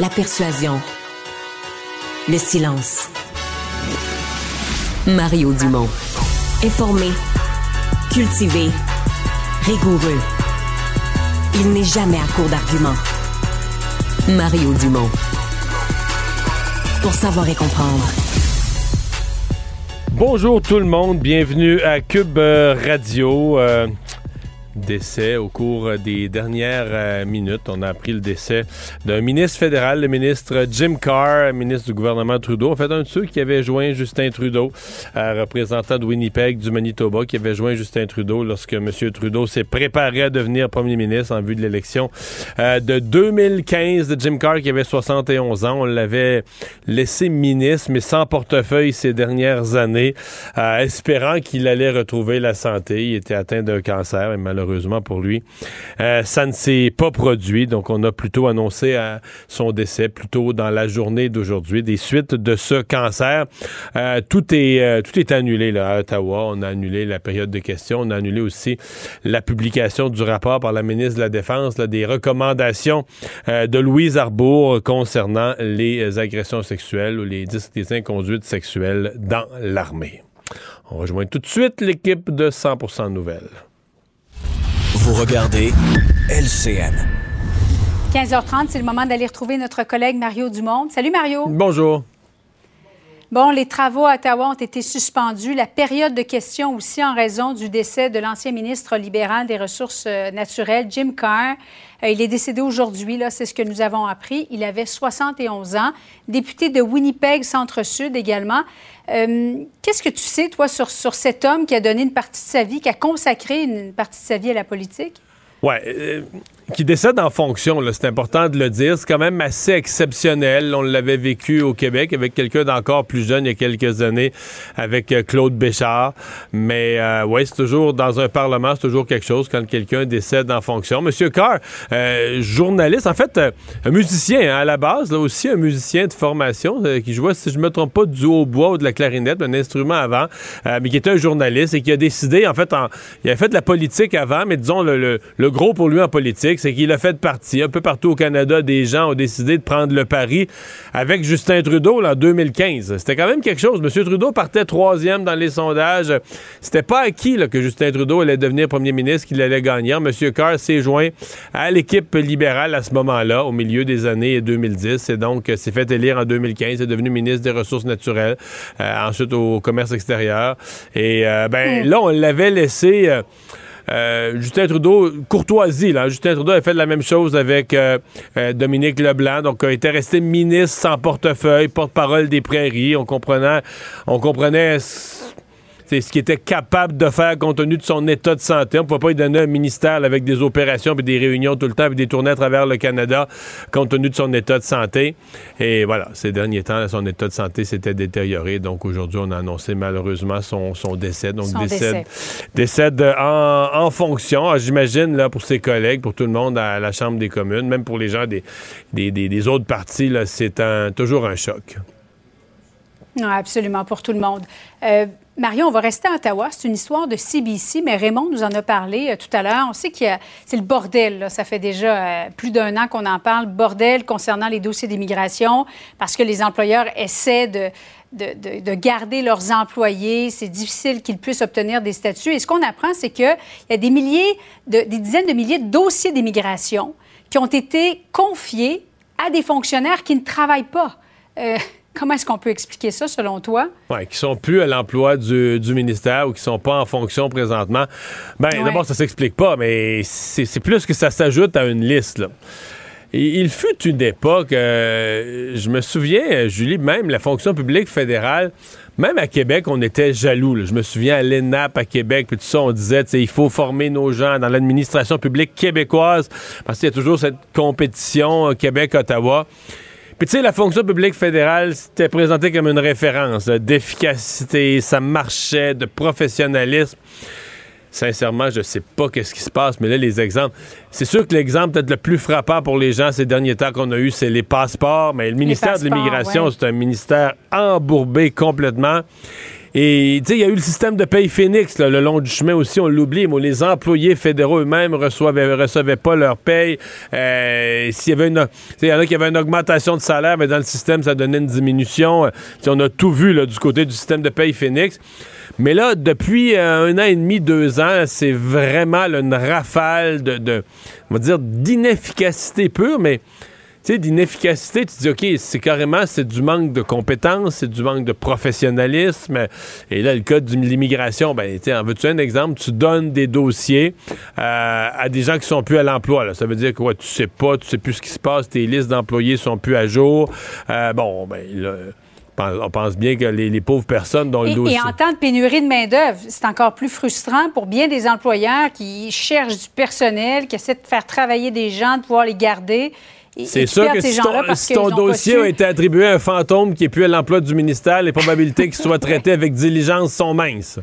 la persuasion, le silence. Mario Dumont. Informé, cultivé, rigoureux. Il n'est jamais à court d'arguments. Mario Dumont. Pour savoir et comprendre. Bonjour tout le monde, bienvenue à Cube euh, Radio. Euh, décès au cours des dernières euh, minutes. On a appris le décès d'un ministre fédéral, le ministre Jim Carr, ministre du gouvernement Trudeau. En fait, un de ceux qui avait joint Justin Trudeau, euh, représentant de Winnipeg, du Manitoba, qui avait joint Justin Trudeau lorsque M. Trudeau s'est préparé à devenir premier ministre en vue de l'élection euh, de 2015 de Jim Carr, qui avait 71 ans. On l'avait laissé ministre, mais sans portefeuille ces dernières années, espérant qu'il allait retrouver la santé. Il était atteint d'un cancer et malheureusement, malheureusement pour lui. Euh, ça ne s'est pas produit, donc on a plutôt annoncé euh, son décès plutôt dans la journée d'aujourd'hui. Des suites de ce cancer, euh, tout est tout est annulé là, à Ottawa. On a annulé la période de questions, on a annulé aussi la publication du rapport par la ministre de la Défense des recommandations de Louise Arbour concernant les agressions sexuelles ou les, des inconduites sexuelles dans l'armée. On rejoint tout de suite l'équipe de 100% Nouvelles. Vous regardez LCN. 15h30, c'est le moment d'aller retrouver notre collègue Mario Dumont. Salut Mario. Bonjour. Bon, les travaux à Ottawa ont été suspendus. La période de questions aussi en raison du décès de l'ancien ministre libéral des Ressources euh, naturelles, Jim Carr. Euh, il est décédé aujourd'hui, là, c'est ce que nous avons appris. Il avait 71 ans, député de Winnipeg Centre-Sud également. Euh, qu'est-ce que tu sais, toi, sur, sur cet homme qui a donné une partie de sa vie, qui a consacré une partie de sa vie à la politique? Oui qui décède en fonction, c'est important de le dire. C'est quand même assez exceptionnel. On l'avait vécu au Québec avec quelqu'un d'encore plus jeune il y a quelques années, avec euh, Claude Béchard. Mais euh, oui, c'est toujours dans un parlement, c'est toujours quelque chose quand quelqu'un décède en fonction. Monsieur Carr, euh, journaliste, en fait, un musicien hein, à la base, là aussi un musicien de formation qui jouait, si je me trompe pas, du hautbois ou de la clarinette, un instrument avant, mais qui était un journaliste et qui a décidé, en fait, en, il a fait de la politique avant, mais disons le gros pour lui en politique c'est qu'il a fait partie, un peu partout au Canada, des gens ont décidé de prendre le pari avec Justin Trudeau en 2015. C'était quand même quelque chose. M. Trudeau partait troisième dans les sondages. C'était pas acquis là, que Justin Trudeau allait devenir premier ministre, qu'il allait gagner. M. Carr s'est joint à l'équipe libérale à ce moment-là, au milieu des années 2010, et donc s'est fait élire en 2015. est devenu ministre des Ressources naturelles, euh, ensuite au commerce extérieur. Et euh, ben mm. là, on l'avait laissé... Euh, euh, Justin Trudeau, courtoisie, là. Justin Trudeau a fait la même chose avec euh, euh, Dominique Leblanc, donc a été resté ministre sans portefeuille, porte-parole des prairies. On comprenait, on comprenait c'est ce qu'il était capable de faire compte tenu de son état de santé. On ne peut pas lui donner un ministère avec des opérations et des réunions tout le temps et des tournées à travers le Canada compte tenu de son état de santé. Et voilà, ces derniers temps, son état de santé s'était détérioré. Donc aujourd'hui, on a annoncé malheureusement son, décès. Donc décède, décède en, en fonction. Ah, j'imagine là pour ses collègues, pour tout le monde à la Chambre des communes, même pour les gens des, des, autres partis, c'est toujours un choc. Non, absolument, pour tout le monde. Euh, Marion, on va rester à Ottawa. C'est une histoire de CBC, mais Raymond nous en a parlé euh, tout à l'heure. On sait que c'est le bordel. Ça fait déjà euh, plus d'un an qu'on en parle. Bordel concernant les dossiers d'immigration, parce que les employeurs essaient de, de, garder leurs employés. C'est difficile qu'ils puissent obtenir des statuts. Et ce qu'on apprend, c'est qu'il y a des milliers, des dizaines de milliers de dossiers d'immigration qui ont été confiés à des fonctionnaires qui ne travaillent pas. Comment est-ce qu'on peut expliquer ça, selon toi? Oui, qui sont plus à l'emploi du, ministère ou qui sont pas en fonction présentement. Ben, d'abord, ça s'explique pas, mais c'est plus que ça s'ajoute à une liste, là. Il fut une époque, euh, je me souviens, Julie, même la fonction publique fédérale, même à Québec, on était jaloux. Je me souviens à l'ENAP à Québec, puis tout ça, on disait, il faut former nos gens dans l'administration publique québécoise, parce qu'il y a toujours cette compétition euh, Québec-Ottawa. Puis tu sais, la fonction publique fédérale, c'était présenté comme une référence d'efficacité, ça marchait, de professionnalisme. Sincèrement, je sais pas qu'est-ce qui se passe, mais là, les exemples. C'est sûr que l'exemple peut-être le plus frappant pour les gens ces derniers temps qu'on a eu, c'est les passeports. Mais le ministère de l'Immigration, c'est un ministère embourbé complètement. Et il y a eu le système de paye Phoenix le long du chemin aussi, on l'oublie, mais les employés fédéraux eux-mêmes recevaient, recevaient pas leur paye. Euh, s'il y avait une, il y en a qui avaient une augmentation de salaire, mais dans le système, ça donnait une diminution. Euh, on a tout vu là, du côté du système de paye Phoenix. Mais là, depuis euh, un an et demi, deux ans, c'est vraiment une rafale de, on va dire, d'inefficacité pure, mais sais, d'inefficacité, tu dis, OK, c'est carrément, c'est du manque de compétences, c'est du manque de professionnalisme. Et là, le cas de l'immigration, ben, tu en veux-tu un exemple? Tu donnes des dossiers euh, à des gens qui sont plus à l'emploi. Ça veut dire que tu sais pas, tu sais plus ce qui se passe, tes listes d'employés sont plus à jour. Euh, bon, ben, là, on pense bien que les, pauvres personnes dont le dossier... Et en temps de pénurie de main-d'œuvre, c'est encore plus frustrant pour bien des employeurs qui cherchent du personnel, qui essaient de faire travailler des gens, de pouvoir les garder. C'est sûr que si ton, dossier a été attribué à un fantôme qui est plus à l'emploi du ministère, les probabilités qu'il soit traité avec diligence sont minces.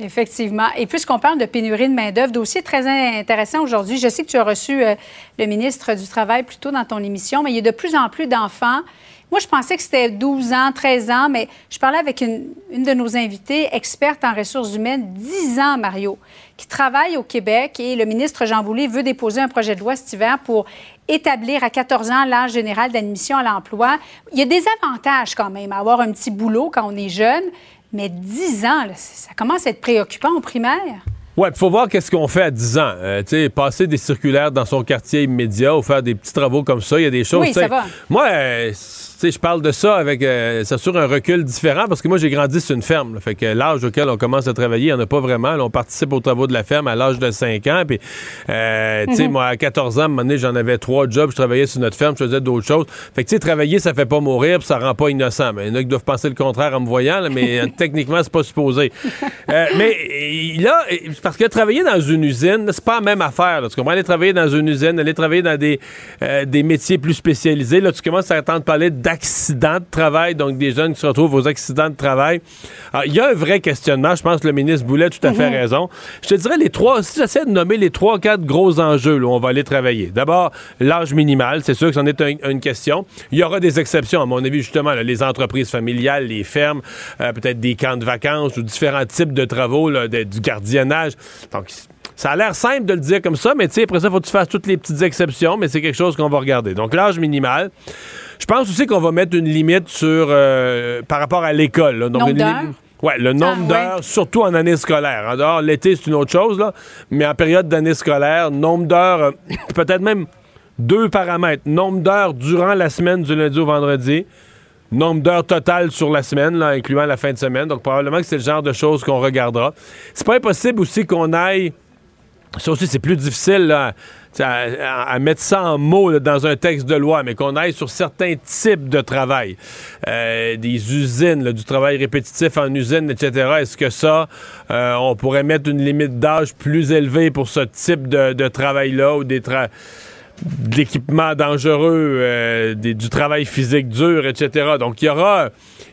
Effectivement. Et puisqu'on parle de pénurie de main-d'œuvre, dossier très intéressant aujourd'hui. Je sais que tu as reçu euh, le ministre du Travail plus tôt dans ton émission, mais il y a de plus en plus d'enfants moi, je pensais que c'était 12 ans, 13 ans, mais je parlais avec une, de nos invitées, experte en ressources humaines, 10 ans, Mario, qui travaille au Québec et le ministre Jean Boulet veut déposer un projet de loi cet hiver pour établir à 14 ans l'âge général d'admission à l'emploi. Il y a des avantages quand même à avoir un petit boulot quand on est jeune, mais 10 ans, ça commence à être préoccupant au primaire. Ouais, il faut voir qu'est-ce qu'on fait à 10 ans. Euh, tu sais, passer des circulaires dans son quartier immédiat ou faire des petits travaux comme ça, il y a des choses. Oui, ça va. Moi, euh, sais, je parle de ça avec, euh, ça sur un recul différent parce que moi, j'ai grandi sur une ferme. fait que l'âge auquel on commence à travailler, il n'y en a pas vraiment. on participe aux travaux de la ferme à l'âge de 5 ans. Puis, euh, tu sais, mhm. moi, à 14 ans, à un moment donné, j'en avais trois jobs. Je travaillais sur notre ferme, je faisais d'autres choses. Fait que, tu sais, travailler, ça fait pas mourir, puis ça rend pas innocent. Mais il y en a qui doivent penser le contraire en me voyant, mais euh, techniquement, c'est pas supposé. Euh, mais là, parce que travailler dans une usine, c'est pas la même affaire. Là. Tu comprends? Aller travailler dans une usine, aller travailler dans des, des métiers plus spécialisés. Là, tu commences à entendre parler de d'accidents de travail, donc des jeunes qui se retrouvent aux accidents de travail. Il y a un vrai questionnement. Je pense que le ministre Boulet a tout à fait mhm. raison. Je te dirais les trois, si j'essaie de nommer les trois, quatre gros enjeux où on va aller travailler. D'abord, l'âge minimal, c'est sûr que c'en est une question. Il y aura des exceptions, à mon avis, justement, les entreprises familiales, les fermes, euh, peut-être des camps de vacances ou différents types de travaux, du gardiennage. Donc, ça a l'air simple de le dire comme ça, mais tu sais, après ça, il faut que tu fasses toutes les petites exceptions, mais c'est quelque chose qu'on va regarder. Donc, l'âge minimal. Je pense aussi qu'on va mettre une limite sur euh, par rapport à l'école. Donc, nombre d'heures? Oui, le nombre ah, d'heures, surtout en année scolaire. En dehors, l'été, c'est une autre chose, là, mais en période d'année scolaire, nombre d'heures, euh, peut-être même deux paramètres. Nombre d'heures durant la semaine du lundi au vendredi, nombre d'heures totales sur la semaine, là, incluant la fin de semaine. Donc, probablement que c'est le genre de choses qu'on regardera. C'est pas impossible aussi qu'on aille. Ça aussi, c'est plus difficile à, mettre ça en mots dans un texte de loi, mais qu'on aille sur certains types de travail, euh, des usines, du travail répétitif en usine, etc. Est-ce que ça, euh, on pourrait mettre une limite d'âge plus élevée pour ce type de, travail-là ou des d'équipements dangereux, euh, du travail physique dur, etc. Donc, il y aura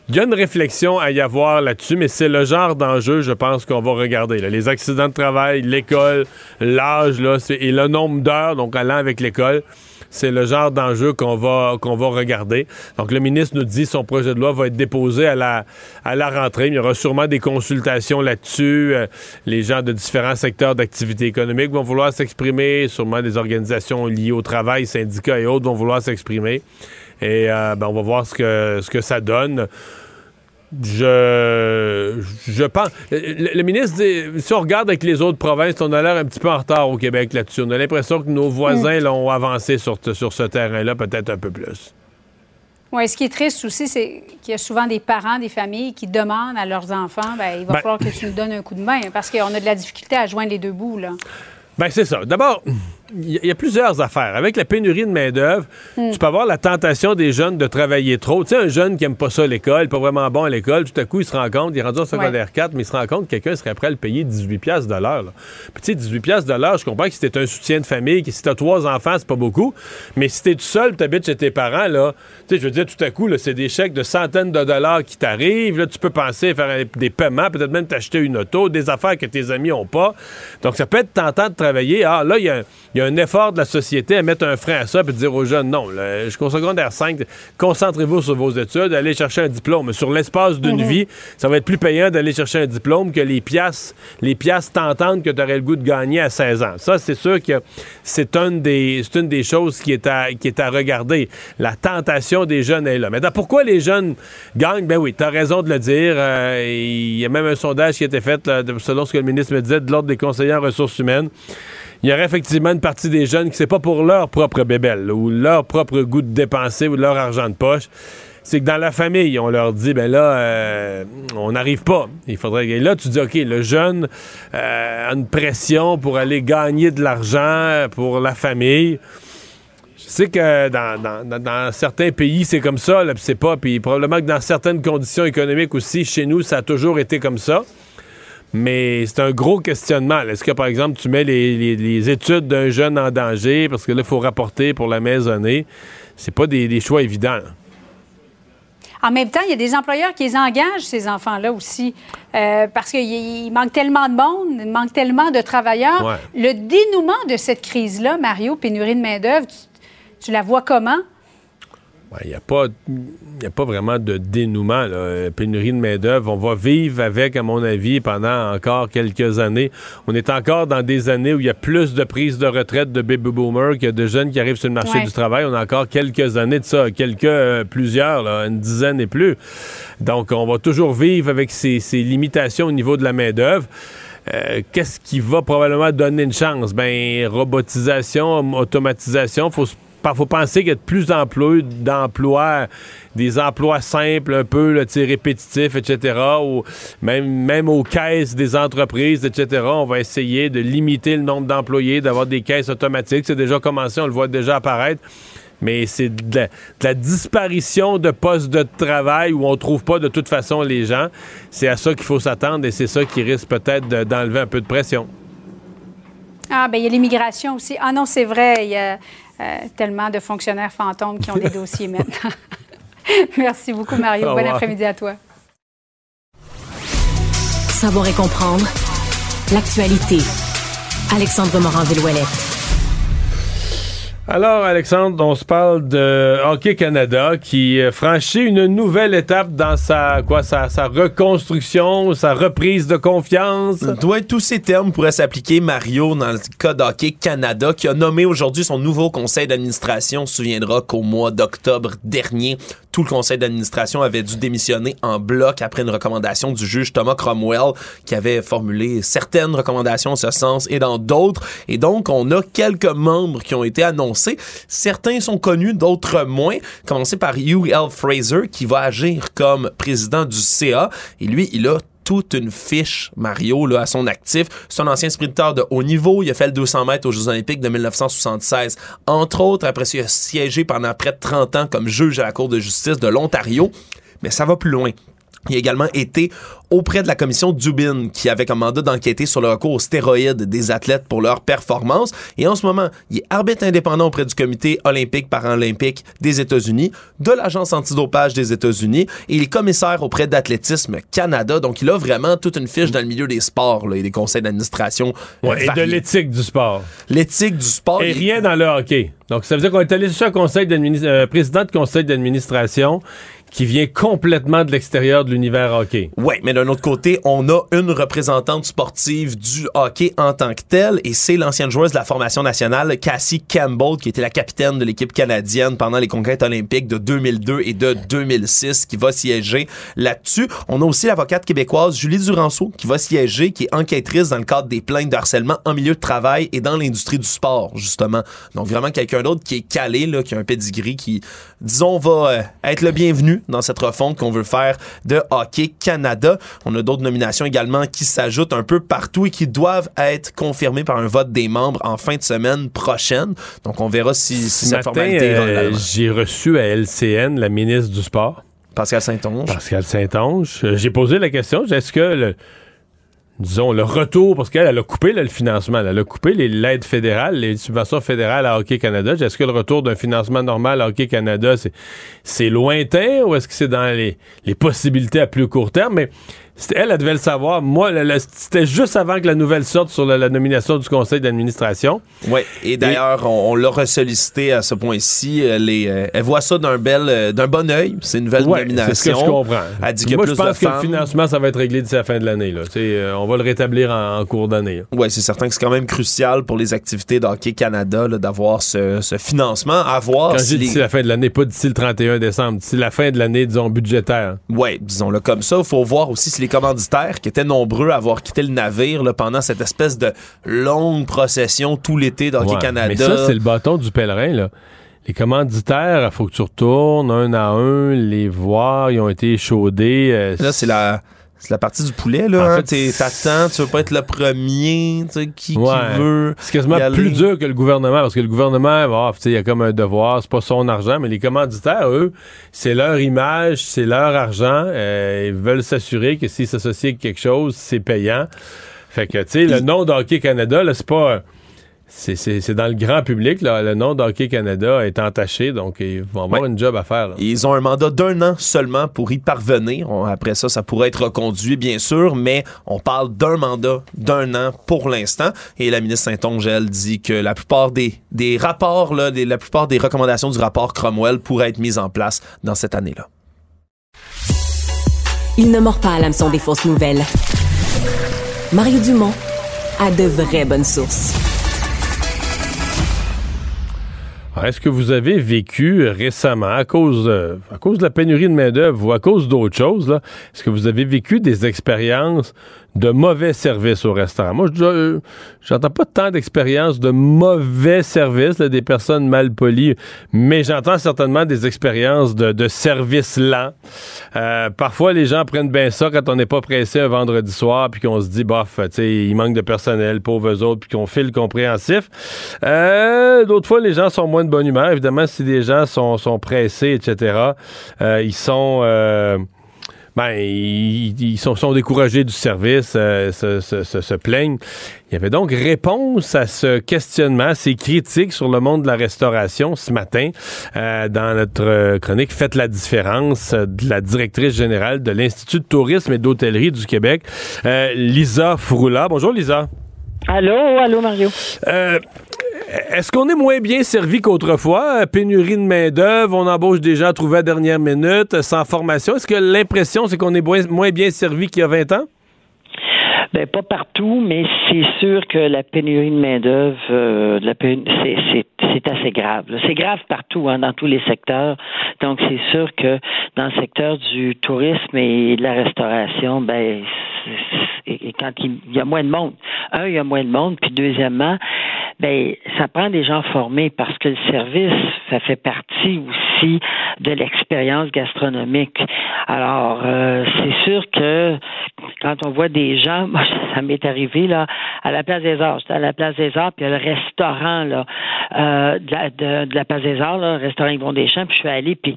il y a une réflexion à y avoir là-dessus, mais c'est le genre d'enjeu, je pense, qu'on va regarder. Les accidents de travail, l'école, l'âge et le nombre d'heures, donc allant avec l'école c'est le genre d'enjeu qu'on va, qu'on va regarder. Donc, le ministre nous dit son projet de loi va être déposé à la, à la rentrée. Il y aura sûrement des consultations là-dessus. Euh, les gens de différents secteurs d'activité économique vont vouloir s'exprimer. Sûrement des organisations liées au travail, syndicats et autres vont vouloir s'exprimer. Et euh, ben, on va voir ce que, ce que ça donne. Je, je pense. Le, ministre dit si on regarde avec les autres provinces, on a l'air un petit peu en retard au Québec là-dessus. On a l'impression que nos voisins mm. l'ont avancé sur, sur ce terrain-là, peut-être un peu plus. Oui, ce qui est triste aussi, c'est qu'il y a souvent des parents, des familles qui demandent à leurs enfants, ben, il va Ben- falloir que tu nous donnes un coup de main, parce qu'on a de la difficulté à joindre les deux bouts, là. Ben, c'est ça. D'abord, il y, a- plusieurs affaires. Avec la pénurie de main-d'œuvre, tu peux avoir la tentation des jeunes de travailler trop. Tu sais, un jeune qui aime pas ça l'école, pas vraiment bon à l'école, tout à coup, il se rend compte, il est rendu au secondaire 4, mais il se rend compte que quelqu'un serait prêt à le payer 18$ piastres de l'heure. Puis, tu sais, 18$ piastres de l'heure, je comprends que si t'es un soutien de famille, que si t'as trois enfants, c'est pas beaucoup. Mais si t'es tout seul, t'habites chez tes parents, là, tu sais, je veux dire, tout à coup, c'est des chèques de centaines de dollars qui t'arrivent. Là, tu peux penser à faire des paiements, peut-être même t'acheter une auto, des affaires que tes amis ont pas. Donc, ça peut être tentant de travailler. Ah, là, il y a, il y a un effort de la société à mettre un frein à ça et dire aux jeunes, non, jusqu'au secondaire 5, concentrez-vous sur vos études, allez chercher un diplôme. Sur l'espace d'une vie, ça va être plus payant d'aller chercher un diplôme que les piastres, les piastres tentantes que tu aurais le goût de gagner à 16 ans. Ça, c'est sûr que c'est une des, c'est une des choses qui est, à, qui est à regarder. La tentation des jeunes est là. Maintenant, pourquoi les jeunes gagnent? Ben oui, tu as raison de le dire. Euh, Il y a même un sondage qui a été fait, là, selon ce que le ministre me disait, de l'Ordre des conseillers en ressources humaines. Il y aurait effectivement une partie des jeunes qui c'est pas pour leur propre bébelle ou leur propre goût de dépenser ou leur argent de poche. C'est que dans la famille, on leur dit, ben là, euh, on n'arrive pas. Il faudrait. Et là, tu dis, OK, le jeune euh, a une pression pour aller gagner de l'argent pour la famille. Je sais que dans, certains pays, c'est comme ça, là, c'est pas. Puis probablement que dans certaines conditions économiques aussi, chez nous, ça a toujours été comme ça. Mais c'est un gros questionnement. Est-ce que, par exemple, tu mets les, les- les études d'un jeune en danger parce que là, il faut rapporter pour la maisonnée? C'est pas des, des choix évidents. En même temps, il y a des employeurs qui les engagent, ces enfants-là aussi, euh, parce qu'il il manque tellement de monde, il manque tellement de travailleurs. Ouais. Le dénouement de cette crise-là, Mario, pénurie de main-d'œuvre, tu, tu la vois comment? Il n'y a, pas- y a pas vraiment de dénouement. Là. Euh, Pénurie de main-d'œuvre. On va vivre avec, à mon avis, pendant encore quelques années. On est encore dans des années où il y a plus de prises de retraite de baby boomers qu'il y a de jeunes qui arrivent sur le marché Ouais. du travail. On a encore quelques années de ça. Quelques, euh, plusieurs, là, une dizaine et plus. Donc, on va toujours vivre avec ces, ces limitations au niveau de la main-d'œuvre. Euh, Qu'est-ce qui va probablement donner une chance? Ben, robotisation, automatisation. Faut se faut penser qu'il y a de plus en d'emplois, des emplois simples, un peu répétitifs, etc., ou même, même aux caisses des entreprises, etc., on va essayer de limiter le nombre d'employés, d'avoir des caisses automatiques. C'est déjà commencé, on le voit déjà apparaître. Mais c'est de la, disparition de postes de travail où on trouve pas de toute façon les gens. C'est à ça qu'il faut s'attendre et c'est ça qui risque peut-être de- d'enlever un peu de pression. Ah, bien, il y a l'immigration aussi. Ah non, c'est vrai, il y a euh, tellement de fonctionnaires fantômes qui ont des dossiers maintenant. Merci beaucoup, Mario. Au Bon après-midi à toi. Savoir et comprendre l'actualité. Alexandre Morin-Villouellette. Alors, Alexandre, on se parle de Hockey Canada qui euh, franchit une nouvelle étape dans sa, quoi, sa, reconstruction, sa reprise de confiance. Doit tous ces termes pourraient s'appliquer, Mario, dans le cas d'Hockey Canada, qui a nommé aujourd'hui son nouveau conseil d'administration. On se souviendra qu'au mois d'octobre dernier, tout le conseil d'administration avait dû démissionner en bloc après une recommandation du juge Thomas Cromwell, qui avait formulé certaines recommandations en ce sens et dans d'autres. Et donc, on a quelques membres qui ont été annoncés. Certains sont connus, d'autres moins. Commencer par Hugh L. Fraser, qui va agir comme président du CA. Et lui, il a toute une fiche Mario là, à son actif. C'est un ancien sprinteur de haut niveau. Il a fait le 200 mètres aux Jeux olympiques de 1976. Entre autres, après il a siégé pendant près de 30 ans comme juge à la Cour de justice de l'Ontario. Mais ça va plus loin. Il a également été auprès de la commission Dubin, qui avait comme mandat d'enquêter sur le recours aux stéroïdes des athlètes pour leur performance. Et en ce moment, il est arbitre indépendant auprès du comité olympique paralympique des États-Unis, de l'agence antidopage des États-Unis, et il est commissaire auprès d'Athlétisme Canada. Donc, il a vraiment toute une fiche dans le milieu des sports là, et des conseils d'administration. euh, Ouais, et de l'éthique du sport. L'éthique du sport. Et il- rien dans le hockey. Donc, ça veut dire qu'on est allé un conseil euh, président de conseil d'administration qui vient complètement de l'extérieur de l'univers hockey. Oui, mais d'un autre côté, on a une représentante sportive du hockey en tant que telle, et c'est l'ancienne joueuse de la formation nationale, Cassie Campbell, qui était la capitaine de l'équipe canadienne pendant les conquêtes olympiques de 2002 et de 2006, qui va siéger là-dessus. On a aussi l'avocate québécoise Julie Duranceau, qui va siéger, qui est enquêtrice dans le cadre des plaintes de harcèlement en milieu de travail et dans l'industrie du sport, justement. Donc vraiment quelqu'un d'autre qui est calé, là, qui a un pedigree, qui, disons, va euh, être le bienvenu dans cette refonte qu'on veut faire de Hockey Canada. On a d'autres nominations également qui s'ajoutent un peu partout et qui doivent être confirmées par un vote des membres en fin de semaine prochaine. Donc on verra si, si Ce cette formalité euh, j'ai reçu à LCN la ministre du Sport, Pascal Saint-Onge. Pascal Saint-Onge. Euh, J'ai posé la question, est-ce que le, disons, le retour, parce qu'elle elle a coupé là, le financement, elle a coupé l'aide fédérale, les subventions fédérales à Hockey Canada. Est-ce que le retour d'un financement normal à Hockey Canada, c'est, lointain ou est-ce que c'est dans les, les possibilités à plus court terme? Mais elle, elle devait le savoir. Moi, c'était juste avant que la nouvelle sorte sur la, la nomination du conseil d'administration. Oui, et d'ailleurs, on, on l'a ressollicité à ce point-ci. Elle, est, euh, elle voit ça d'un bel, euh, d'un bon œil. C'est une nouvelle Ouais, nomination. c'est ce que je comprends. Elle dit Moi, je pense que le financement, ça va être réglé d'ici la fin de l'année. Là. Euh, on va le rétablir en, en cours d'année. Oui, c'est certain que c'est quand même crucial pour les activités d'Hockey Canada d'avoir ce, ce financement. À voir Quand si je dis les- d'ici la fin de l'année, pas d'ici le 31 décembre, d'ici la fin de l'année, disons, budgétaire. Ouais, disons-le comme ça. Il faut voir aussi si les commanditaires, qui étaient nombreux à avoir quitté le navire là, pendant cette espèce de longue procession tout l'été d'Hockey Ouais, Canada. Mais ça, c'est le bâton du pèlerin. Là. Les commanditaires, il faut que tu retournes un à un, les voir, ils ont été échaudés. euh, Là, c'est la, c'est la partie du poulet. Là, En hein. fait, T'es- T'attends, tu veux pas être le premier. tu sais, Qui, veut. C'est quasiment y aller. plus dur que le gouvernement parce que le gouvernement, bah, tu sais, il y a comme un devoir, c'est pas son argent, mais les commanditaires, eux, c'est leur image, c'est leur argent. euh, ils veulent s'assurer que s'ils s'associent avec quelque chose, c'est payant. Fait que, tu sais, le nom d'Hockey Canada, là, c'est pas. C'est, dans le grand public, là. Le nom d'Hockey Canada est entaché, donc ils vont avoir Ouais. une job à faire. là. Ils ont un mandat d'un an seulement pour y parvenir. On- après ça, ça pourrait être reconduit, bien sûr, mais on parle d'un mandat d'un an pour l'instant. Et la ministre Saint-Onge, elle, dit que la plupart des, des rapports, là, des- la plupart des recommandations du rapport Cromwell pourraient être mises en place dans cette année-là. Il ne mord pas à l'hameçon des fausses nouvelles. Mario Dumont a de vraies bonnes sources. Est-ce que vous avez vécu récemment, à cause, de, à cause de la pénurie de main-d'œuvre ou à cause d'autres choses, est-ce que vous avez vécu des expériences de mauvais services au restaurant? Moi, je euh, j'entends pas tant d'expériences de mauvais services, là, des personnes mal polies, mais j'entends certainement des expériences de, de service lent. Euh, parfois, les gens prennent bien ça quand on n'est pas pressé un vendredi soir, puis qu'on se dit, bof, il manque de personnel, pauvres autres, puis qu'on file compréhensif. Euh, D'autres fois, les gens sont moins de bonne humeur. Évidemment, si des gens sont, pressés, etc., ils sont... ben, ils, ils sont, sont découragés du service, euh, se, se- se- se plaignent. Il y avait donc réponse à ce questionnement, ces critiques sur le monde de la restauration ce matin euh, dans notre chronique Faites la différence de la directrice générale de l'Institut de tourisme et d'hôtellerie du Québec, euh, Lisa Froula. Bonjour Lisa. Allô, allô Mario. Euh, est-ce qu'on est moins bien servi qu'autrefois? Euh, Pénurie de main-d'œuvre, on embauche des gens trouvés à dernière minute, euh, sans formation. Est-ce que l'impression, c'est qu'on est moins moins bien servi qu'il y a 20 ans? Ben pas partout, mais c'est sûr que la pénurie de main d'œuvre, euh, c'est, assez grave. C'est grave partout, hein, dans tous les secteurs. Donc c'est sûr que dans le secteur du tourisme et de la restauration, ben et quand il il y a moins de monde, un, il y a moins de monde, puis deuxièmement, ben ça prend des gens formés parce que le service, ça fait partie aussi de l'expérience gastronomique. Alors, euh, c'est sûr que quand on voit des gens, moi, ça m'est arrivé là à la place des Arts. J'étais à la place des Arts, puis il y a le restaurant là euh, de, la, de, la place des Arts, là, le restaurant Yvon Deschamps, puis je suis allé, puis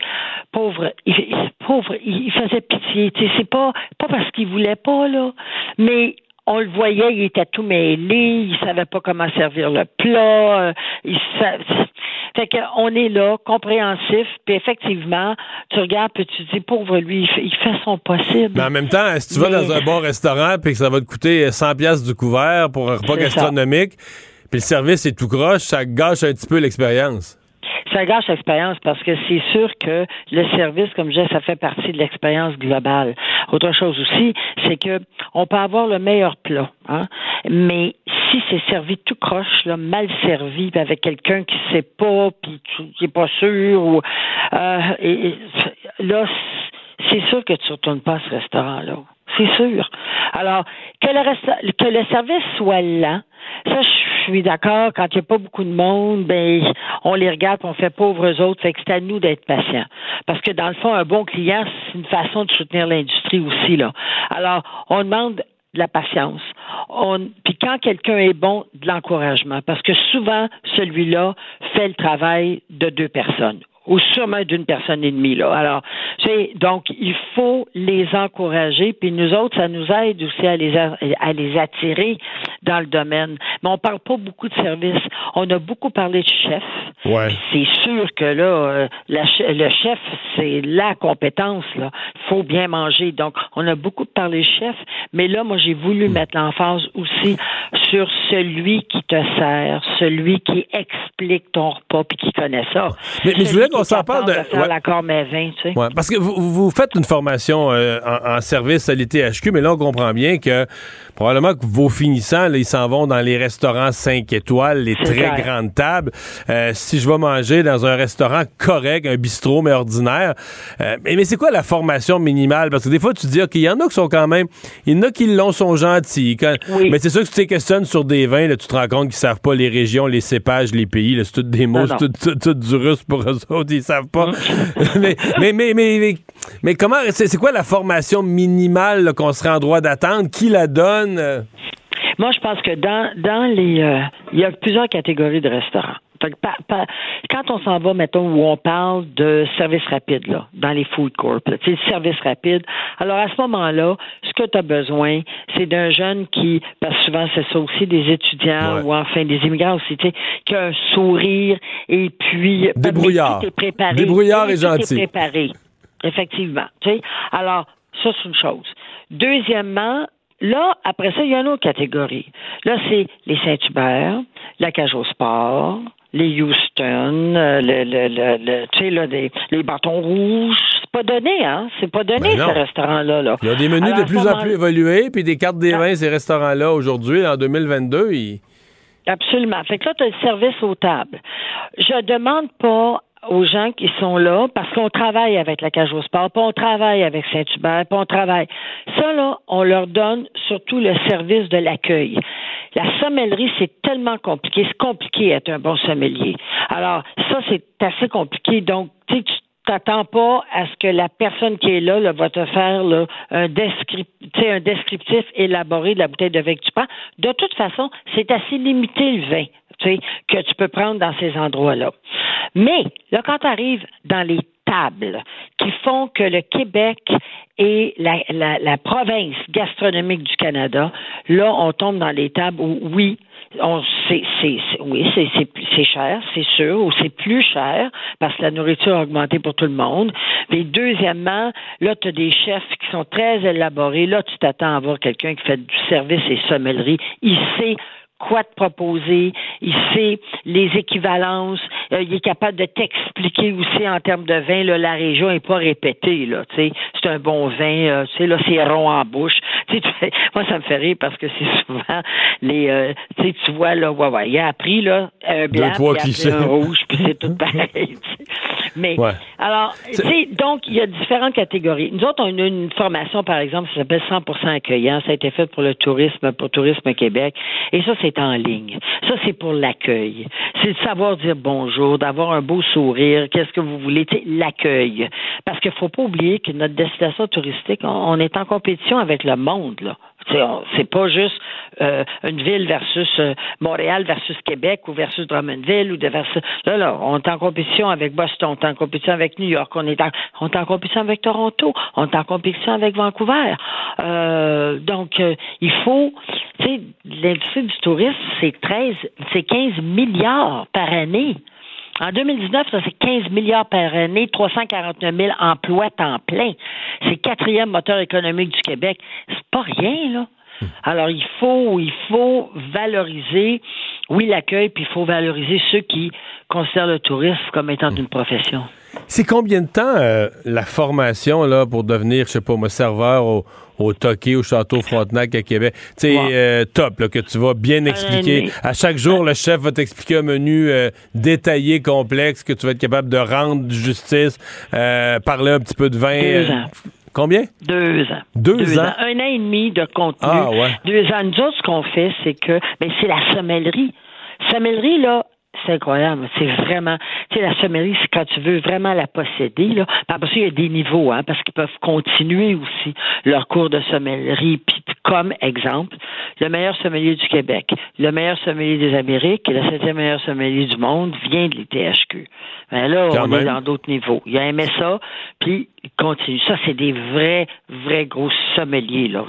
pauvre, il, pauvre, il, faisait pitié. Sais, c'est pas pas parce qu'il voulait pas là, mais on le voyait, il était tout mêlé, il savait pas comment servir le plat, euh, il sa- fait qu'on est là, compréhensif, puis effectivement, tu regardes puis tu te dis, pauvre lui, il fait, il fait son possible. Mais en même temps, si tu vas dans un bon restaurant puis que ça va te coûter 100 pièces du couvert pour un repas gastronomique, puis le service est tout croche, ça gâche un petit peu l'expérience. ça gâche l'expérience parce que c'est sûr que le service, comme je disais, ça fait partie de l'expérience globale. Autre chose aussi, c'est que on peut avoir le meilleur plat, hein, mais si c'est servi tout croche, là, mal servi, avec quelqu'un qui sait pas, puis qui est pas sûr, ou euh, là, c'est sûr que tu retournes pas à ce restaurant-là. C'est sûr. Alors, que le, que le service soit lent, ça, je suis d'accord. Quand il n'y a pas beaucoup de monde, ben, on les regarde, on fait pauvres autres. Fait que c'est à nous d'être patients. Parce que dans le fond, un bon client, c'est une façon de soutenir l'industrie aussi, là. Alors, on demande de la patience. Puis quand quelqu'un est bon, de l'encouragement. Parce que souvent, celui-là fait le travail de deux personnes ou sûrement d'une personne et demie. Là. Alors, donc il faut les encourager, puis nous autres, ça nous aide aussi à les à les attirer dans le domaine. Mais on parle pas beaucoup de services. On a beaucoup parlé de chef. Ouais. C'est sûr que là, euh, le chef, c'est la compétence. Là, faut bien manger. Donc, on a beaucoup parlé de chef, mais là, moi, j'ai voulu hmm. mettre l'emphase aussi sur celui qui te sert, celui qui explique ton repas puis qui connaît ça. Mais, je voulais qu'on s'en parle de. de l'accord tu sais. ouais, parce que vous, vous, faites une formation euh, en, service à l'ITHQ, mais là, on comprend bien que probablement que vos finissants, là, ils s'en vont dans les restaurants 5 étoiles, les très grandes tables. Euh, si je vais manger dans un restaurant correct, un bistrot, mais ordinaire, euh, mais, mais c'est quoi la formation minimale? Parce que des fois, tu dis, OK, il y en a qui sont quand même, il y en a qui l'ont, sont gentils. Mais c'est sûr que tu te questionnes sur des vins, là, tu te rends compte qu'ils savent pas les régions, les cépages, les pays. C'est tout des mots, c'est tout, du russe pour eux autres, ils savent pas. mais, mais, mais, mais, mais, comment, c'est quoi la formation minimale qu'on serait en droit d'attendre? Qui la donne? Moi, je pense que dans, dans les. Euh, il y a plusieurs catégories de restaurants quand on s'en va, mettons, où on parle de service rapide, là, dans les food corps, tu sais, service rapide, alors à ce moment-là, ce que tu as besoin, c'est d'un jeune qui, parce que souvent c'est ça aussi, des étudiants ou enfin des immigrants aussi, tu sais, qui a un sourire et puis... Débrouillard. Préparé, Débrouillard et gentil. préparé, effectivement. Tu sais. Alors, ça, c'est une chose. Deuxièmement, Là, après ça, il y a une autre catégorie. Là, c'est les Saint-Hubert, la cage au sport, les Houston, euh, le, le, le, tu sais, là, des, les bâtons rouges. C'est pas donné, hein? C'est pas donné, ben ce restaurant-là. Là. Il y a des menus de plus en plus évolués, puis des cartes des vins, ces restaurants-là, aujourd'hui, en 2022, ils... Absolument. Fait que là, tu as le service aux tables. Je demande pas aux gens qui sont là parce qu'on travaille avec la cage au sport, puis on travaille avec Saint-Hubert, puis on travaille. Ça, là, on leur donne surtout le service de l'accueil. La sommellerie, c'est tellement compliqué. C'est compliqué d'être un bon sommelier. Alors, ça, c'est assez compliqué. Donc, tu t'attends pas à ce que la personne qui est là, va te faire là, un, un descriptif élaboré de la bouteille de vin que tu prends. De toute façon, c'est assez limité le vin que tu peux prendre dans ces endroits-là. Mais là, quand tu arrives dans les tables qui font que le Québec est la, province gastronomique du Canada, là, on tombe dans les tables où, oui, c'est, c'est, oui, c'est, c'est, cher, c'est sûr, ou c'est plus cher parce que la nourriture a augmenté pour tout le monde. Mais deuxièmement, là, tu as des chefs qui sont très élaborés. Là, tu t'attends à voir quelqu'un qui fait du service et sommellerie. Il sait quoi te proposer, il sait les équivalences, euh, il est capable de t'expliquer aussi en termes de vin, là, la région n'est pas répétée, là, tu sais, c'est un bon vin, euh, tu sais, là, c'est rond en bouche. Tu sais, moi, ça me fait rire parce que c'est souvent les, euh, tu sais, tu vois, là, ouais, ouais, il a appris, là, un blanc, puis un rouge, puis c'est tout pareil, Mais, alors, tu sais, donc, il y a différentes catégories. Nous autres, on a une formation, par exemple, qui s'appelle 100% accueillant. Ça a été fait pour le tourisme, pour Tourisme Québec. Et ça, c'est en ligne. Ça, c'est pour l'accueil. C'est de savoir dire bonjour, d'avoir un beau sourire, qu'est-ce que vous voulez, l'accueil. Parce qu'il faut pas oublier que notre destination touristique, on, est en compétition avec le monde. C'est pas juste euh, une ville versus euh, Montréal versus Québec ou versus Drummondville ou de versus. Là, là, on est en compétition avec Boston, on est en compétition avec New York, on est en, on est en compétition avec Toronto, on est en compétition avec Vancouver. Euh, donc, il faut, tu sais, l'industrie du tourisme, c'est 13, c'est 15 milliards par année. En 2019, ça c'est 15 milliards par année, 349 000 emplois temps plein. C'est le quatrième moteur économique du Québec. C'est pas rien, là. Alors, il faut, il faut valoriser oui, l'accueil, puis il faut valoriser ceux qui considèrent le tourisme comme étant une profession. C'est combien de temps euh, la formation là pour devenir, je sais pas, moi, serveur au, au Toqué, au Château Frontenac à Québec? Tu sais, euh, top, là, que tu vas bien expliquer. À chaque jour, le chef va t'expliquer un menu euh, détaillé, complexe, que tu vas être capable de rendre justice, parler un petit peu de vin. Deux ans. Combien? Deux ans? Deux, ans? Un an et demi de contenu. Ah, ouais. Deux ans. Nous autres, ce qu'on fait, c'est que, ben, c'est la sommellerie. Sommellerie, là, c'est incroyable. C'est vraiment, tu sais, la sommellerie, c'est quand tu veux vraiment la posséder, là. Parce qu'il y a des niveaux, hein, parce qu'ils peuvent continuer aussi leur cours de sommellerie. Puis, comme exemple, le meilleur sommelier du Québec, le meilleur sommelier des Amériques et le septième meilleur sommelier du monde vient de l'ITHQ. Ben là, Quand on même. est dans d'autres niveaux. Il a aimé ça, puis continue. Ça, c'est des vrais, vrais gros sommeliers, là.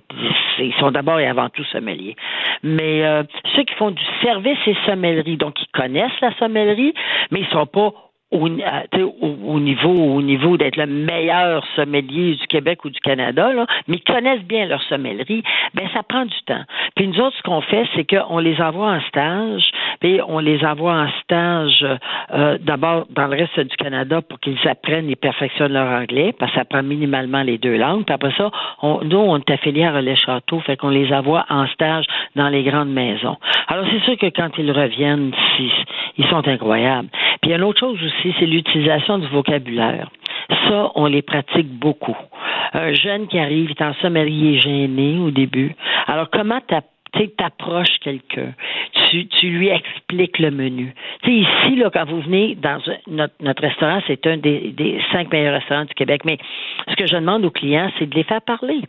Ils sont d'abord et avant tout sommeliers. Mais euh, ceux qui font du service et sommellerie, donc ils connaissent la sommellerie, mais ils sont pas au, euh, au, au niveau au niveau d'être le meilleur sommelier du Québec ou du Canada, là, mais connaissent bien leur sommellerie, ben ça prend du temps. Puis nous autres, ce qu'on fait, c'est qu'on les envoie en stage, puis on les envoie en stage euh, d'abord dans le reste du Canada pour qu'ils apprennent et perfectionnent leur anglais, parce que ça prend minimalement les deux langues. Puis après ça, nous, on est affiliés à Relais Château, fait qu'on les envoie en stage dans les grandes maisons. Alors c'est sûr que quand ils reviennent, ils sont incroyables. Puis il y a une autre chose aussi, c'est l'utilisation du vocabulaire. Ça, on les pratique beaucoup. Un jeune qui arrive, il est en sommelier gêné au début. Alors, comment t'approches quelqu'un, tu, tu lui expliques le menu. Tu sais, ici, là, quand vous venez dans notre, notre restaurant, c'est un des, des cinq meilleurs restaurants du Québec, mais ce que je demande aux clients, c'est de les faire parler.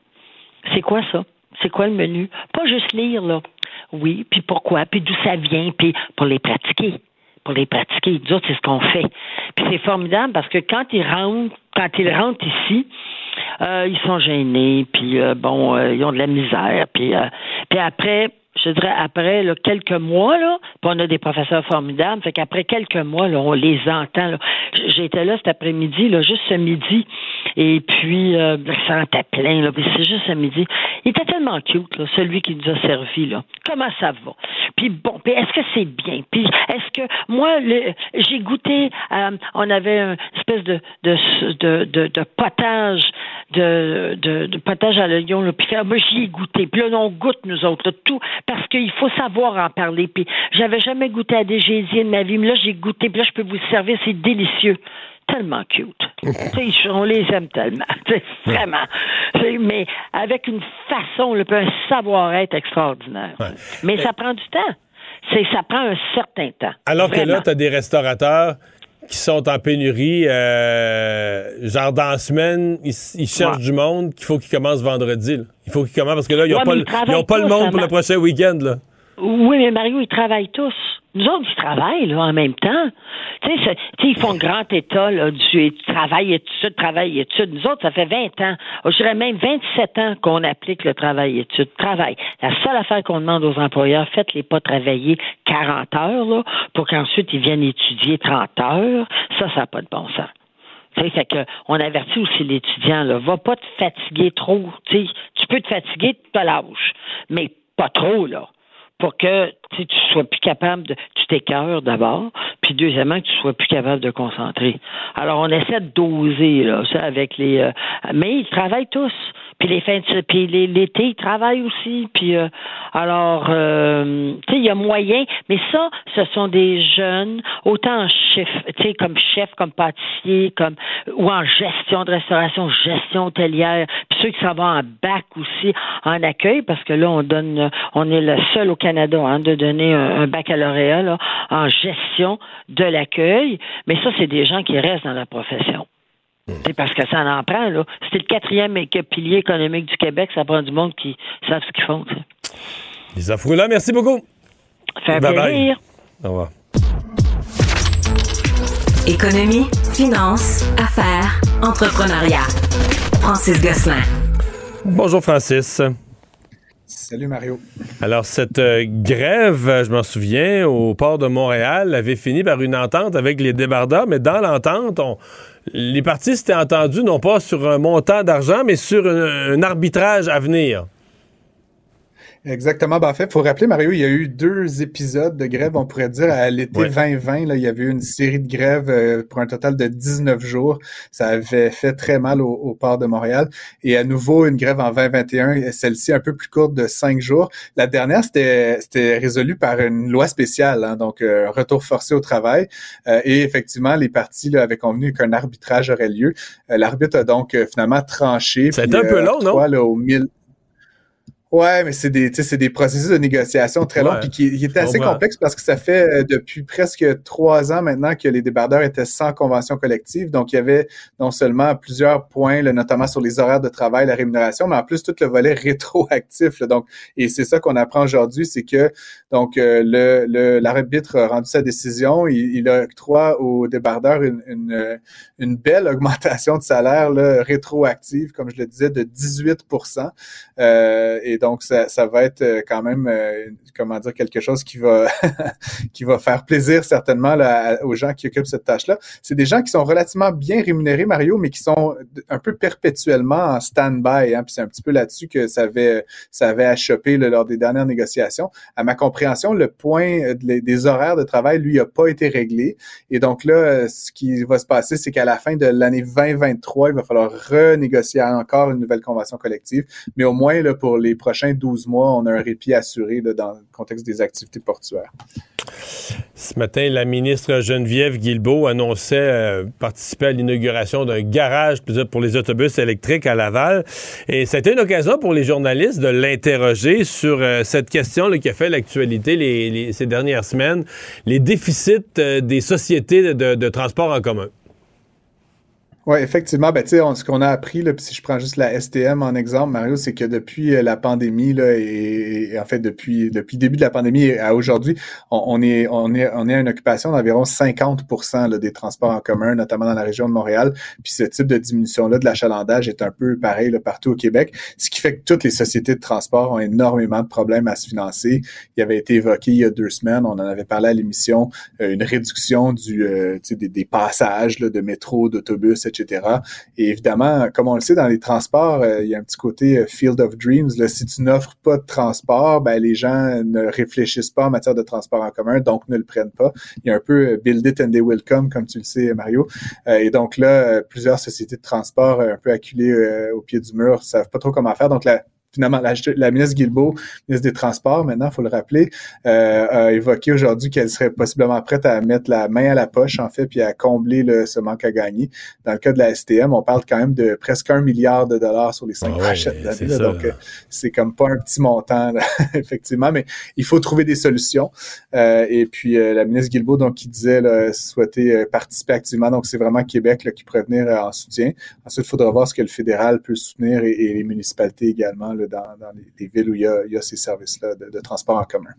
C'est quoi ça? C'est quoi le menu? Pas juste lire, là. Oui, puis pourquoi, puis d'où ça vient, puis pour les pratiquer. Pour les pratiquer. Nous autres, c'est ce qu'on fait. Puis c'est formidable parce que quand ils rentrent, quand ils rentrent ici, euh, ils sont gênés, puis euh, bon, euh, ils ont de la misère, puis, euh, puis après, je dirais après là, quelques mois, là, on a des professeurs formidables, fait qu'après quelques mois, là, on les entend. J'étais là cet après-midi, là, juste ce midi, et puis euh, le restaurant était plein, là, c'est juste ce midi. Il était tellement cute, là, celui qui nous a servi, là. Comment ça va? Puis bon, puis est-ce que c'est bien? Puis est-ce que moi, j'ai goûté, euh, on avait une espèce de de, de, de, potage, de, de, potage à l'oignon, là, puis ah, moi j'y ai goûté. Puis là, on goûte nous autres, là, tout, parce qu'il faut savoir en parler. Puis j'avais jamais goûté à des gésiers de ma vie, mais là j'ai goûté, puis là je peux vous le servir, c'est délicieux tellement cute. On les aime tellement. Vraiment. Mais avec une façon, puis un savoir-être extraordinaire. Mais ça prend du temps. C'est, ça prend un certain temps. Alors que là, tu as des restaurateurs qui sont en pénurie, euh, genre dans la semaine, ils, ils cherchent Ouais. du monde qu'il faut qu'ils commencent vendredi. là. Il faut qu'ils commencent parce que là, ils n'ont Ouais, pas, le- ils travaillent ils ont pas le tous, monde pour le prochain week-end. Là. Oui, mais Mario, ils travaillent tous. Nous autres, ils travaillent là, en même temps. Tu sais, tu ils font grand état là, du travail, études, travail, études. Nous autres, ça fait 20 ans, je dirais même 27 ans qu'on applique le travail, études, travail. La seule affaire qu'on demande aux employeurs, faites-les pas travailler 40 heures là, pour qu'ensuite ils viennent étudier 30 heures. Ça, ça n'a pas de bon sens. Tu que on avertit aussi l'étudiant, là, va pas te fatiguer trop. Tu sais, tu peux te fatiguer de ta l'âge, mais pas trop, là. Pour que tu sois plus capable de. Tu t'écœures d'abord, puis deuxièmement, que tu sois plus capable de concentrer. Alors, on essaie de doser, là, ça, avec les. euh, mais ils travaillent tous. Puis les fins de puis l'été, ils travaillent aussi. Puis euh, alors, euh, tu sais, il y a moyen, mais ça, ce sont des jeunes, autant en chef, tu sais, comme chef, comme pâtissier, comme ou en gestion de restauration, gestion hôtelière, puis ceux qui s'en vont en bac aussi en accueil, parce que là, on donne, on est le seul au Canada hein, de donner un, un baccalauréat là, en gestion de l'accueil. Mais ça, c'est des gens qui restent dans la profession. C'est parce que ça en prend, là. C'était le quatrième pilier économique du Québec, ça prend du monde qui savent ce qu'ils font. Lisa Froula, merci beaucoup. Fait Bye bye. plaisir. Au revoir. Économie, finance, affaires, entrepreneuriat. Francis Gosselin. Bonjour, Francis. Salut Mario. Alors, cette euh, grève, euh, je m'en souviens, au port de Montréal, avait fini par une entente avec les débardeurs, mais dans l'entente, on- les partis s'étaient entendus non pas sur un montant d'argent, mais sur un, un arbitrage à venir. Exactement. Ben, en fait, il faut rappeler, Mario, il y a eu deux épisodes de grève, on pourrait dire, à l'été 2020. Là, il y avait eu une série de grèves euh, pour un total de 19 jours. Ça avait fait très mal au, port de Montréal. Et à nouveau, une grève en 2021, celle-ci un peu plus courte de cinq jours. La dernière, c'était résolu par une loi spéciale, hein, donc euh, un retour forcé au travail. Euh, et effectivement, les partis là, avaient convenu qu'un arbitrage aurait lieu. L'arbitre a donc finalement tranché. C'est un peu long, non? Là, au mille... Ouais, mais c'est des, c'est des processus de négociation très longs, puis qui, qui étaient assez complexes parce que ça fait euh, depuis presque trois ans maintenant que les débardeurs étaient sans convention collective. Donc, il y avait non seulement plusieurs points, notamment sur les horaires de travail, la rémunération, mais en plus tout le volet rétroactif. donc, et c'est ça qu'on apprend aujourd'hui, c'est que donc euh, le, l'arbitre a rendu sa décision, il, il a octroie aux débardeurs une, une, une, belle augmentation de salaire là, rétroactive, comme je le disais, de 18 euh, et donc ça, ça va être euh, quand même, euh, comment dire, quelque chose qui va qui va faire plaisir certainement là, aux gens qui occupent cette tâche-là. C'est des gens qui sont relativement bien rémunérés, Mario, mais qui sont un peu perpétuellement en stand-by. Hein, puis c'est un petit peu là-dessus que ça avait ça avait achoppé lors des dernières négociations. À ma compréhension, le point des horaires de travail, lui, n'a pas été réglé. Et donc là, ce qui va se passer, c'est qu'à la fin de l'année 2023, il va falloir renégocier encore une nouvelle convention collective. Mais au moins, là, pour les prochains 12 mois, on a un répit assuré dans le contexte des activités portuaires. Ce matin, la ministre Geneviève Guilbeault annonçait euh, participer à l'inauguration d'un garage pour les autobus électriques à Laval. Et c'était une occasion pour les journalistes de l'interroger sur euh, cette question qui a fait l'actualité ces dernières semaines, les déficits euh, des sociétés de transport en commun. Oui, effectivement. Ben, ce qu'on a appris, là, si je prends juste la STM en exemple, Mario, c'est que depuis euh, la pandémie, là, et, en fait depuis depuis le début de la pandémie à aujourd'hui, on, est on est on est à une occupation d'environ 50 là, des transports en commun, notamment dans la région de Montréal. Puis ce type de diminution-là de l'achalandage est un peu pareil là, partout au Québec, ce qui fait que toutes les sociétés de transport ont énormément de problèmes à se financer. Il avait été évoqué il y a deux semaines, on en avait parlé à l'émission, euh, une réduction du euh, des, des, passages là, de métro, d'autobus, etc. Et évidemment, comme on le sait, dans les transports, euh, il y a un petit côté euh, field of dreams. Si tu n'offres pas de transport, ben, les gens ne réfléchissent pas en matière de transport en commun, donc ne le prennent pas. Il y a un peu euh, build it and they will come, comme tu le sais, Mario. et donc là, plusieurs sociétés de transport un peu acculées au pied du mur savent pas trop comment faire. Donc la finalement, la, ministre Guilbeault, ministre des Transports, maintenant, il faut le rappeler, euh, a évoqué aujourd'hui qu'elle serait possiblement prête à mettre la main à la poche, en fait, puis à combler le, ce manque à gagner. Dans le cas de la STM, on parle quand même de presque un milliard de dollars sur les cinq ah années. donc, euh, c'est comme pas un petit montant, effectivement, mais il faut trouver des solutions. Euh, et puis, la ministre Guilbeault, donc, qui disait souhaiter participer activement. Donc, c'est vraiment Québec là, qui pourrait venir en soutien. Ensuite, il faudra voir ce que le fédéral peut soutenir et, et les municipalités également dans, les, villes où il y a, ces services-là de, transport en commun.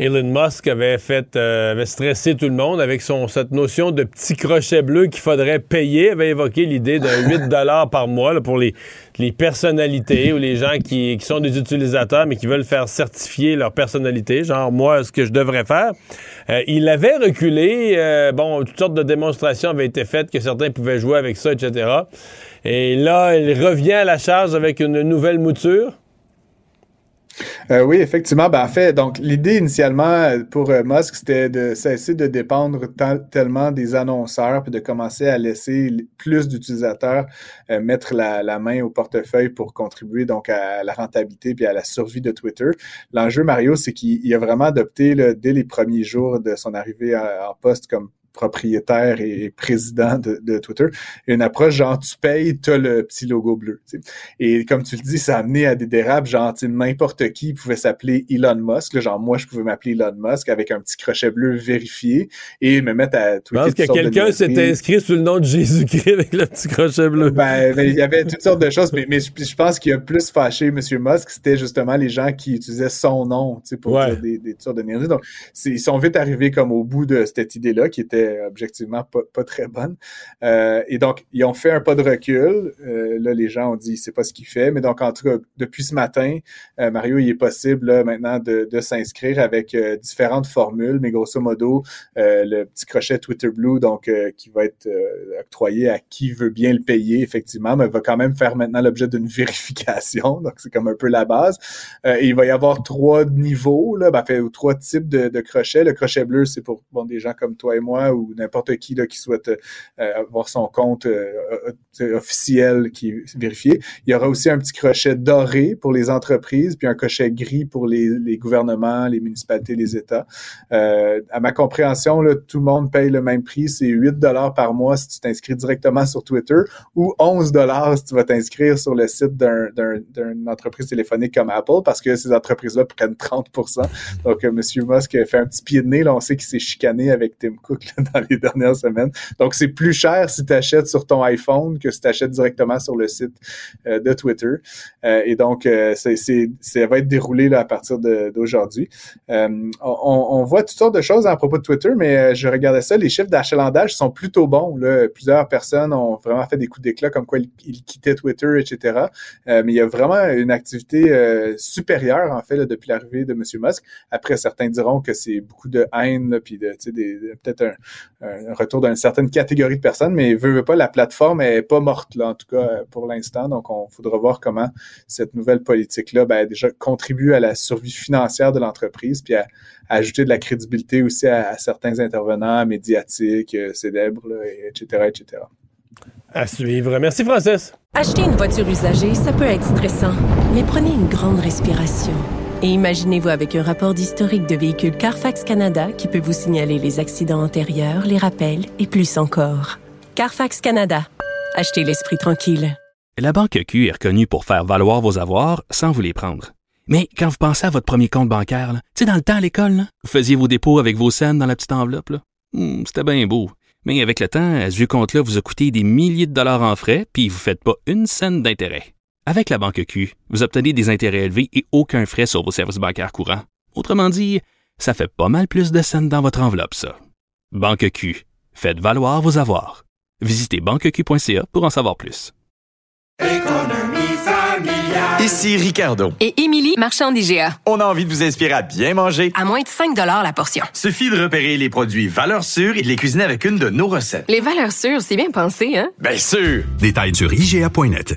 Elon Musk avait fait euh, avait stressé tout le monde avec son cette notion de petit crochet bleu qu'il faudrait payer, avait évoqué l'idée de 8 dollars par mois pour les, les personnalités ou les gens qui, sont des utilisateurs mais qui veulent faire certifier leur personnalité, genre moi ce que je devrais faire. Euh, il avait reculé, euh, bon toutes sortes de démonstrations avaient été faites que certains pouvaient jouer avec ça, etc. Et là, il revient à la charge avec une nouvelle mouture. Euh, oui, effectivement. Ben, en fait, donc l'idée initialement pour euh, Musk, c'était de cesser de dépendre tellement des annonceurs, puis de commencer à laisser plus d'utilisateurs euh, mettre la, main au portefeuille pour contribuer donc à la rentabilité puis à la survie de Twitter. L'enjeu, Mario, c'est qu'il a vraiment adopté dès les premiers jours de son arrivée en poste comme propriétaire et président de, Twitter, une approche genre tu payes, tu as le petit logo bleu. Et comme tu le dis, ça a amené à des dérapes, genre n'importe qui pouvait s'appeler Elon Musk. genre moi, je pouvais m'appeler Elon Musk avec un petit crochet bleu vérifié et me mettre à tweeter. Je pense que quelqu'un s'était inscrit sous le nom de Jésus-Christ avec le petit crochet bleu. Ben, ben, il y avait toutes sortes de choses, mais, mais je, pense qu'il a plus fâché M. Musk, c'était justement les gens qui utilisaient son nom pour dire des, des, sortes de Donc, ils sont vite arrivés comme au bout de cette idée-là qui était était objectivement pas, très bonne. Euh, et donc, ils ont fait un pas de recul. Euh, là, les gens ont dit, c'est pas ce qu'il fait. Mais donc, en tout cas, depuis ce matin, euh, Mario, il est possible là, maintenant de, s'inscrire avec euh, différentes formules, mais grosso modo, le petit crochet Twitter Blue, donc qui va être octroyé à qui veut bien le payer, effectivement, mais va quand même faire maintenant l'objet d'une vérification. Donc, c'est comme un peu la base. et il va y avoir trois niveaux, là, ben, fait, trois types de, de crochets. Le crochet bleu, c'est pour bon, des gens comme toi et moi ou n'importe qui là, qui souhaite euh, avoir son compte euh, euh, officiel qui est vérifié. Il y aura aussi un petit crochet doré pour les entreprises, puis un crochet gris pour les, les gouvernements, les municipalités, les États. à ma compréhension, là, tout le monde paye le même prix. C'est 8 dollars par mois si tu t'inscris directement sur Twitter ou 11 dollars si tu vas t'inscrire sur le site d'une entreprise téléphonique comme Apple parce que ces entreprises-là prennent 30% Donc, M. Musk fait un petit pied de nez. Là, on sait qu'il s'est chicané avec Tim Cook dans les dernières semaines. Donc, c'est plus cher si tu achètes sur ton iPhone que si tu achètes directement sur le site euh, de Twitter. Euh, et donc, euh, ça va être déroulé là, à partir d'aujourd'hui. On, on, voit toutes sortes de choses à propos de Twitter, mais je regardais ça, les chiffres d'achalandage sont plutôt bons. Là. Plusieurs personnes ont vraiment fait des coups d'éclat comme quoi ils, quittaient Twitter, etc. mais il y a vraiment une activité supérieure, en fait, depuis l'arrivée de M. Musk. Après, certains diront que c'est beaucoup de haine, là, puis de, peut-être un, un, retour d'une certaine catégorie de personnes, mais veut, veut pas, la plateforme est pas morte, là, en tout cas, pour l'instant. Donc, on faudra voir comment cette nouvelle politique-là, ben, déjà contribue à la survie financière de l'entreprise, puis à, ajouter de la crédibilité aussi à, certains intervenants médiatiques, euh, célèbres, etc., etc. À suivre. Merci, Francis. Acheter une voiture usagée, ça peut être stressant, mais prenez une grande respiration. Et imaginez-vous avec un rapport d'historique de véhicule Carfax Canada qui peut vous signaler les accidents antérieurs, les rappels et plus encore. Carfax Canada. Achetez l'esprit tranquille. La Banque Q est reconnue pour faire valoir vos avoirs sans vous les prendre. Mais quand vous pensez à votre premier compte bancaire, tu sais, dans le temps à l'école, vous faisiez vos dépôts avec vos scènes dans la petite enveloppe. Hmm, c'était bien beau. Mais avec le temps, ce vieux compte-là vous a coûté des milliers de dollars en frais, puis vous ne faites pas une scène d'intérêt. Avec la banque Q, vous obtenez des intérêts élevés et aucun frais sur vos services bancaires courants. Autrement dit, ça fait pas mal plus de scènes dans votre enveloppe, ça. Banque Q, faites valoir vos avoirs. Visitez banqueq.ca pour en savoir plus. Ici Ricardo. Et Émilie, marchand d'IGA. On a envie de vous inspirer à bien manger. À moins de 5 la portion. Suffit de repérer les produits valeurs sûres et de les cuisiner avec une de nos recettes. Les valeurs sûres, c'est bien pensé, hein? Bien sûr! Détails sur IGA.net.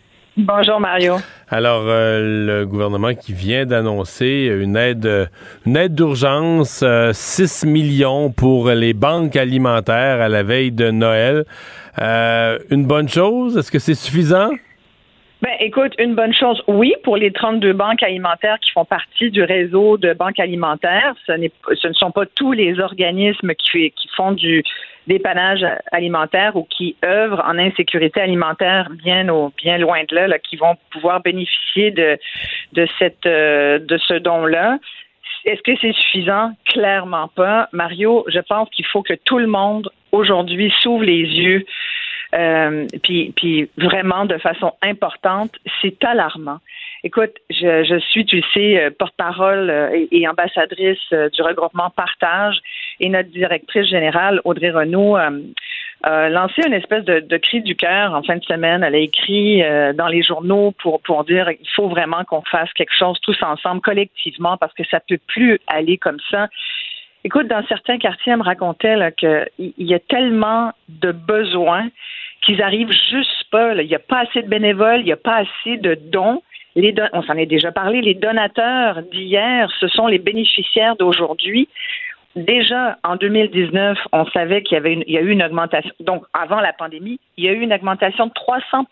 Bonjour Mario. Alors, euh, le gouvernement qui vient d'annoncer une aide, une aide d'urgence, 6 euh, millions pour les banques alimentaires à la veille de Noël. Euh, une bonne chose? Est-ce que c'est suffisant? Ben, écoute, une bonne chose, oui, pour les 32 banques alimentaires qui font partie du réseau de banques alimentaires. Ce, ce ne sont pas tous les organismes qui, font du, dépannage alimentaire ou qui œuvrent en insécurité alimentaire bien au, bien loin de là, qui vont pouvoir bénéficier de de cette euh, de ce don-là. Est-ce que c'est suffisant? Clairement pas. Mario, je pense qu'il faut que tout le monde aujourd'hui s'ouvre les yeux. Euh, puis, puis vraiment de façon importante, c'est alarmant. Écoute, je, je suis, tu le sais, euh, porte-parole euh, et, ambassadrice euh, du regroupement Partage et notre directrice générale, Audrey Renault, a lancé une espèce de, de cri du cœur en fin de semaine. Elle a écrit dans les journaux pour, pour dire il faut vraiment qu'on fasse quelque chose tous ensemble, collectivement, parce que ça peut plus aller comme ça. Écoute, dans certains quartiers, elle me racontait qu'il y a tellement de besoins qu'ils arrivent juste pas. Il n'y a pas assez de bénévoles, il n'y a pas assez de dons on s'en est déjà parlé, les donateurs d'hier, ce sont les bénéficiaires d'aujourd'hui. Déjà, en 2019, on savait qu'il y avait il y a eu une augmentation. Donc, avant la pandémie, il y a eu une augmentation de 300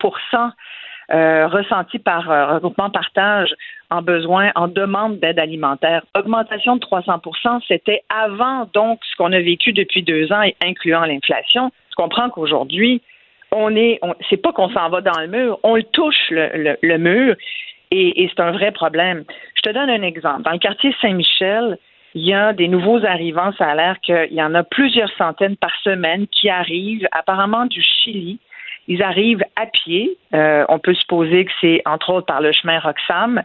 euh, ressentie par euh, regroupement partage en besoin, en demande d'aide alimentaire. Augmentation de 300% c'était avant donc ce qu'on a vécu depuis deux ans, incluant l'inflation. Je comprends qu'aujourd'hui, on est, c'est pas qu'on s'en va dans le mur, on le touche le, le, mur et, et c'est un vrai problème. Je te donne un exemple. Dans le quartier Saint-Michel, il y a des nouveaux arrivants. Ça a l'air qu'il y en a plusieurs centaines par semaine qui arrivent apparemment du Chili. Ils arrivent à pied. Euh, on peut supposer que c'est entre autres par le chemin Roxham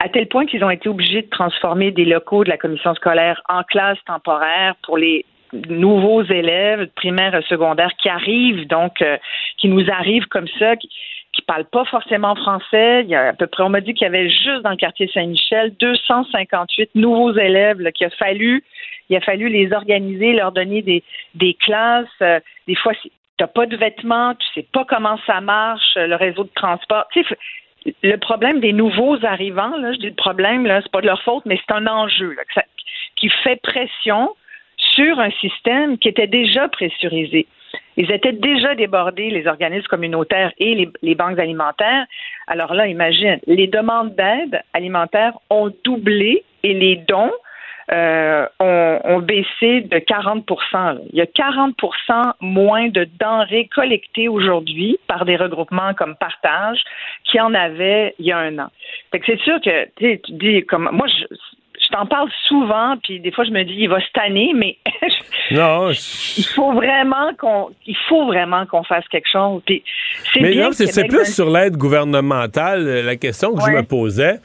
à tel point qu'ils ont été obligés de transformer des locaux de la commission scolaire en classe temporaire pour les nouveaux élèves primaires et secondaires qui arrivent, donc, euh, qui nous arrivent comme ça, qui, qui parlent pas forcément français. Il y a à peu près, on m'a dit qu'il y avait juste dans le quartier Saint-Michel 258 nouveaux élèves qu'il a fallu, il a fallu les organiser, leur donner des, des classes. Euh, des fois, tu n'as pas de vêtements, tu sais pas comment ça marche, le réseau de transport. Tu sais, le problème des nouveaux arrivants, là, je dis le problème, là, c'est pas de leur faute, mais c'est un enjeu qui fait pression sur un système qui était déjà pressurisé. Ils étaient déjà débordés, les organismes communautaires et les, les banques alimentaires. Alors là, imagine, les demandes d'aide alimentaire ont doublé et les dons euh, ont, baissé de 40% Il y a 40% moins de denrées collectées aujourd'hui par des regroupements comme Partage qu'il y en avait il y a un an. c'est sûr que tu dis comme moi je, t'en parle souvent, puis des fois je me dis il va se tanner, mais non, il faut vraiment qu'on il faut vraiment qu'on fasse quelque chose. Puis c'est mais non, c'est plus sur l'aide gouvernementale la question que je me posais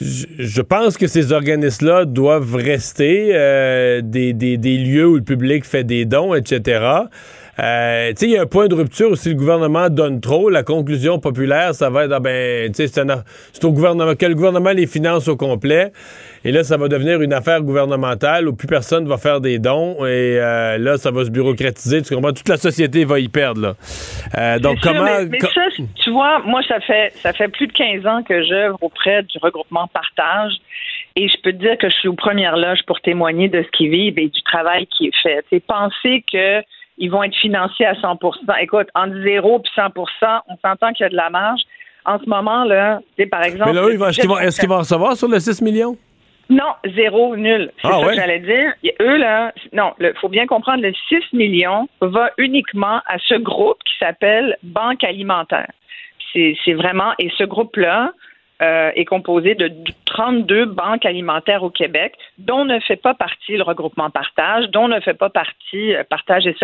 je pense que ces organismes-là doivent rester euh, des, des, des, lieux où le public fait des dons, etc. Euh, tu sais, il y a un point de rupture si le gouvernement donne trop. La conclusion populaire, ça va être, ah ben, sais, c'est au gouvernement, que le gouvernement les finance au complet. Et là, ça va devenir une affaire gouvernementale où plus personne va faire des dons. Et euh, là, ça va se bureaucratiser. Tu comprends? Toute la société va y perdre, là. Euh, donc, comment. mais, ça, tu vois, moi, ça fait, ça fait plus de 15 ans que j'œuvre auprès du regroupement Partage. Et je peux te dire que je suis aux premières loges pour témoigner de ce qu'ils vivent et du travail qui est fait. C'est penser que ils vont être financés à 100% Écoute, entre 0 et 100% on s'entend qu'il y a de la marge. En ce moment, là, par exemple. Mais là, est-ce qu'ils vont, recevoir sur le 6 millions? Non, zéro, nul. C'est ah, ça que j'allais dire. eux, là, non, il faut bien comprendre, le 6 millions va uniquement à ce groupe qui s'appelle Banque alimentaire. C'est vraiment, et ce groupe-là, euh, est composé de 32 banques alimentaires au Québec, dont ne fait pas partie le regroupement Partage, dont ne fait pas partie euh, Partage et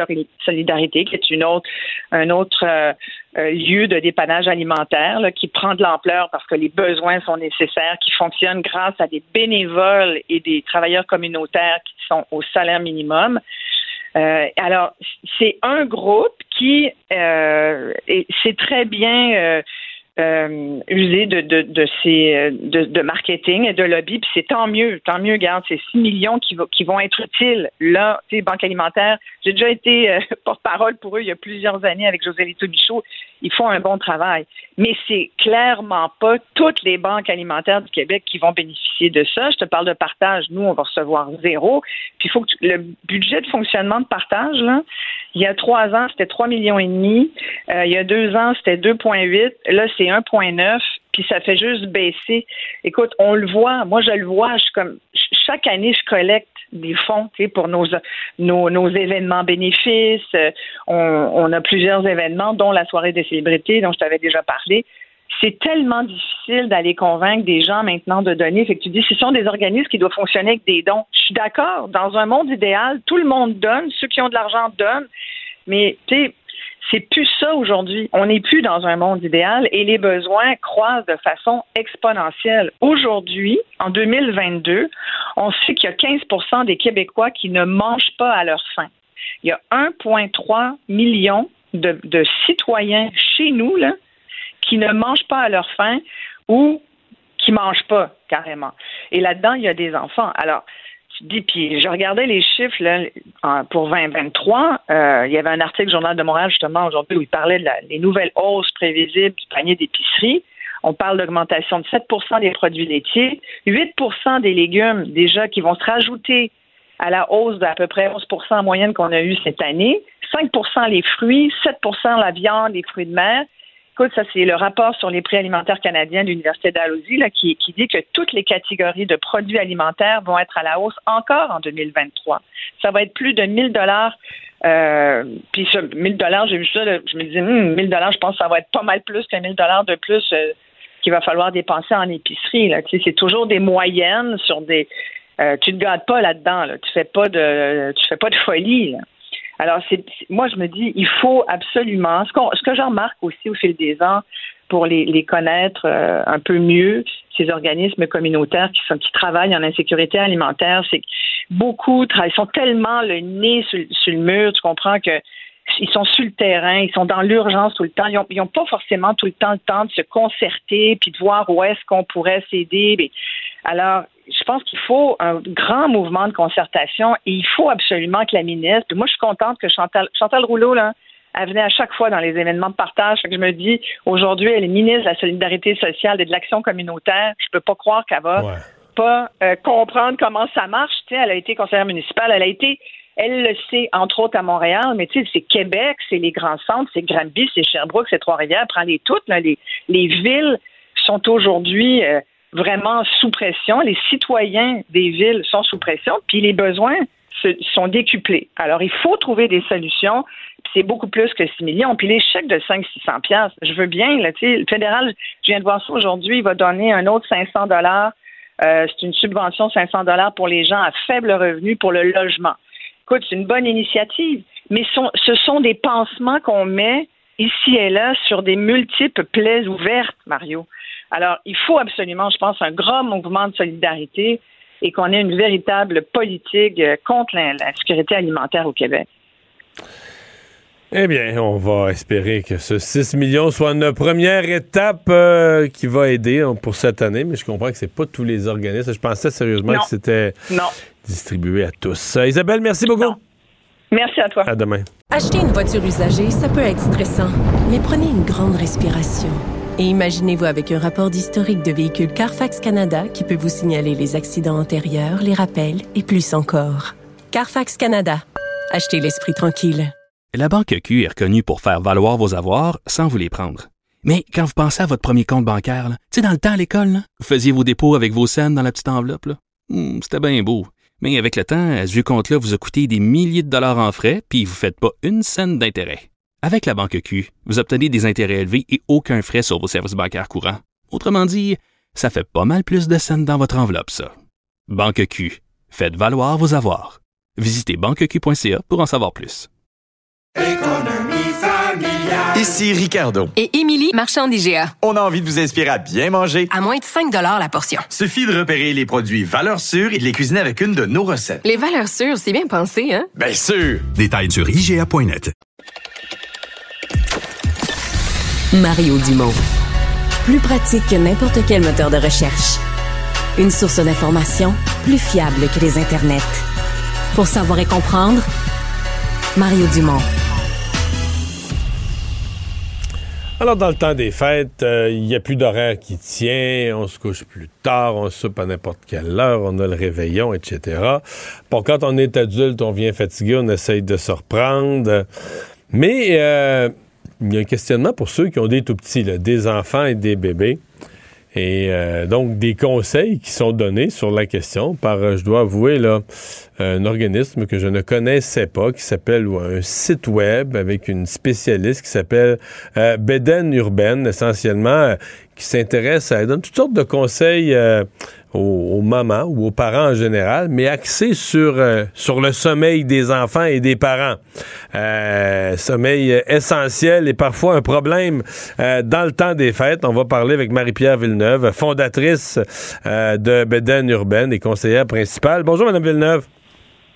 Solidarité, qui est une autre, un autre euh, lieu de dépannage alimentaire qui prend de l'ampleur parce que les besoins sont nécessaires, qui fonctionne grâce à des bénévoles et des travailleurs communautaires qui sont au salaire minimum. alors, c'est un groupe qui c'est très bien euh, user de, de, de, ces, de, de, marketing et de lobby, puis c'est tant mieux, tant mieux, garde, c'est 6 millions qui, qui vont être utiles. Là, tu sais, Banque alimentaire, j'ai déjà été euh, porte-parole pour eux il y a plusieurs années avec José Lito. Ils font un bon travail. Mais c'est clairement pas toutes les banques alimentaires du Québec qui vont bénéficier de ça. Je te parle de partage. Nous, on va recevoir zéro. Puis il faut que le budget de fonctionnement de partage, là, il y a trois ans, c'était 3 millions et demi. Euh, il y a deux ans, c'était 2,8. Là, c'est 1,9. Puis ça fait juste baisser. Écoute, on le voit. Moi, je le vois. Je comme chaque année, je collecte des fonds pour nos, nos, événements bénéfices. Euh, on, a plusieurs événements, dont la soirée des célébrités, dont je t'avais déjà parlé. C'est tellement difficile d'aller convaincre des gens maintenant de donner. Que tu dis, ce sont des organismes qui doivent fonctionner avec des dons. Je suis d'accord. Dans un monde idéal, tout le monde donne. Ceux qui ont de l'argent donnent. Mais, tu sais, c'est plus ça aujourd'hui. On n'est plus dans un monde idéal et les besoins croissent de façon exponentielle. Aujourd'hui, en 2022, on sait qu'il y a 15% des Québécois qui ne mangent pas à leur faim. Il y a 1,3 million de, de, citoyens chez nous qui ne mangent pas à leur faim ou qui mangent pas carrément. Et là-dedans, il y a des enfants. Alors, puis je regardais les chiffres là, pour 2023. Euh, il y avait un article Journal de Montréal justement aujourd'hui où il parlait des nouvelles hausses prévisibles du panier d'épicerie. On parle d'augmentation de 7% des produits laitiers, 8% des légumes déjà qui vont se rajouter à la hausse d'à peu près 11% en moyenne qu'on a eue cette année, 5% les fruits, 7% la viande, les fruits de mer. Écoute, ça c'est le rapport sur les prix alimentaires canadiens de l'Université Dalhousie là, qui, dit que toutes les catégories de produits alimentaires vont être à la hausse encore en 2023. Ça va être plus de 1000 dollars. Euh, puis ça, 1000 dollars, j'ai vu ça, je me disais, hum, 1000 dollars, je pense que ça va être pas mal plus que 1000 dollars de plus euh, qu'il va falloir dépenser en épicerie. C'est toujours des moyennes sur des. Euh, tu ne gâtes pas là-dedans. Là. Tu fais pas de, tu fais pas de folie. Alors, c'est, moi, je me dis, il faut absolument, ce, qu'on, ce que je remarque aussi au fil des ans, pour les, les connaître euh, un peu mieux, ces organismes communautaires qui, sont, qui travaillent en insécurité alimentaire, c'est que beaucoup travaillent, sont tellement le nez sur, sur le mur, tu comprends que ils sont sur le terrain, ils sont dans l'urgence tout le temps. Ils n'ont pas forcément tout le temps le temps de se concerter puis de voir où est-ce qu'on pourrait s'aider. Mais, alors, je pense qu'il faut un grand mouvement de concertation et il faut absolument que la ministre. Moi, je suis contente que Chantal, Chantal Rouleau, là, elle venait à chaque fois dans les événements de partage. Fait que je me dis, aujourd'hui, elle est ministre de la solidarité sociale et de l'action communautaire. Je peux pas croire qu'elle va Ouais. pas euh, comprendre comment ça marche. Elle a été conseillère municipale, elle a été, elle le sait, entre autres à Montréal, mais tu sais, c'est Québec, c'est les grands centres, c'est Granby, c'est Sherbrooke, c'est Trois-Rivières, prends-les toutes. Là, les, les villes sont aujourd'hui euh, vraiment sous pression. Les citoyens des villes sont sous pression, puis les besoins sont décuplés. Alors, il faut trouver des solutions. C'est beaucoup plus que 6 millions. Puis les chèques de 500-600 piastres, je veux bien. Là, le fédéral, je viens de voir ça aujourd'hui, il va donner un autre 500 dollars. Euh, c'est une subvention de 500 dollars pour les gens à faible revenu pour le logement. Écoute, c'est une bonne initiative, mais ce sont des pansements qu'on met ici et là sur des multiples plaies ouvertes, Mario. Alors, il faut absolument, je pense, un grand mouvement de solidarité et qu'on ait une véritable politique euh, contre la, la sécurité alimentaire au Québec. Eh bien, on va espérer que ce 6 millions soit une première étape euh, qui va aider hein, pour cette année, mais je comprends que c'est pas tous les organismes. Je pensais sérieusement Non. que c'était Non. distribué à tous. Euh, Isabelle, merci beaucoup. Merci à toi. À demain. Acheter une voiture usagée, ça peut être stressant, mais prenez une grande respiration. Et imaginez-vous avec un rapport d'historique de véhicule Carfax Canada qui peut vous signaler les accidents antérieurs, les rappels et plus encore. Carfax Canada. Achetez l'esprit tranquille. La Banque Q est reconnue pour faire valoir vos avoirs sans vous les prendre. Mais quand vous pensez à votre premier compte bancaire, tu sais, dans le temps à l'école, vous faisiez vos dépôts avec vos scènes dans la petite enveloppe. Hmm, C'était bien beau. Mais avec le temps, à ce compte-là vous a coûté des milliers de dollars en frais, puis vous ne faites pas une scène d'intérêt. Avec la Banque Q, vous obtenez des intérêts élevés et aucun frais sur vos services bancaires courants. Autrement dit, ça fait pas mal plus de scènes dans votre enveloppe, ça. Banque Q. Faites valoir vos avoirs. Visitez banqueq.ca pour en savoir plus. Ici Ricardo. Et Émilie, marchand d'IGA. On a envie de vous inspirer à bien manger. À moins de 5 la portion. Suffit de repérer les produits valeurs sûres et de les cuisiner avec une de nos recettes. Les valeurs sûres, c'est bien pensé, hein? Bien sûr! Détails sur IGA.net. Mario Dumont. Plus pratique que n'importe quel moteur de recherche. Une source d'information plus fiable que les internets. Pour savoir et comprendre, Mario Dumont. Alors, dans le temps des fêtes, euh, il n'y a plus d'horaire qui tient, on se couche plus tard, on soupe à n'importe quelle heure, on a le réveillon, etc. Bon, quand on est adulte, on vient fatigué, on essaye de se reprendre. Mais euh, il y a un questionnement pour ceux qui ont des tout petits, des enfants et des bébés. Et euh, donc, des conseils qui sont donnés sur la question par, euh, je dois avouer, là, un organisme que je ne connaissais pas, qui s'appelle, un site web avec une spécialiste qui s'appelle euh, Beden Urbaine, essentiellement, qui s'intéresse à, elle donne toutes sortes de conseils aux, aux mamans ou aux parents en général, mais axés sur, euh, sur le sommeil des enfants et des parents. Euh, sommeil euh, essentiel et parfois un problème euh, dans le temps des fêtes. On va parler avec Marie-Pierre Villeneuve, fondatrice de Beden Urbaine et conseillère principale. Bonjour, Madame Villeneuve.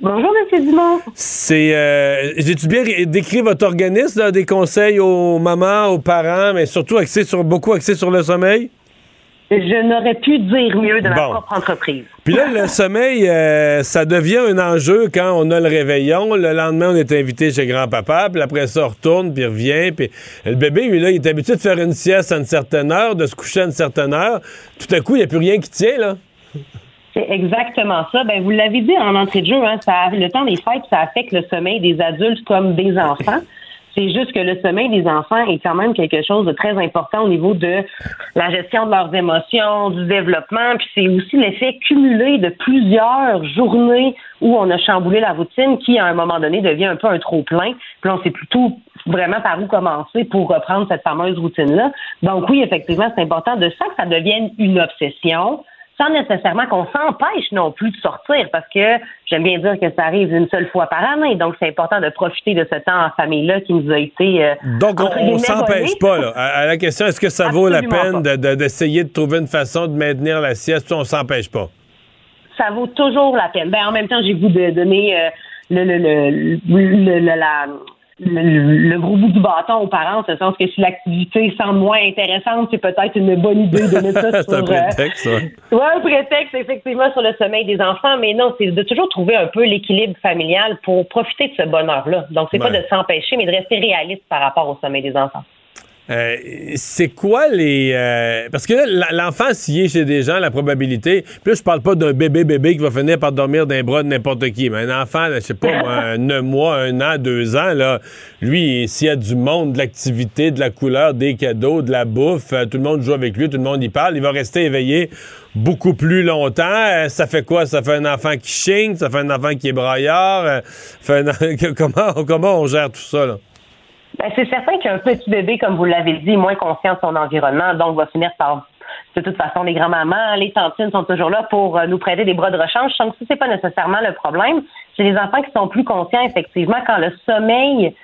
Bonjour, M. Dumont. C'est. Euh, J'ai-tu bien décrit votre organisme, là, des conseils aux mamans, aux parents, mais surtout axé sur, beaucoup axé sur le sommeil? Je n'aurais pu dire mieux de ma Bon. propre entreprise. Puis là, le sommeil, euh, ça devient un enjeu quand on a le réveillon. Le lendemain, on est invité chez grand-papa, puis après ça, on retourne, puis il revient. Puis le bébé, lui, là, il est habitué de faire une sieste à une certaine heure, de se coucher à une certaine heure. Tout à coup, il n'y a plus rien qui tient, là. C'est exactement ça. Ben, vous l'avez dit en entrée de jeu, hein, ça, le temps des fêtes, ça affecte le sommeil des adultes comme des enfants. C'est juste que le sommeil des enfants est quand même quelque chose de très important au niveau de la gestion de leurs émotions, du développement, puis c'est aussi l'effet cumulé de plusieurs journées où on a chamboulé la routine qui, à un moment donné, devient un peu un trop-plein. Puis on sait plutôt vraiment par où commencer pour reprendre cette fameuse routine-là. Donc oui, effectivement, c'est important de ça que ça devienne une obsession sans nécessairement qu'on s'empêche non plus de sortir, parce que j'aime bien dire que ça arrive une seule fois par année, donc c'est important de profiter de ce temps en famille-là qui nous a été... Euh, donc on, ne s'empêche pas, là. À, la question, est-ce que ça vaut la peine d'essayer de, trouver une façon de maintenir la sieste, ou on s'empêche pas? Ça vaut toujours la peine. Ben, en même temps, j'ai voulu de donner euh, le, le, le, la le, gros bout du bâton aux parents, en ce sens que si l'activité semble moins intéressante, c'est peut-être une bonne idée de mettre ça sur... un prétexte, euh, ouais, un prétexte, effectivement, sur le sommeil des enfants, mais non, c'est de toujours trouver un peu l'équilibre familial pour profiter de ce bonheur-là. Donc, c'est pas de s'empêcher, mais de rester réaliste par rapport au sommeil des enfants. Euh, c'est quoi les. Euh, parce que l'enfant, s'il est chez des gens, la probabilité. Puis là, je parle pas d'un bébé-bébé qui va finir par dormir les bras de n'importe qui. Mais un enfant, je sais pas, un 9 mois, un an, deux ans, là, lui, s'il y a du monde, de l'activité, de la couleur, des cadeaux, de la bouffe, euh, tout le monde joue avec lui, tout le monde y parle, il va rester éveillé beaucoup plus longtemps. ça fait quoi? Ça fait un enfant qui chigne, ça fait un enfant qui est braillard. comment, comment on gère tout ça? Ben, c'est certain qu'un petit bébé, comme vous l'avez dit, est moins conscient de son environnement, donc va finir par de toute façon, les grands-mamans, les tantines sont toujours là pour euh, nous prêter des bras de rechange. Je pense que c'est pas nécessairement le problème. C'est les enfants qui sont plus conscients, effectivement, quand le sommeil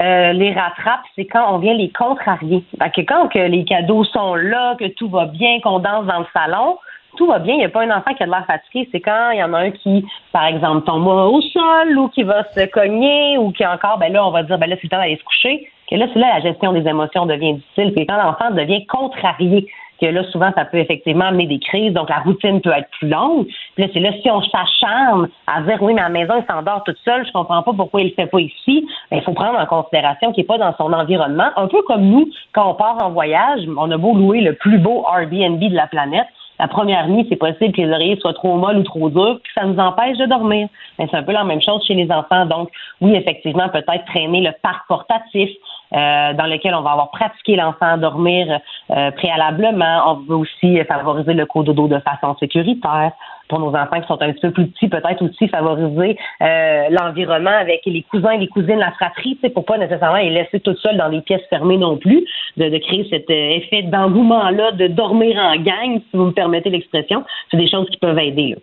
euh, les rattrape, c'est quand on vient les contrarier. que quand que les cadeaux sont là, que tout va bien, qu'on danse dans le salon, tout va bien. Il n'y a pas un enfant qui a de l'air fatigué. C'est quand il y en a un qui, par exemple, tombe au sol ou qui va se cogner ou qui encore, ben là, on va dire, ben là, c'est le temps d'aller se coucher. Que là, c'est là la gestion des émotions devient difficile. Puis quand l'enfant devient contrarié, que là, souvent, ça peut effectivement amener des crises, donc la routine peut être plus longue. Puis là, c'est là, si on s'acharne à dire, oui, mais à la maison, il s'endort toute seule, je comprends pas pourquoi il le fait pas ici, ben, il faut prendre en considération qu'il n'est pas dans son environnement. Un peu comme nous, quand on part en voyage, on a beau louer le plus beau Airbnb de la planète, la première nuit, c'est possible que les oreillers soient trop molles ou trop durs, puis ça nous empêche de dormir. C'est un peu la même chose chez les enfants. Donc, oui, effectivement, peut-être traîner le parc portatif, euh, dans lequel on va avoir pratiqué l'enfant à dormir euh, préalablement. On veut aussi favoriser le cododo de façon sécuritaire pour nos enfants qui sont un petit peu plus petits, peut-être aussi favoriser euh, l'environnement avec les cousins, les cousines, la fratrie, pour pas nécessairement les laisser tout seuls dans des pièces fermées non plus, de, créer cet effet d'engouement-là, de dormir en gang, si vous me permettez l'expression. C'est des choses qui peuvent aider. Là.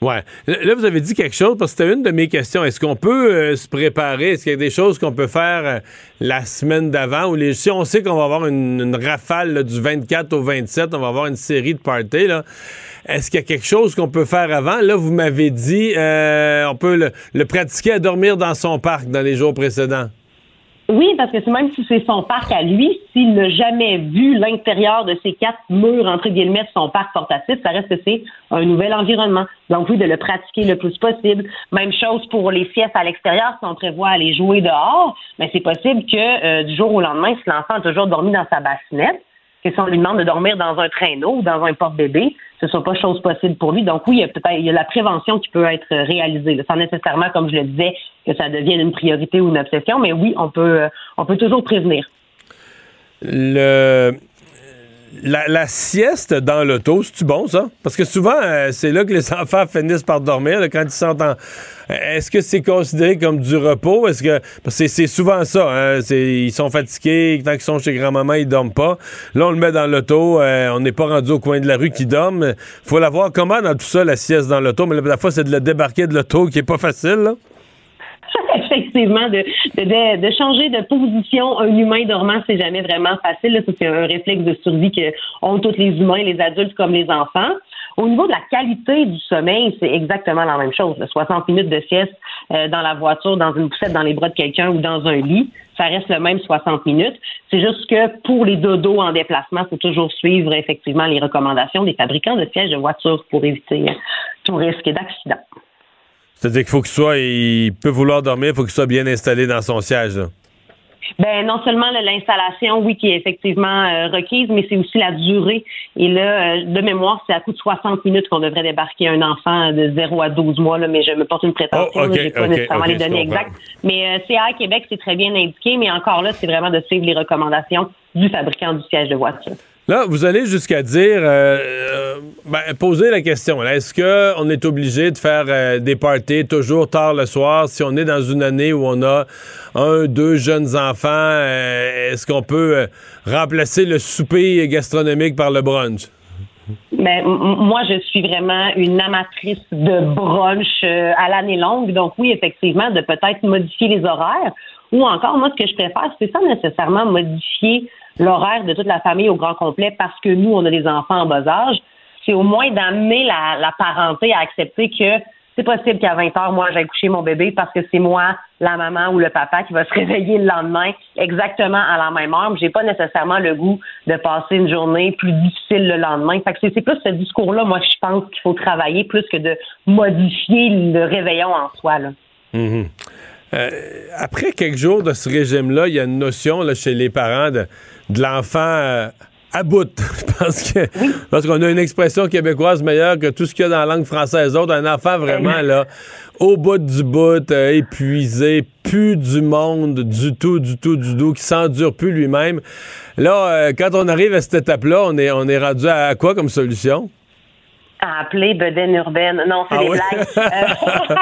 Ouais. Là, vous avez dit quelque chose, parce que c'était une de mes questions. Est-ce qu'on peut euh, se préparer? Est-ce qu'il y a des choses qu'on peut faire euh, la semaine d'avant? Ou les, si on sait qu'on va avoir une, rafale du 24 au 27, on va avoir une série de parties, là. Est-ce qu'il y a quelque chose qu'on peut faire avant? Là, vous m'avez dit, euh, on peut le pratiquer à dormir dans son parc dans les jours précédents. Oui, parce que même si c'est son parc à lui, s'il n'a jamais vu l'intérieur de ces quatre murs, entre guillemets, de son parc portatif, ça reste que c'est un nouvel environnement. Donc, oui, de le pratiquer le plus possible. Même chose pour les siestes à l'extérieur, si on prévoit aller jouer dehors, mais c'est possible que euh, du jour au lendemain, si l'enfant a toujours dormi dans sa bassinette, que si on lui demande de dormir dans un traîneau ou dans un porte-bébé, ce ne soit pas chose possible pour lui. Donc oui, il y a peut-être il y a la prévention qui peut être réalisée, sans nécessairement, comme je le disais, que ça devienne une priorité ou une obsession, mais oui, on peut, euh, on peut toujours prévenir. Le la, sieste dans l'auto, c'est-tu bon, ça? Parce que souvent, euh, c'est là que les enfants finissent par dormir, quand ils sont en... Est-ce que c'est considéré comme du repos? Est-ce que... Parce que c'est souvent ça, hein? Ils sont fatigués, tant qu'ils sont chez grand-maman, ils dorment pas. Là, on le met dans l'auto, euh, on n'est pas rendu au coin de la rue qui dorment. faut la voir comment dans tout ça, la sieste dans l'auto, mais la fois, c'est de le débarquer de l'auto qui est pas facile, là. effectivement, de, de, changer de position. Un humain dormant, c'est jamais vraiment facile. C'est un réflexe de survie qu'ont tous les humains, les adultes comme les enfants. Au niveau de la qualité du sommeil, c'est exactement la même chose. 60 minutes de sieste euh, dans la voiture, dans une poussette, dans les bras de quelqu'un ou dans un lit, ça reste le même 60 minutes. C'est juste que pour les dodos en déplacement, il faut toujours suivre effectivement les recommandations des fabricants de sièges de voiture pour éviter tout risque d'accident. C'est-à-dire qu'il faut qu'il soit, il peut vouloir dormir, il faut qu'il soit bien installé dans son siège. Ben non seulement l'installation, oui, qui est effectivement euh, requise, mais c'est aussi la durée. Et là, euh, de mémoire, c'est à coup de 60 minutes qu'on devrait débarquer un enfant de 0 à 12 mois, là, mais je me porte une prétention, Oh, là, j'ai pas nécessairement les données je exactes. Mais euh, CA Québec, c'est très bien indiqué, mais encore là, c'est vraiment de suivre les recommandations du fabricant du siège de voiture. Là, vous allez jusqu'à dire, euh, euh, ben, poser la question. Est-ce qu'on est obligé de faire euh, des parties toujours tard le soir si on est dans une année où on a un, deux jeunes enfants? euh, Est-ce qu'on peut remplacer le souper gastronomique par le brunch? Mais moi, je suis vraiment une amatrice de brunch euh, à l'année longue. Donc oui, effectivement, de peut-être modifier les horaires. Ou encore, moi, ce que je préfère, c'est pas nécessairement modifier l'horaire de toute la famille au grand complet parce que nous, on a des enfants en bas âge. C'est au moins d'amener la parenté à accepter que c'est possible qu'à 20 heures, moi, j'aille coucher mon bébé parce que c'est moi, la maman ou le papa qui va se réveiller le lendemain exactement à la même heure. J'ai pas nécessairement le goût de passer une journée plus difficile le lendemain. Fait que c'est plus ce discours-là, moi, je pense qu'il faut travailler plus que de modifier le réveillon en soi. Mhm. Euh, après quelques jours de ce régime-là, il y a une notion là, chez les parents de, de l'enfant euh, à bout. Je pense que parce qu'on a une expression québécoise meilleure que tout ce qu'il y a dans la langue française autre. Un enfant vraiment là, au bout du bout, euh, épuisé, plus du monde, du tout, du tout, du tout, qui s'endure plus lui-même. Là, euh, quand on arrive à cette étape-là, on est, on est rendu à quoi comme solution? à appeler bedaine urbaine. Non, c'est Ah des oui? blagues. Euh,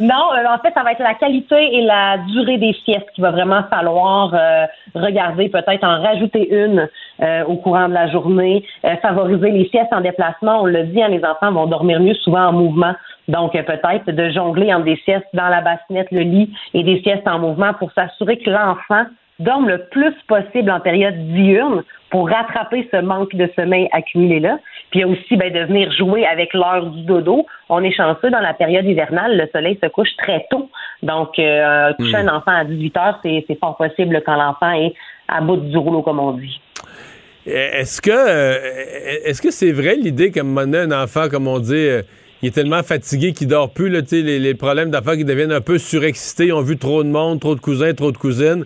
non, euh, en fait, ça va être la qualité et la durée des siestes qu'il va vraiment falloir euh, regarder, peut-être en rajouter une euh, au courant de la journée, euh, favoriser les siestes en déplacement. On le dit, hein, les enfants vont dormir mieux souvent en mouvement. Donc, euh, peut-être de jongler entre des siestes dans la bassinette, le lit et des siestes en mouvement pour s'assurer que l'enfant dorme le plus possible en période diurne pour rattraper ce manque de sommeil accumulé là. Puis il y a aussi ben, de venir jouer avec l'heure du dodo. On est chanceux dans la période hivernale, le soleil se couche très tôt. Donc euh, coucher Hmm. un enfant à 18 heures, c'est c'est fort possible quand l'enfant est à bout du rouleau, comme on dit. Est-ce que euh, est-ce que c'est vrai l'idée qu'à un moment donné, un enfant, comme on dit, euh, il est tellement fatigué qu'il dort plus, là, les, les problèmes d'enfants qui deviennent un peu surexcités, ils ont vu trop de monde, trop de cousins, trop de cousines.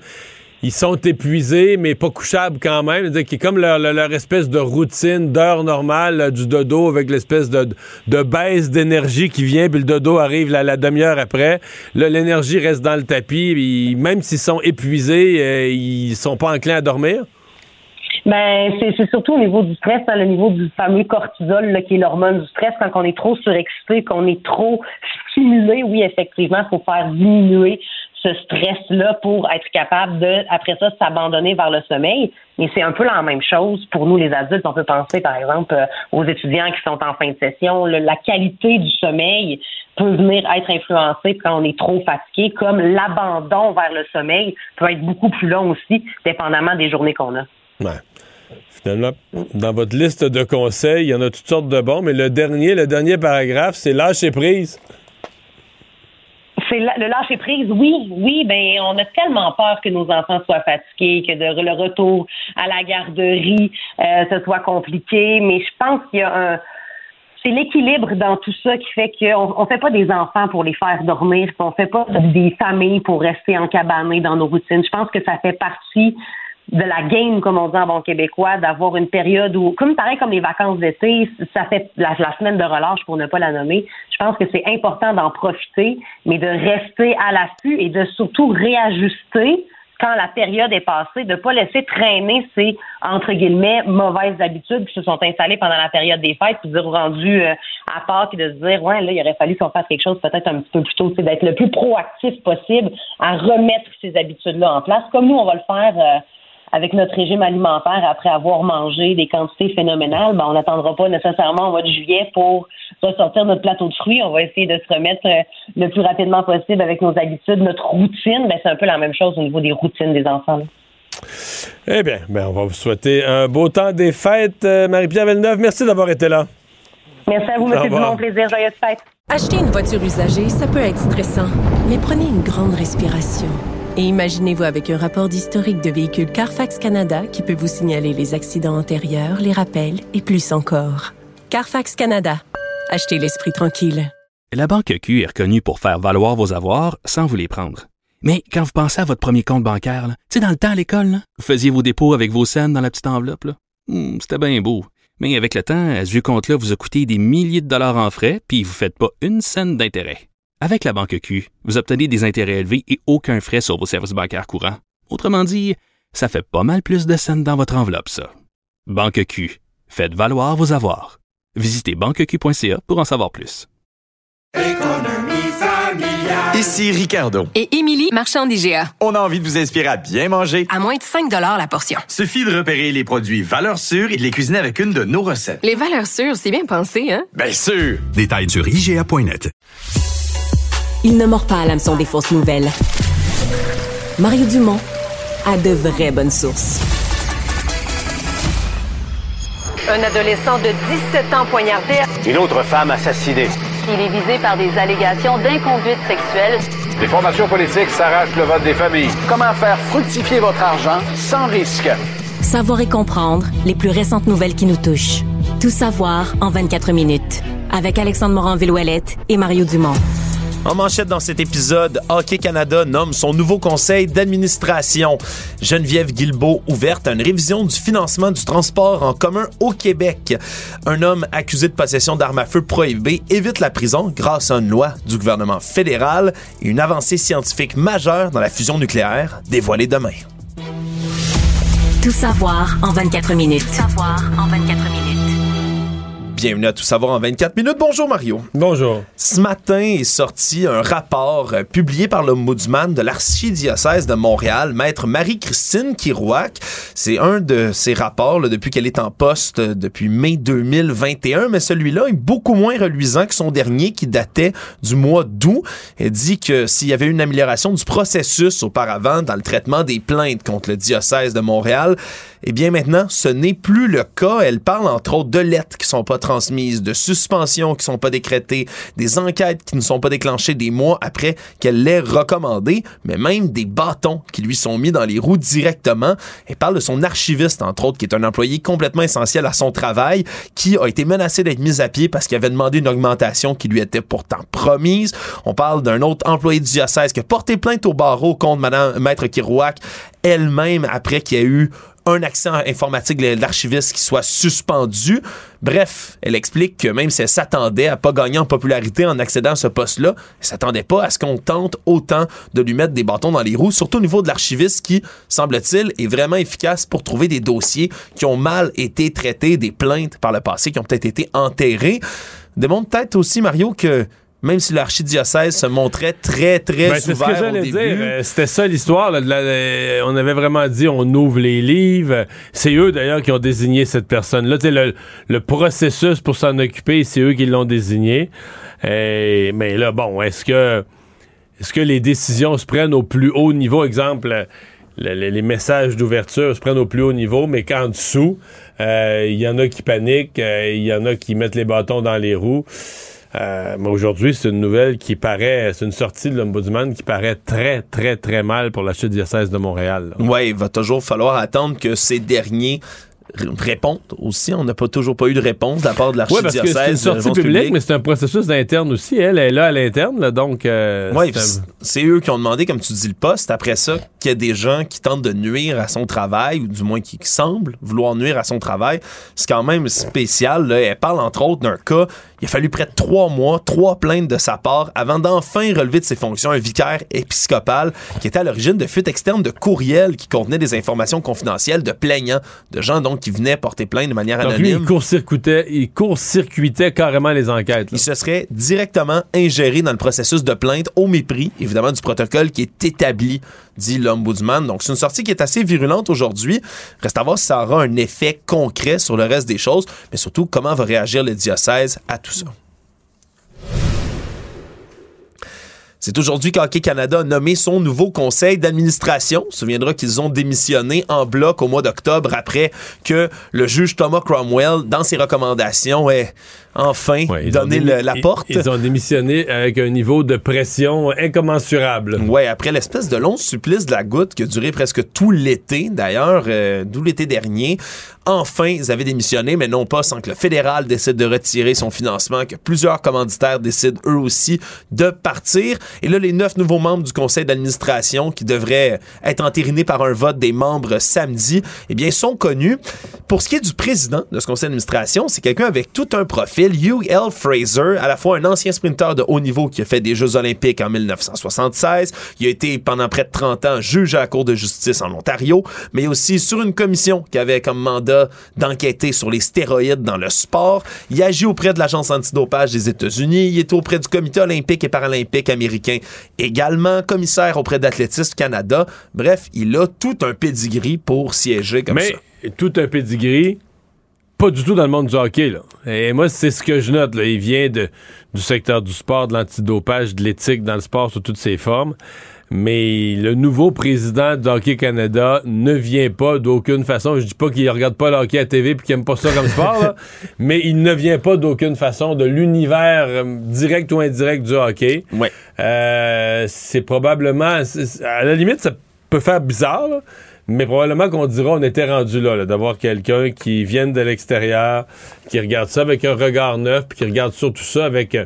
Ils sont épuisés, mais pas couchables quand même. C'est-à-dire qui est comme leur, leur- espèce de routine d'heure normale du dodo avec l'espèce de, de baisse d'énergie qui vient, puis le dodo arrive la, la demi-heure après. L'énergie reste dans le tapis. même s'ils sont épuisés, euh, ils sont pas enclins à dormir? Ben, c'est c'est surtout au niveau du stress, hein, le niveau du fameux cortisol, là, qui est l'hormone du stress. Quand on est trop surexcité, qu'on est trop stimulé, oui, effectivement, il faut faire diminuer ce stress-là pour être capable de, après ça, s'abandonner vers le sommeil. Mais c'est un peu la même chose pour nous, les adultes. On peut penser, par exemple, euh, aux étudiants qui sont en fin de session. La qualité du sommeil peut venir être influencée quand on est trop fatigué, comme l'abandon vers le sommeil peut être beaucoup plus long aussi, dépendamment des journées qu'on a. Finalement, dans votre liste de conseils, il y en a toutes sortes de bons, mais le dernier, le dernier paragraphe, c'est lâcher prise. C'est le lâcher prise, oui, oui, ben on a tellement peur que nos enfants soient fatigués, que le retour à la garderie euh, soit compliqué, mais je pense qu'il y a un c'est l'équilibre dans tout ça qui fait qu'on on fait pas des enfants pour les faire dormir, puis on fait pas des familles pour rester encabanées dans nos routines. Je pense que ça fait partie de la game, comme on dit en bon québécois, d'avoir une période où, comme pareil comme les vacances d'été, ça fait la, semaine de relâche pour ne pas la nommer. Je pense que c'est important d'en profiter, mais de rester à l'affût et de surtout réajuster quand la période est passée, de ne pas laisser traîner ces, entre guillemets, mauvaises habitudes qui se sont installées pendant la période des fêtes, puis de rendu euh, à part, puis de se dire, ouais, là, il aurait fallu qu'on fasse quelque chose peut-être un petit peu plus tôt, c'est d'être le plus proactif possible à remettre ces habitudes-là en place, comme nous, on va le faire euh, avec notre régime alimentaire après avoir mangé des quantités phénoménales, ben, on n'attendra pas nécessairement au mois de juillet pour ressortir notre plateau de fruits. On va essayer de se remettre euh, le plus rapidement possible avec nos habitudes, notre routine. Ben, c'est un peu la même chose au niveau des routines des enfants. là. Eh bien, ben, on va vous souhaiter un beau temps des fêtes. Euh, Marie-Pierre Villeneuve, merci d'avoir été là. Merci à vous, M. Dumont. Plaisir, joyeuse fête. Acheter une voiture usagée, ça peut être stressant, mais prenez une grande respiration. Et imaginez-vous avec un rapport d'historique de véhicule Carfax Canada qui peut vous signaler les accidents antérieurs, les rappels et plus encore. Carfax Canada. Achetez l'esprit tranquille. La Banque Q est reconnue pour faire valoir vos avoirs sans vous les prendre. Mais quand vous pensez à votre premier compte bancaire, tu sais, dans le temps à l'école, vous faisiez vos dépôts avec vos scènes dans la petite enveloppe. Hmm, c'était bien beau. Mais avec le temps, à ce compte-là vous a coûté des milliers de dollars en frais, puis vous ne faites pas une scène d'intérêt. Avec la banque Q, vous obtenez des intérêts élevés et aucun frais sur vos services bancaires courants. Autrement dit, ça fait pas mal plus de scènes dans votre enveloppe, ça. Banque Q, faites valoir vos avoirs. Visitez banqueq.ca pour en savoir plus. Ici Ricardo. Et Émilie, marchand d'IGA. On a envie de vous inspirer à bien manger. À moins de 5 la portion. Suffit de repérer les produits valeurs sûres et de les cuisiner avec une de nos recettes. Les valeurs sûres, c'est bien pensé, hein? Bien sûr! Détails sur IGA.net. Il ne mord pas à l'hameçon des fausses nouvelles. Mario Dumont a de vraies bonnes sources. Un adolescent de 17 ans poignardé. Une autre femme assassinée. Il est visé par des allégations d'inconduite sexuelle. Les formations politiques s'arrachent le vote des familles. Comment faire fructifier votre argent sans risque? Savoir et comprendre les plus récentes nouvelles qui nous touchent. Tout savoir en 24 minutes. Avec Alexandre Morin-Villouellette et Mario Dumont. En manchette dans cet épisode, Hockey Canada nomme son nouveau conseil d'administration. Geneviève Guilbeault ouverte à une révision du financement du transport en commun au Québec. Un homme accusé de possession d'armes à feu prohibées évite la prison grâce à une loi du gouvernement fédéral et une avancée scientifique majeure dans la fusion nucléaire dévoilée demain. Tout savoir en 24 minutes. Tout savoir en 24 minutes. Bienvenue à Tout savoir en 24 minutes. Bonjour Mario. Bonjour. Ce matin est sorti un rapport euh, publié par l'ombudsman de l'archidiocèse de Montréal, maître Marie-Christine Kirouac. C'est un de ses rapports là, depuis qu'elle est en poste euh, depuis mai 2021, mais celui-là est beaucoup moins reluisant que son dernier qui datait du mois d'août. Elle dit que s'il y avait une amélioration du processus auparavant dans le traitement des plaintes contre le diocèse de Montréal, eh bien maintenant, ce n'est plus le cas. Elle parle entre autres de lettres qui sont pas transmises, de suspensions qui sont pas décrétées, des enquêtes qui ne sont pas déclenchées des mois après qu'elle l'ait recommandé, mais même des bâtons qui lui sont mis dans les roues directement. Elle parle de son archiviste, entre autres, qui est un employé complètement essentiel à son travail, qui a été menacé d'être mis à pied parce qu'il avait demandé une augmentation qui lui était pourtant promise. On parle d'un autre employé du diocèse qui a porté plainte au barreau contre Madame Maître Kirouac elle-même après qu'il y a eu un accès informatique de l'archiviste qui soit suspendu. Bref, elle explique que même si elle s'attendait à pas gagner en popularité en accédant à ce poste-là, elle s'attendait pas à ce qu'on tente autant de lui mettre des bâtons dans les roues, surtout au niveau de l'archiviste qui, semble-t-il, est vraiment efficace pour trouver des dossiers qui ont mal été traités, des plaintes par le passé qui ont peut-être été enterrées. Démontre peut-être aussi, Mario, que même si l'archidiocèse se montrait très, très ben, c'est ce que ouvert au j'allais début. dire. Euh, C'était ça l'histoire. euh, on avait vraiment dit on ouvre les livres. C'est eux d'ailleurs qui ont désigné cette personne-là. Tu sais, Le, le processus pour s'en occuper, c'est eux qui l'ont désigné. Mais là, bon, est-ce que est-ce que les décisions se prennent au plus haut niveau? Exemple, le- le- les messages d'ouverture se prennent au plus haut niveau, mais qu'en dessous, euh, il y en a qui paniquent, euh, il y en a qui mettent les bâtons dans les roues. Euh, mais aujourd'hui, c'est une nouvelle qui paraît, c'est une sortie de l'Ombudsman qui paraît très, très, très mal pour la chute diocèse de Montréal. Ouais, il va toujours falloir attendre que ces derniers répondent aussi. On n'a pas toujours pas eu de réponse de la part de Oui, l'archidiocèse. c'est une de sortie publique, mais c'est un processus interne aussi. Elle est là à l'interne, là, donc. euh, Ouais, c'est un- c'est- c'est eux qui ont demandé, comme tu dis, le poste. Après ça, qu'il y a des gens qui tentent de nuire à son travail, ou du moins qui, qui semblent vouloir nuire à son travail. C'est quand même spécial. Là. Elle parle entre autres d'un cas. Il a fallu près de trois mois, trois plaintes de sa part avant d'enfin relever de ses fonctions un vicaire épiscopal qui était à l'origine de fuites externes de courriels qui contenaient des informations confidentielles de plaignants, de gens donc qui venaient porter plainte de manière Donc lui, anonyme. il court-circuitait, il court-circuitait carrément les enquêtes. là. Il se serait directement ingéré dans le processus de plainte au mépris, évidemment, du protocole qui est établi, dit l'Ombudsman. Donc, c'est une sortie qui est assez virulente aujourd'hui. Reste à voir si ça aura un effet concret sur le reste des choses, mais surtout comment va réagir le diocèse à tout ça? C'est aujourd'hui qu'Hockey Canada a nommé son nouveau conseil d'administration. On se souviendra qu'ils ont démissionné en bloc au mois d'octobre après que le juge Thomas Cromwell, dans ses recommandations, enfin le- la porte. Ils ont démissionné avec un niveau de pression incommensurable. Ouais, après l'espèce de long supplice de la goutte qui a duré presque tout l'été, d'ailleurs, euh, d'où l'été dernier. Enfin, ils avaient démissionné, mais non pas sans que le fédéral décide de retirer son financement, que plusieurs commanditaires décident eux aussi de partir. Et là, les neuf nouveaux membres du conseil d'administration qui devraient être entérinés par un vote des membres samedi, eh bien, sont connus. Pour ce qui est du président de ce conseil d'administration, c'est quelqu'un avec tout un profil. Hugh L. Fraser, à la fois un ancien sprinteur de haut niveau qui a fait des Jeux olympiques en 1976. Il a été pendant près de 30 ans juge à la Cour de justice en Ontario, mais aussi sur une commission qui avait comme mandat d'enquêter sur les stéroïdes dans le sport. Il agit auprès de l'Agence antidopage des États-Unis. Il est auprès du Comité olympique et paralympique américain également, commissaire auprès d'Athlétisme Canada. Bref, il a tout un pedigree pour siéger comme Mais ça. tout un pedigree, pas du tout dans le monde du hockey. Là. Et moi, c'est ce que je note. Là. Il vient de, du secteur du sport, de l'antidopage, de l'éthique dans le sport sous toutes ses formes. Mais le nouveau président de Hockey Canada ne vient pas d'aucune façon. Je dis pas qu'il regarde pas le hockey à TV puis qu'il aime pas ça comme sport, là, mais il ne vient pas d'aucune façon de l'univers euh, direct ou indirect du hockey. Ouais. Euh, c'est probablement, à la limite, ça peut faire bizarre, là, mais probablement qu'on dira on était rendu là, là, d'avoir quelqu'un qui vienne de l'extérieur, qui regarde ça avec un regard neuf, puis qui regarde surtout ça avec euh,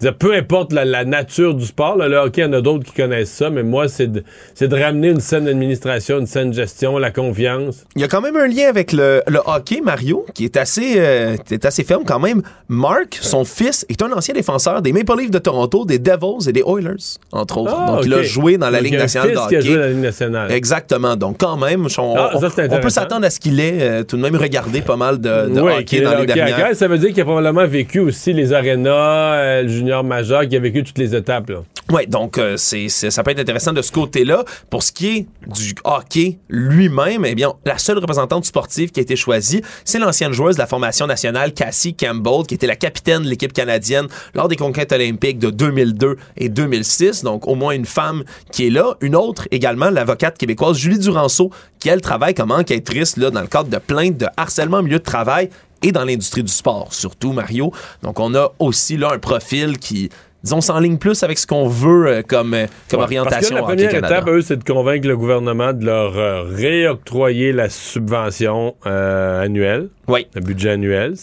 dire, peu importe la, la nature du sport, là, le hockey, il y en a d'autres qui connaissent ça, mais moi, c'est de, c'est de ramener une saine administration, une saine gestion, la confiance. Il y a quand même un lien avec le, le hockey, Mario, qui est assez, euh, est assez ferme quand même. Mark, son fils, est un ancien défenseur des Maple Leafs de Toronto, des Devils et des Oilers, entre autres. Ah, Donc, il a joué dans la Donc, Ligue nationale de qui a hockey. joué dans la Ligue nationale. Exactement. Donc, quand même, on, Ah, ça, on- peut s'attendre à ce qu'il ait euh, tout de même regardé pas mal de, de Oui, hockey dans le les hockey dernières. Ça veut dire qu'il a probablement vécu aussi les arénas, euh, le majeur, qui a vécu toutes les étapes. Oui, donc euh, c'est- ça peut être intéressant de ce côté-là. Pour ce qui est du hockey lui-même, eh bien, la seule représentante sportive qui a été choisie, c'est l'ancienne joueuse de la formation nationale, Cassie Campbell, qui était la capitaine de l'équipe canadienne lors des conquêtes olympiques de 2002 et 2006. Donc, au moins une femme qui est là. Une autre, également, l'avocate québécoise Julie Duranceau, qui, elle, travaille comme enquêtrice là, dans le cadre de plaintes de harcèlement au milieu de travail et dans l'industrie du sport, surtout, Mario. Donc, on a aussi là un profil qui disons, s'enligne plus avec ce qu'on veut euh, comme, euh, comme Ouais, orientation Parce que la première étape, eux, c'est de convaincre le gouvernement de leur euh, réoctroyer la subvention annuelle, oui. le budget annuel.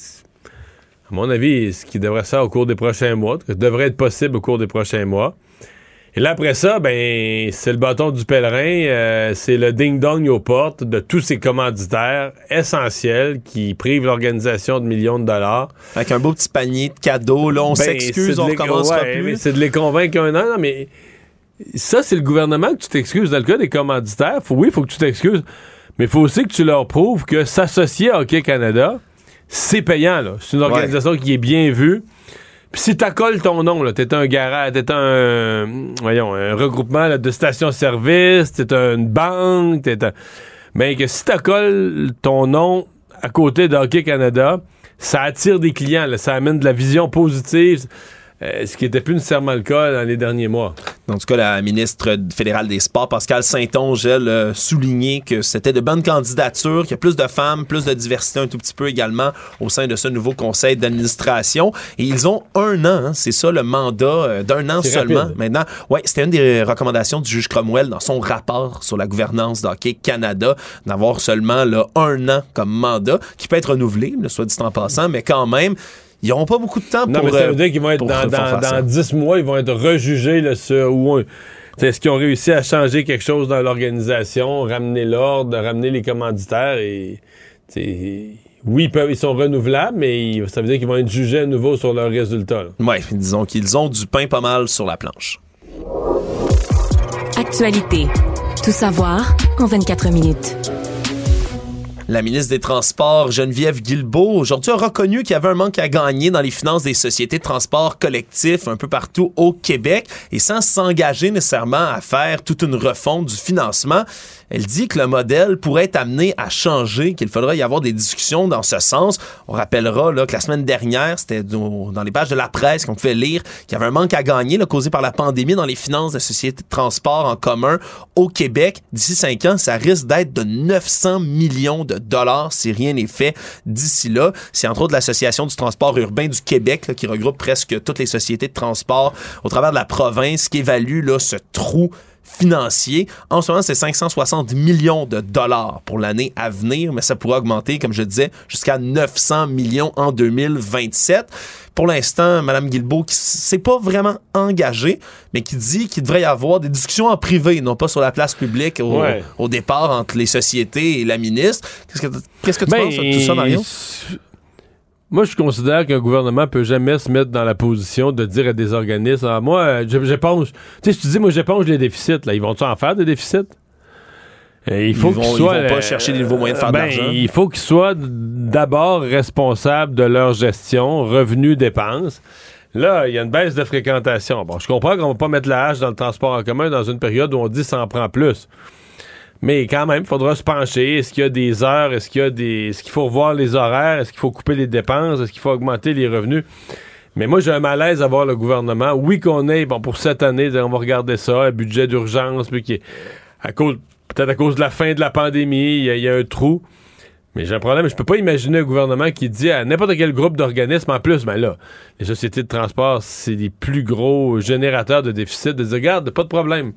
À mon avis, ce qui devrait faire au cours des prochains mois, ce qui devrait être possible au cours des prochains mois. Et là, après ça, ben, c'est le bâton du pèlerin, euh, c'est le ding-dong aux portes de tous ces commanditaires essentiels qui privent l'organisation de millions de dollars. Avec un beau petit panier de cadeaux, là, on Ben, s'excuse, on recommencera ouais, plus. C'est de les convaincre un an, non, mais ça, c'est le gouvernement que tu t'excuses. Dans le cas des commanditaires, faut, oui, il faut que tu t'excuses, mais il faut aussi que tu leur prouves que s'associer à Hockey Canada, c'est payant. là. C'est une organisation qui est bien vue. Puis si t'accoles ton nom, là, t'es un garage, t'es un, voyons, un regroupement là, de stations-service, t'es une banque, t'es un... Mais que si t'accoles ton nom à côté de Hockey Canada, ça attire des clients, là, ça amène de la vision positive, euh, ce qui n'était plus nécessairement le cas dans les derniers mois. En tout cas, la ministre fédérale des Sports, Pascal Saint-Onge, elle, a souligné que c'était de bonnes candidatures, qu'il y a plus de femmes, plus de diversité un tout petit peu également au sein de ce nouveau conseil d'administration. Et ils ont un an, hein, c'est ça le mandat euh, d'un an seulement. rapide. Maintenant, ouais, c'était une des recommandations du juge Cromwell dans son rapport sur la gouvernance d'Hockey Canada, d'avoir seulement là, un an comme mandat, qui peut être renouvelé, soit dit en passant, mais quand même, ils n'auront pas beaucoup de temps Non, pour... mais ça euh, veut dire qu'ils vont être dans, dans, face à dans 10 mois, ils vont être rejugés là, sur où Est-ce qu'ils ont réussi à changer quelque chose dans l'organisation, ramener l'ordre, ramener les commanditaires et oui, ils, peuvent, ils sont renouvelables, mais ça veut dire qu'ils vont être jugés à nouveau sur leurs résultats. Ouais, disons qu'ils ont du pain pas mal sur la planche. Actualité. Tout savoir en 24 minutes. La ministre des Transports, Geneviève Guilbeault, aujourd'hui a reconnu qu'il y avait un manque à gagner dans les finances des sociétés de transport collectif un peu partout au Québec et sans s'engager nécessairement à faire toute une refonte du financement. Elle dit que le modèle pourrait être amené à changer, qu'il faudra y avoir des discussions dans ce sens. On rappellera là, que la semaine dernière, c'était dans les pages de la presse qu'on pouvait lire qu'il y avait un manque à gagner causé par la pandémie dans les finances des sociétés de transport en commun au Québec. D'ici cinq ans, ça risque d'être de 900 millions de de dollars si rien n'est fait d'ici là. C'est entre autres l'Association du transport urbain du Québec qui regroupe presque toutes les sociétés de transport au travers de la province qui évalue là, ce trou financier. En ce moment, c'est 560 millions de dollars pour l'année à venir, mais ça pourrait augmenter, comme je disais, jusqu'à 900 millions en 2027. Pour l'instant, Mme Guilbeault, qui s'est pas vraiment engagée, mais qui dit qu'il devrait y avoir des discussions en privé, non pas sur la place publique au, Ouais. au départ entre les sociétés et la ministre. Qu'est-ce que, qu'est-ce que tu Ben, penses de tout ça, Mario? Moi, je considère qu'un gouvernement peut jamais se mettre dans la position de dire à des organismes Ah, Moi, euh, j'éponge. Tu sais, si tu dis, moi, j'éponge les déficits, là, ils vont-tu en faire des déficits? Euh, il faut Ils vont- ils soient. vont pas euh, chercher des nouveaux moyens de faire de ben, l'argent. Il faut qu'ils soient d'abord responsables de leur gestion, revenus, dépenses. Là, il y a une baisse de fréquentation. Bon, je comprends qu'on va pas mettre la hache dans le transport en commun dans une période où on dit ça en prend plus. Mais quand même, il faudra se pencher. Est-ce qu'il y a des heures? Est-ce qu'il y a des. Est-ce qu'il faut revoir les horaires? Est-ce qu'il faut couper les dépenses? Est-ce qu'il faut augmenter les revenus? Mais moi, j'ai un malaise à voir le gouvernement. Oui, qu'on ait, bon, pour cette année, on va regarder ça, un budget d'urgence, puis qui est à cause, peut-être à cause de la fin de la pandémie, il y, y a un trou. Mais j'ai un problème, je peux pas imaginer un gouvernement qui dit à n'importe quel groupe d'organismes, en plus, ben là, les sociétés de transport, c'est les plus gros générateurs de déficit, de dire, regarde, pas de problème.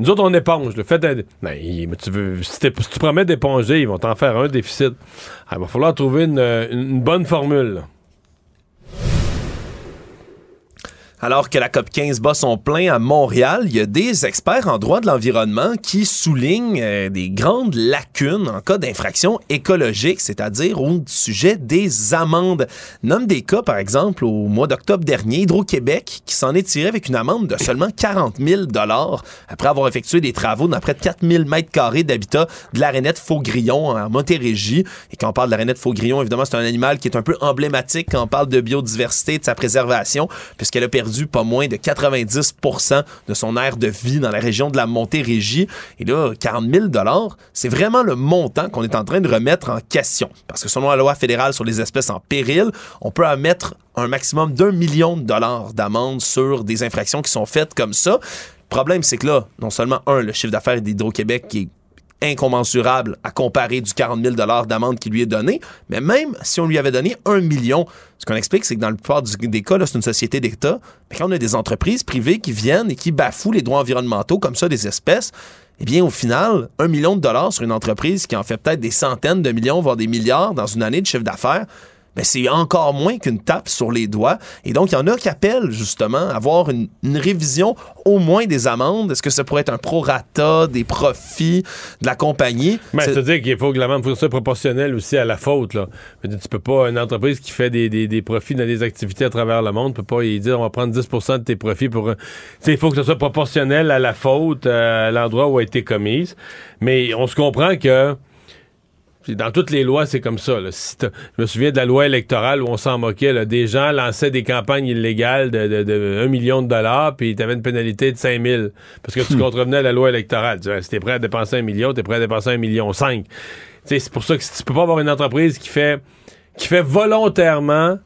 Nous autres, on éponge. Le fait d'être- Ben, tu veux, si, tu promets d'éponger, ils vont t'en faire un déficit. Ah, il va falloir trouver une, une bonne formule. Alors que la COP 15 bat son plein à Montréal, il y a des experts en droit de l'environnement qui soulignent euh, des grandes lacunes en cas d'infraction écologique, c'est-à-dire au sujet des amendes. Nomme des cas, par exemple, au mois d'octobre dernier, Hydro-Québec, qui s'en est tiré avec une amende de seulement 40 000 après avoir effectué des travaux dans près de 4 000 mètres carrés d'habitat de l'arénette Faugrillon en Montérégie. Et quand on parle de l'arénette Faugrillon, évidemment, c'est un animal qui est un peu emblématique quand on parle de biodiversité, de sa préservation, puisqu'elle a perdu pas moins de 90% de son aire de vie dans la région de la Montérégie. Et là, 40 000 c'est vraiment le montant qu'on est en train de remettre en question. Parce que selon la loi fédérale sur les espèces en péril, on peut mettre un maximum d'un million de dollars d'amende sur des infractions qui sont faites comme ça. Le problème, c'est que là, non seulement, un, le chiffre d'affaires d'Hydro-Québec est incommensurable à comparer du 40 000 d'amende qui lui est donné, mais même si on lui avait donné un million, ce qu'on explique, c'est que dans la plupart des cas, c'est une société d'État, mais quand on a des entreprises privées qui viennent et qui bafouent les droits environnementaux comme ça des espèces, eh bien, au final, un million de dollars sur une entreprise qui en fait peut-être des centaines de millions, voire des milliards dans une année de chiffre d'affaires, ben, c'est encore moins qu'une tape sur les doigts. Et donc, il y en a qui appellent justement à avoir une, une révision au moins des amendes. Est-ce que ça pourrait être un prorata des profits de la compagnie? Mais C'est- c'est-à-dire qu'il faut que l'amende faut que ça soit proportionnel aussi à la faute. Là. Dire, tu peux pas, une entreprise qui fait des, des- des profits dans des activités à travers le monde, peut pas y dire on va prendre 10% de tes profits pour. un- Tu sais, il faut que ça soit proportionnel à la faute, euh, à l'endroit où a été commise. Mais on se comprend que. Puis Dans toutes les lois, c'est comme ça. là. Si je me souviens de la loi électorale où on s'en moquait. là. Des gens lançaient des campagnes illégales de, de, de 1 million de dollars, puis tu avais une pénalité de 5 000 parce que tu contrevenais à la loi électorale. Tu Si t'es prêt à dépenser un million, t'es prêt à dépenser un million 5. Tu sais, C'est pour ça que si tu peux pas avoir une entreprise qui fait, qui fait volontairement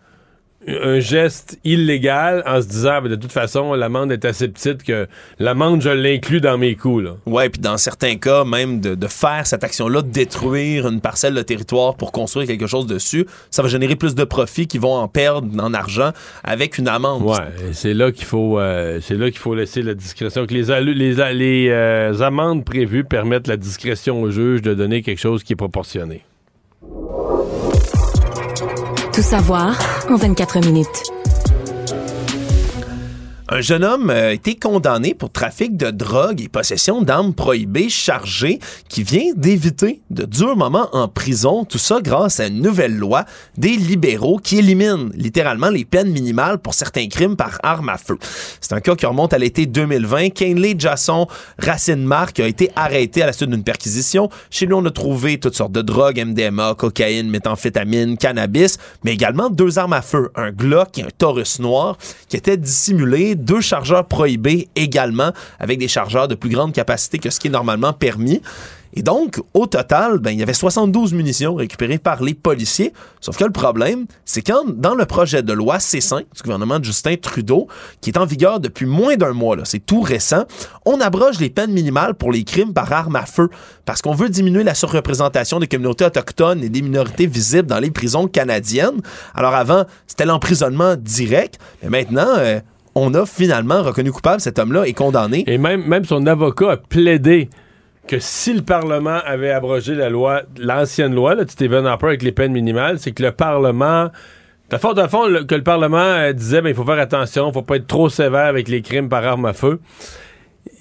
un geste illégal en se disant ben, de toute façon l'amende est assez petite que l'amende je l'inclus dans mes coûts là. Ouais, puis dans certains cas, même de, de faire cette action-là, de détruire une parcelle de territoire pour construire quelque chose dessus, ça va générer plus de profits qui vont en perdre en argent avec une amende. Ouais, c'est là qu'il faut euh, c'est là qu'il faut laisser la discrétion que les les, les euh, amendes prévues permettent la discrétion au juge de donner quelque chose qui est proportionné. Savoir en 24 minutes. Un jeune homme euh, a été condamné pour trafic de drogue et possession d'armes prohibées chargées qui vient d'éviter de durs moments en prison. Tout ça grâce à une nouvelle loi des libéraux qui élimine littéralement les peines minimales pour certains crimes par arme à feu. C'est un cas qui remonte à l'été 2020. Kenley Jasson Racine Marc a été arrêté à la suite d'une perquisition. Chez lui, on a trouvé toutes sortes de drogues, MDMA, cocaïne, méthamphétamine, cannabis, mais également deux armes à feu, un Glock et un Taurus noir qui étaient dissimulés deux chargeurs prohibés également, avec des chargeurs de plus grande capacité que ce qui est normalement permis. Et donc, au total, ben, il y avait 72 munitions récupérées par les policiers. Sauf que le problème, c'est quand, dans le projet de loi C5 du gouvernement de Justin Trudeau, qui est en vigueur depuis moins d'un mois, là, c'est tout récent, on abroge les peines minimales pour les crimes par arme à feu parce qu'on veut diminuer la surreprésentation des communautés autochtones et des minorités visibles dans les prisons canadiennes. Alors avant, c'était l'emprisonnement direct, mais maintenant, euh, on a finalement reconnu coupable cet homme-là et condamné. Et même, son avocat a plaidé que si le Parlement avait abrogé la loi, l'ancienne loi, là, Stephen Harper, avec les peines minimales, c'est que le Parlement. De fond, que le Parlement euh, disait, ben, il faut faire attention, faut pas être trop sévère avec les crimes par arme à feu.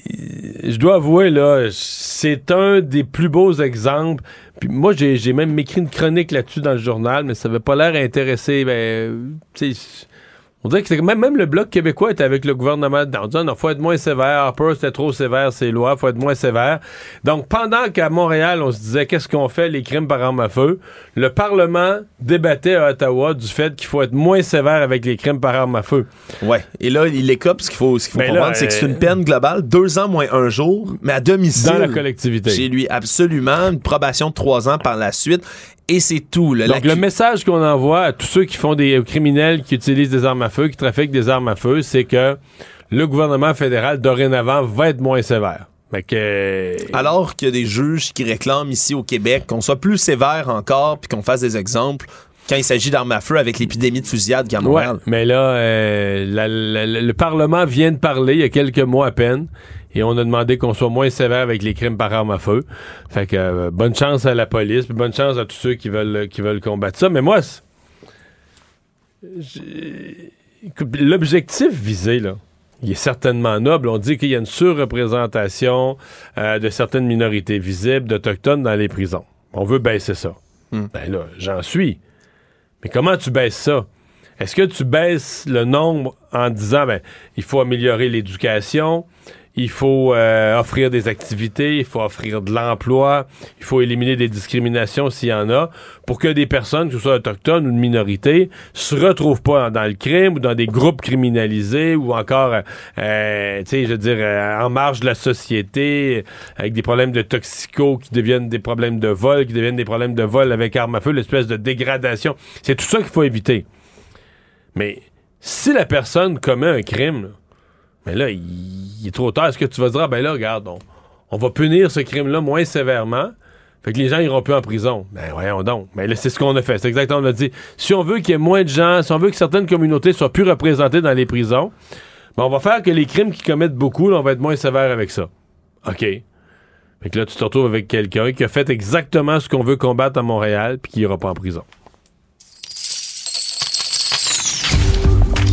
Je dois avouer, là, c'est un des plus beaux exemples. Puis moi, j'ai même écrit une chronique là-dessus dans le journal, mais ça avait pas l'air intéressé. Ben, on dirait que même, même le Bloc québécois était avec le gouvernement dedans. On disait, non, faut être moins sévère. Harper, c'était trop sévère, ces lois. faut être moins sévère. Donc, pendant qu'à Montréal, on se disait, qu'est-ce qu'on fait, les crimes par arme à feu, le Parlement débattait à Ottawa du fait qu'il faut être moins sévère avec les crimes par arme à feu. Ouais. Et là, il écope. Ce qu'il faut, ce qu'il faut Ben comprendre, c'est que c'est euh, une peine globale, deux ans moins un jour, mais à domicile. Dans la collectivité. Chez lui, absolument. Une probation de trois ans par la suite. Et c'est tout. là. Donc, La- le message qu'on envoie à tous ceux qui font des criminels qui utilisent des armes à feu, qui trafiquent des armes à feu, c'est que le gouvernement fédéral, dorénavant, va être moins sévère. Fait que... Alors qu'il y a des juges qui réclament ici au Québec qu'on soit plus sévère encore puis qu'on fasse des exemples quand il s'agit d'armes à feu avec l'épidémie de fusillade qu'il y a à Ouais, Montréal. mais là, euh, la- la- la- le Parlement vient de parler il y a quelques mois à peine. Et on a demandé qu'on soit moins sévère avec les crimes par arme à feu. Fait que euh, bonne chance à la police, puis bonne chance à tous ceux qui veulent qui veulent combattre ça. Mais moi, l'objectif visé là, il est certainement noble. On dit qu'il y a une surreprésentation euh, de certaines minorités visibles, d'autochtones dans les prisons. On veut baisser ça. Ben là, j'en suis. Mais comment tu baisses ça? Est-ce que tu baisses le nombre en disant, ben, il faut améliorer l'éducation, il faut euh, offrir des activités, il faut offrir de l'emploi, il faut éliminer des discriminations s'il y en a, pour que des personnes, que ce soit autochtones ou de minorités, se retrouvent pas dans le crime ou dans des groupes criminalisés ou encore, euh, euh, tu sais, je veux dire, euh, en marge de la société, avec des problèmes de toxico qui deviennent des problèmes de vol, qui deviennent des problèmes de vol avec arme à feu, l'espèce de dégradation. C'est tout ça qu'il faut éviter. Mais si la personne commet un crime, mais là, il, est trop tard. Est-ce que tu vas dire, ah, ben là, regarde, on, on va punir ce crime-là moins sévèrement. Fait que les gens iront plus en prison. Ben voyons donc. Mais là, c'est ce qu'on a fait. C'est exactement qu'on a dit. Si on veut qu'il y ait moins de gens, si on veut que certaines communautés soient plus représentées dans les prisons, ben on va faire que les crimes qu'ils commettent beaucoup, là, on va être moins sévère avec ça. OK? Fait que là, tu te retrouves avec quelqu'un qui a fait exactement ce qu'on veut combattre à Montréal, puis qui ira pas en prison.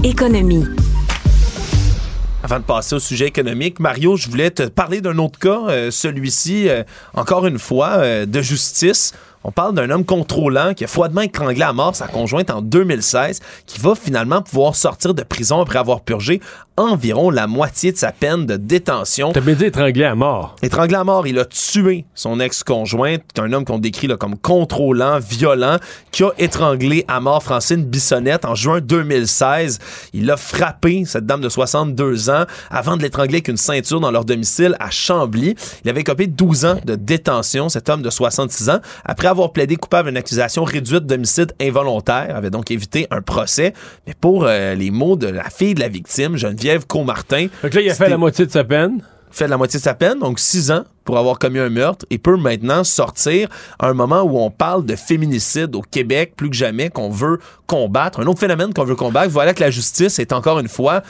Économie. Avant de passer au sujet économique, Mario, je voulais te parler d'un autre cas, euh, celui-ci, euh, encore une fois, euh, de justice. On parle d'un homme contrôlant qui a froidement étranglé à mort sa conjointe en 2016, qui va finalement pouvoir sortir de prison après avoir purgé environ la moitié de sa peine de détention. T'as bien dit étranglé à mort. Étranglé à mort, il a tué son ex-conjointe, un homme qu'on décrit là, comme contrôlant, violent, qui a étranglé à mort Francine Bissonnette en juin 2016. Il a frappé cette dame de 62 ans avant de l'étrangler avec une ceinture dans leur domicile à Chambly. Il avait copé 12 ans de détention, cet homme de 66 ans, après avoir plaidé coupable d'une accusation réduite d'homicide involontaire, avait donc évité un procès. Mais pour euh, les mots de la fille de la victime, Geneviève Comartin... Fait que là, il a fait la moitié de sa peine. Fait la moitié de sa peine, donc 6 ans pour avoir commis un meurtre, et peut maintenant sortir à un moment où on parle de féminicide au Québec plus que jamais, qu'on veut combattre. Un autre phénomène qu'on veut combattre. Voilà que la justice est encore une fois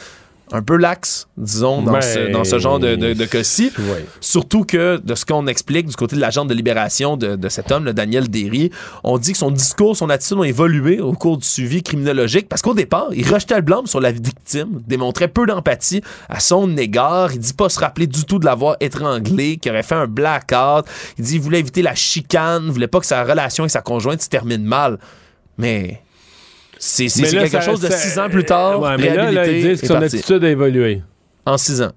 un peu laxe, disons, dans, Ben, ce, dans ce genre de, de, de cas-ci. Surtout que, de ce qu'on explique du côté de l'agent de libération de, de cet homme, le Daniel Derry, on dit que son discours, son attitude ont évolué au cours du suivi criminologique parce qu'au départ, il rejetait le blâme sur la victime, démontrait peu d'empathie à son égard. Il dit pas se rappeler du tout de l'avoir étranglé, qu'il aurait fait un blackout. Il dit qu'il voulait éviter la chicane, voulait pas que sa relation avec sa conjointe se termine mal. Mais c'est quelque ça- chose de six ans plus tard. Ouais, mais là, là, ils disent que son parti. attitude a évolué. En six ans.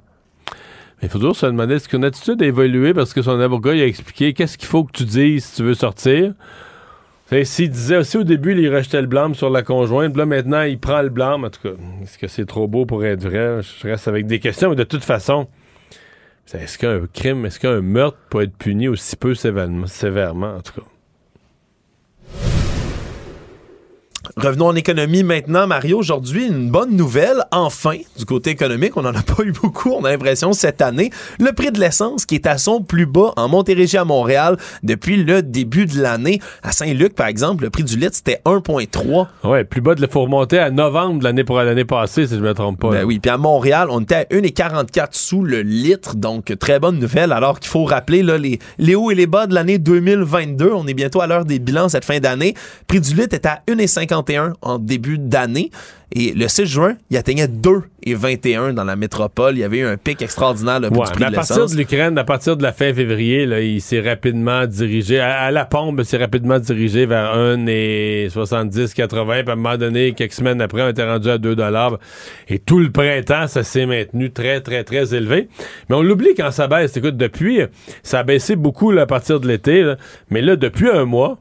Mais il faut toujours se demander est-ce son attitude a évolué parce que son avocat il a expliqué qu'est-ce qu'il faut que tu dises si tu veux sortir? S'il disait aussi au début, il rejetait le blâme sur la conjointe, puis là maintenant, il prend le blâme. En tout cas, est-ce que c'est trop beau pour être vrai? Je reste avec des questions, mais de toute façon, est-ce qu'un crime, est-ce qu'un meurtre peut être puni aussi peu sévèrement, sévèrement en tout cas? Revenons en économie maintenant, Mario. Aujourd'hui, une bonne nouvelle, enfin, du côté économique. On n'en a pas eu beaucoup, on a l'impression, cette année. Le prix de l'essence qui est à son plus bas en Montérégie à Montréal depuis le début de l'année. À Saint-Luc, par exemple, le prix du litre, c'était 1,3. Ouais, plus bas de faut remonter à novembre de l'année pour l'année passée, si je ne me trompe pas. Ben oui, puis à Montréal, on était à 1,44 sous le litre, donc très bonne nouvelle. Alors qu'il faut rappeler là, les, les hauts et les bas de l'année 2022. On est bientôt à l'heure des bilans cette fin d'année. Prix du litre est à 1,50 en début d'année. Et le 6 juin, il atteignait 2 et 21 dans la métropole. Il y avait eu un pic extraordinaire prix ouais, du prix à de partir de l'Ukraine, à partir de la fin février, là, il s'est rapidement dirigé à, à la pompe, il s'est rapidement dirigé vers 1 et 70, 80. Puis à un moment donné, quelques semaines après, on était rendu à 2 dollars. Et tout le printemps, ça s'est maintenu très, très, très élevé. Mais on l'oublie quand ça baisse. Écoute, depuis, ça a baissé beaucoup là, à partir de l'été. là. Mais là, depuis un mois,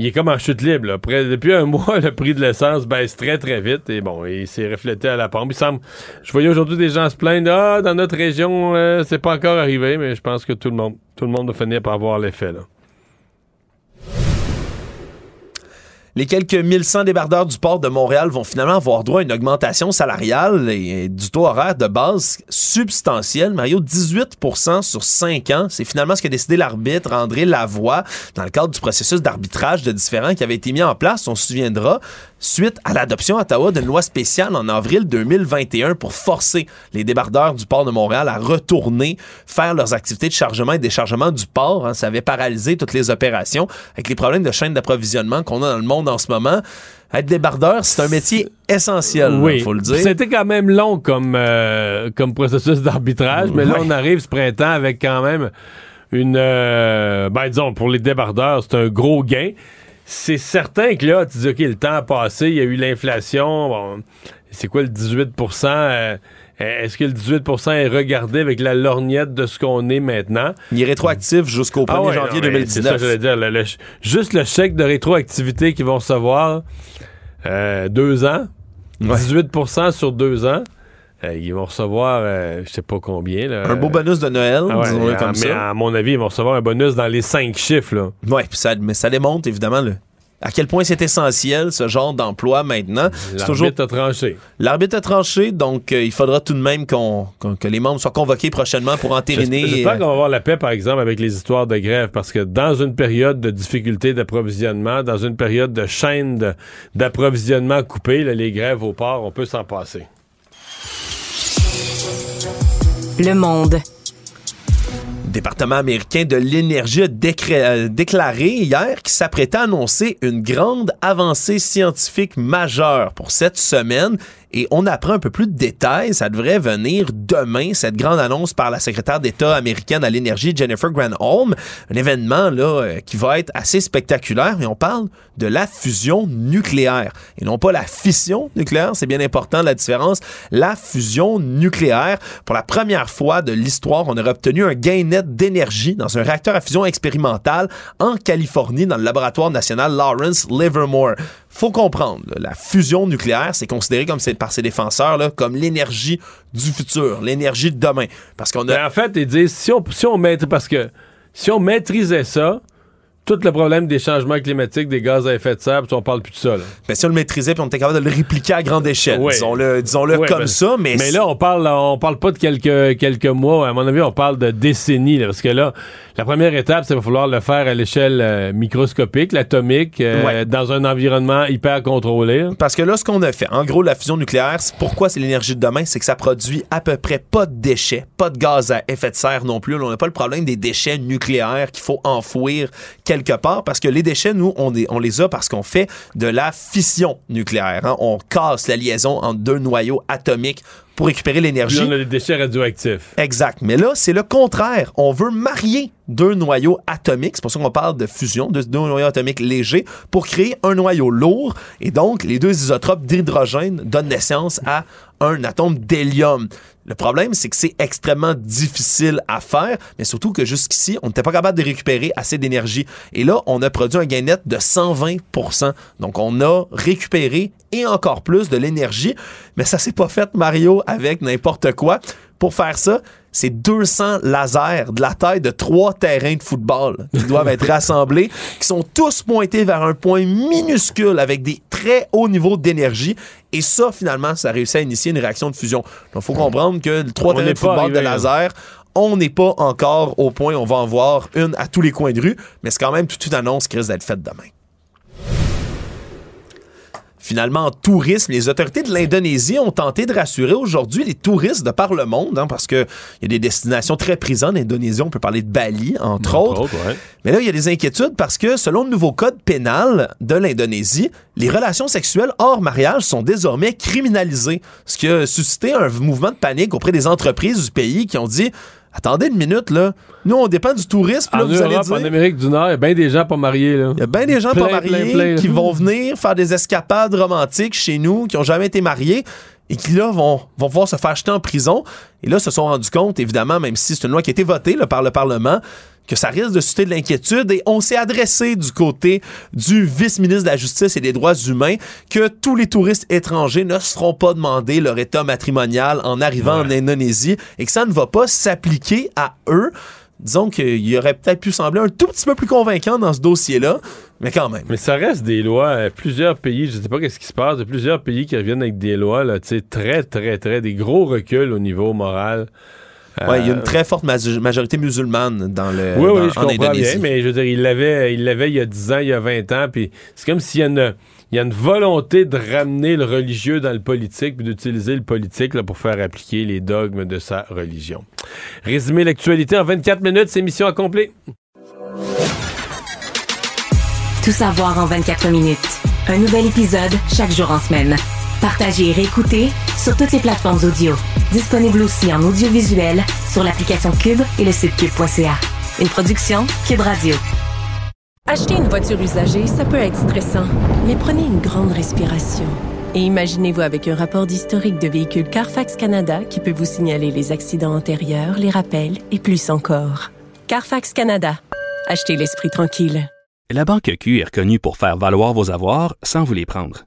il est comme en chute libre. là. Depuis un mois, le prix de l'essence baisse très, très vite. Et bon, il s'est reflété à la pompe. Il semble. Je voyais aujourd'hui des gens se plaindre. Ah, dans notre région, euh, c'est pas encore arrivé, mais je pense que tout le monde, tout le monde va finir par avoir l'effet. Les quelques 1100 débardeurs du port de Montréal vont finalement avoir droit à une augmentation salariale et du taux horaire de base substantielle. Mario, 18% sur 5 ans. C'est finalement ce qu'a décidé l'arbitre André Lavoie dans le cadre du processus d'arbitrage de différents qui avait été mis en place, on se souviendra, suite à l'adoption à Ottawa d'une loi spéciale en avril 2021 pour forcer les débardeurs du port de Montréal à retourner faire leurs activités de chargement et déchargement du port. hein. Ça avait paralysé toutes les opérations avec les problèmes de chaîne d'approvisionnement qu'on a dans le monde en ce moment. Être débardeur, c'est un métier essentiel, il faut le dire. C'était quand même long comme, euh, comme processus d'arbitrage, mais là, on arrive ce printemps avec quand même une. euh, ben, disons, pour les débardeurs, c'est un gros gain. C'est certain que là, tu dis, OK, le temps a passé, il y a eu l'inflation. Bon, c'est quoi le 18% euh, Est-ce que le 18% est regardé avec la lorgnette de ce qu'on est maintenant? Il est rétroactif jusqu'au 1er Ah ouais, janvier non, mais C'est ça, 2019. j'allais dire. le- le- juste le chèque de rétroactivité qu'ils vont recevoir, euh, deux ans, 18% sur deux ans. Euh, ils vont recevoir, euh, je sais pas combien. Là, Un beau bonus de Noël, Ah ouais, disons-le comme mais ça. à mon avis, ils vont recevoir un bonus dans les cinq chiffres. Là. Puis ça, mais ça démontre évidemment le, à quel point c'est essentiel ce genre d'emploi maintenant. Toujours L'arbitre a tranché. L'arbitre a tranché, donc euh, il faudra tout de même qu'on, qu'on- que les membres soient convoqués prochainement pour entériner. J'espère j'espère euh, qu'on va avoir la paix, par exemple, avec les histoires de grève, parce que dans une période de difficulté d'approvisionnement, dans une période de chaîne de- d'approvisionnement coupée, là, les grèves au port, on peut s'en passer. Le monde. Le département américain de l'énergie a euh, déclaré hier qu'il s'apprêtait à annoncer une grande avancée scientifique majeure pour cette semaine. Et on apprend un peu plus de détails. Ça devrait venir demain, cette grande annonce par la secrétaire d'État américaine à l'énergie, Jennifer Granholm. Un événement là, euh, qui va être assez spectaculaire. Et on parle de la fusion nucléaire. Et non pas la fission nucléaire. C'est bien important la différence. La fusion nucléaire. Pour la première fois de l'histoire, on aurait obtenu un gain net d'énergie dans un réacteur à fusion expérimental en Californie, dans le laboratoire national Lawrence Livermore. Faut comprendre, la fusion nucléaire, c'est considéré comme par ses défenseurs là, comme l'énergie du futur, l'énergie de demain. Parce qu'on a Mais en fait, ils disent si on, que si on maîtrisait ça, tout le problème des changements climatiques, des gaz à effet de serre, puis on parle plus de ça. Là. Ben, si on le maîtrisait puis on était capable de le répliquer à grande échelle, disons-le, comme ben, ça, mais, Mais là, on parle, on parle pas de quelques, quelques mois. À mon avis, on parle de décennies. là, parce que là, la première étape, c'est qu'il va falloir le faire à l'échelle euh, microscopique, l'atomique, euh, Ouais. dans un environnement hyper contrôlé. Parce que là, ce qu'on a fait, en gros, la fusion nucléaire, pourquoi c'est l'énergie de demain, c'est que ça produit à peu près pas de déchets, pas de gaz à effet de serre non plus. Là, on n'a pas le problème des déchets nucléaires qu'il faut enfouir quelque part, parce que les déchets, nous, on, les- on les a parce qu'on fait de la fission nucléaire. hein. On casse la liaison entre deux noyaux atomiques pour récupérer l'énergie. on a des déchets radioactifs. Exact. Mais là, c'est le contraire. On veut marier deux noyaux atomiques. C'est pour ça qu'on parle de fusion, de deux noyaux atomiques légers, pour créer un noyau lourd. Et donc, les deux isotopes d'hydrogène donnent naissance à un atome d'hélium. Le problème, c'est que c'est extrêmement difficile à faire, mais surtout que jusqu'ici, on n'était pas capable de récupérer assez d'énergie. Et là, on a produit un gain net de 120% Donc, on a récupéré et encore plus de l'énergie, mais ça s'est pas fait, Mario, avec n'importe quoi. Pour faire ça, c'est 200 lasers de la taille de trois terrains de football qui doivent être rassemblés, qui sont tous pointés vers un point minuscule avec des très hauts niveaux d'énergie. Et ça, finalement, ça réussit à initier une réaction de fusion. Donc, il faut comprendre que le trois terrains de football arrivé, de laser, on n'est pas encore au point, on va en voir une à tous les coins de rue, mais c'est quand même toute une annonce qui risque d'être faite demain. Finalement, en tourisme, les autorités de l'Indonésie ont tenté de rassurer aujourd'hui les touristes de par le monde, hein, parce qu'il y a des destinations très prisées en Indonésie. On peut parler de Bali, entre, autres. ouais. Mais là, il y a des inquiétudes parce que, selon le nouveau code pénal de l'Indonésie, les relations sexuelles hors mariage sont désormais criminalisées. Ce qui a suscité un mouvement de panique auprès des entreprises du pays qui ont dit Attendez une minute, là. Nous, on dépend du tourisme. puis En Là, vous allez Europe, dire. en Amérique du Nord, il y a bien des gens pas mariés. Là. Il y a bien des gens Plein, pas mariés plein, plein, là. qui vont venir faire des escapades romantiques chez nous, qui ont jamais été mariés et qui là vont, vont pouvoir se faire jeter en prison. Et là, se sont rendus compte, évidemment, même si c'est une loi qui a été votée là, par le Parlement, que ça risque de susciter de l'inquiétude et on s'est adressé du côté du vice-ministre de la Justice et des Droits humains que tous les touristes étrangers ne se feront pas demander leur état matrimonial en arrivant en Indonésie et que ça ne va pas s'appliquer à eux. Disons qu'il aurait peut-être pu sembler un tout petit peu plus convaincant dans ce dossier-là, mais quand même. Mais ça reste des lois. plusieurs pays, je sais pas qu'est-ce qui se passe, il y a plusieurs pays qui reviennent avec des lois, là, tu sais, très, très, très, des gros reculs au niveau moral. Ouais, il y a Euh, une très forte majo- majorité musulmane dans le Oui, dans- oui, je en comprends Indonésie. bien, mais je veux dire, il l'avait, il l'avait il y a 10 ans, il y a 20 ans, puis c'est comme s'il y a une, il y a une volonté de ramener le religieux dans le politique, puis d'utiliser le politique là, pour faire appliquer les dogmes de sa religion. Résumer l'actualité en 24 minutes, c'est mission accomplie. Tout savoir en 24 minutes. Un nouvel épisode chaque jour en semaine. Partagez et réécoutez sur toutes les plateformes audio. Disponible aussi en audiovisuel sur l'application Cube et le site cube.ca. Une production Cube Radio. Acheter une voiture usagée, ça peut être stressant, mais prenez une grande respiration. Et imaginez-vous avec un rapport d'historique de véhicule Carfax Canada qui peut vous signaler les accidents antérieurs, les rappels et plus encore. Carfax Canada. Achetez l'esprit tranquille. La Banque Q est reconnue pour faire valoir vos avoirs sans vous les prendre.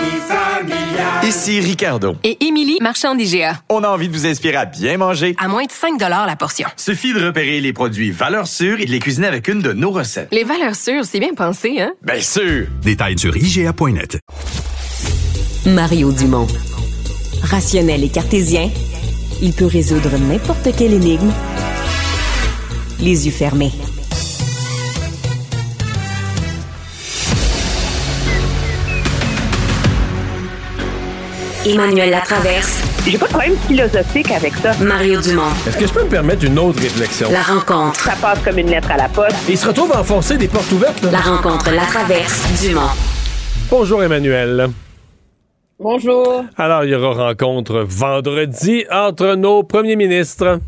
Ici Ricardo. Et Émilie, marchand d'IGA. On a envie de vous inspirer à bien manger. À moins de 5 la portion. Suffit de repérer les produits valeurs sûres et de les cuisiner avec une de nos recettes. Les valeurs sûres, c'est bien pensé, hein? Bien sûr! Détails sur IGA.net. Mario Dumont. Rationnel et cartésien, il peut résoudre n'importe quelle énigme les yeux fermés. Emmanuel Latraverse. J'ai pas de problème philosophique avec ça. Mario Dumont. Est-ce que je peux me permettre une autre réflexion? La rencontre. Ça passe comme une lettre à la poste. Il se retrouve à enfoncer des portes ouvertes, là. La rencontre Latraverse Dumont. Bonjour Emmanuel. Bonjour. Alors, il y aura rencontre vendredi entre nos premiers ministres.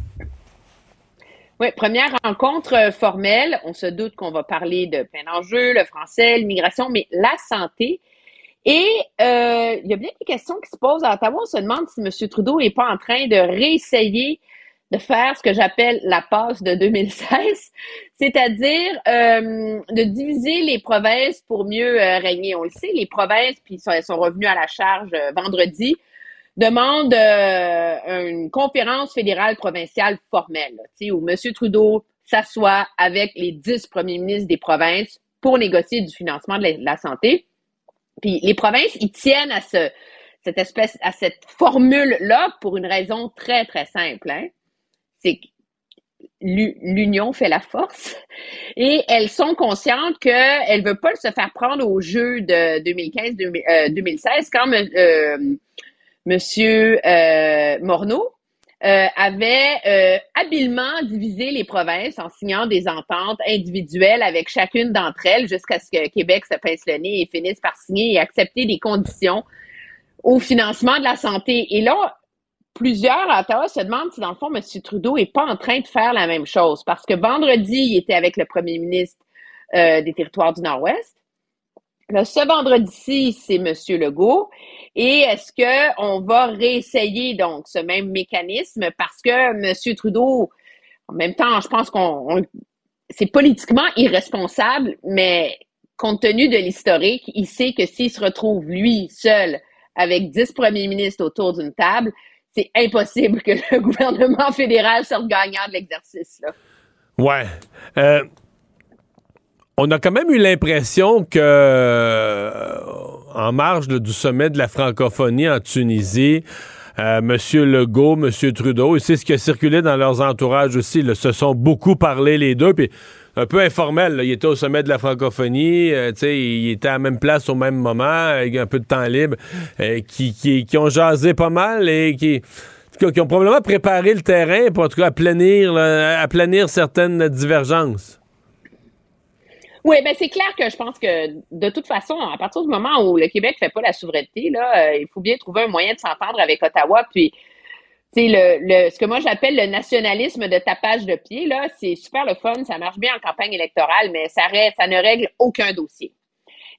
Oui, première rencontre formelle. On se doute qu'on va parler de plein d'enjeux, le français, l'immigration, mais la santé. Et euh, il y a bien des questions qui se posent à Ottawa. On se demande si M. Trudeau n'est pas en train de réessayer de faire ce que j'appelle la passe de 2016, c'est-à-dire euh, de diviser les provinces pour mieux euh, régner. On le sait, les provinces, puis sont, sont revenus à la charge euh, vendredi, demandent euh, une conférence fédérale provinciale formelle, où M. Trudeau s'assoit avec les dix premiers ministres des provinces pour négocier du financement de la santé. Puis les provinces, ils tiennent à ce, cette espèce, à cette formule-là pour une raison très, très simple. Hein? C'est que l'u- l'union fait la force et elles sont conscientes qu'elles ne veulent pas se faire prendre au jeu de 2015-2016 quand me- euh, Monsieur euh, Morneau euh, avait euh, habilement divisé les provinces en signant des ententes individuelles avec chacune d'entre elles jusqu'à ce que Québec se pince le nez et finisse par signer et accepter des conditions au financement de la santé. Et là, plusieurs à Ottawa se demandent si, dans le fond, M. Trudeau est pas en train de faire la même chose. Parce que vendredi, il était avec le premier ministre euh, des territoires du Nord-Ouest. Là, ce vendredi-ci, c'est M. Legault. Et est-ce qu'on va réessayer donc ce même mécanisme? Parce que M. Trudeau, en même temps, je pense qu'on c'est politiquement irresponsable, mais compte tenu de l'historique, il sait que s'il se retrouve lui seul avec dix premiers ministres autour d'une table, c'est impossible que le gouvernement fédéral sorte gagnant de l'exercice. Ouais. Euh, on a quand même eu l'impression que, euh, en marge du sommet de la francophonie en Tunisie, euh, M. Legault, M. Trudeau, et c'est ce qui a circulé dans leurs entourages aussi, là, se sont beaucoup parlé les deux, puis un peu informel. Là. Il était au sommet de la francophonie, euh, il était à la même place au même moment, avec un peu de temps libre, euh, qui, qui, qui, ont jasé pas mal et qui, qui, ont probablement préparé le terrain pour en tout cas aplanir, là, certaines divergences. Oui, ben c'est clair que je pense que de toute façon, à partir du moment où le Québec fait pas la souveraineté, là, euh, il faut bien trouver un moyen de s'entendre avec Ottawa. Puis, tu le, le, ce que moi j'appelle le nationalisme de tapage de pied, là, c'est super le fun, ça marche bien en campagne électorale, mais ça, ça ne règle aucun dossier.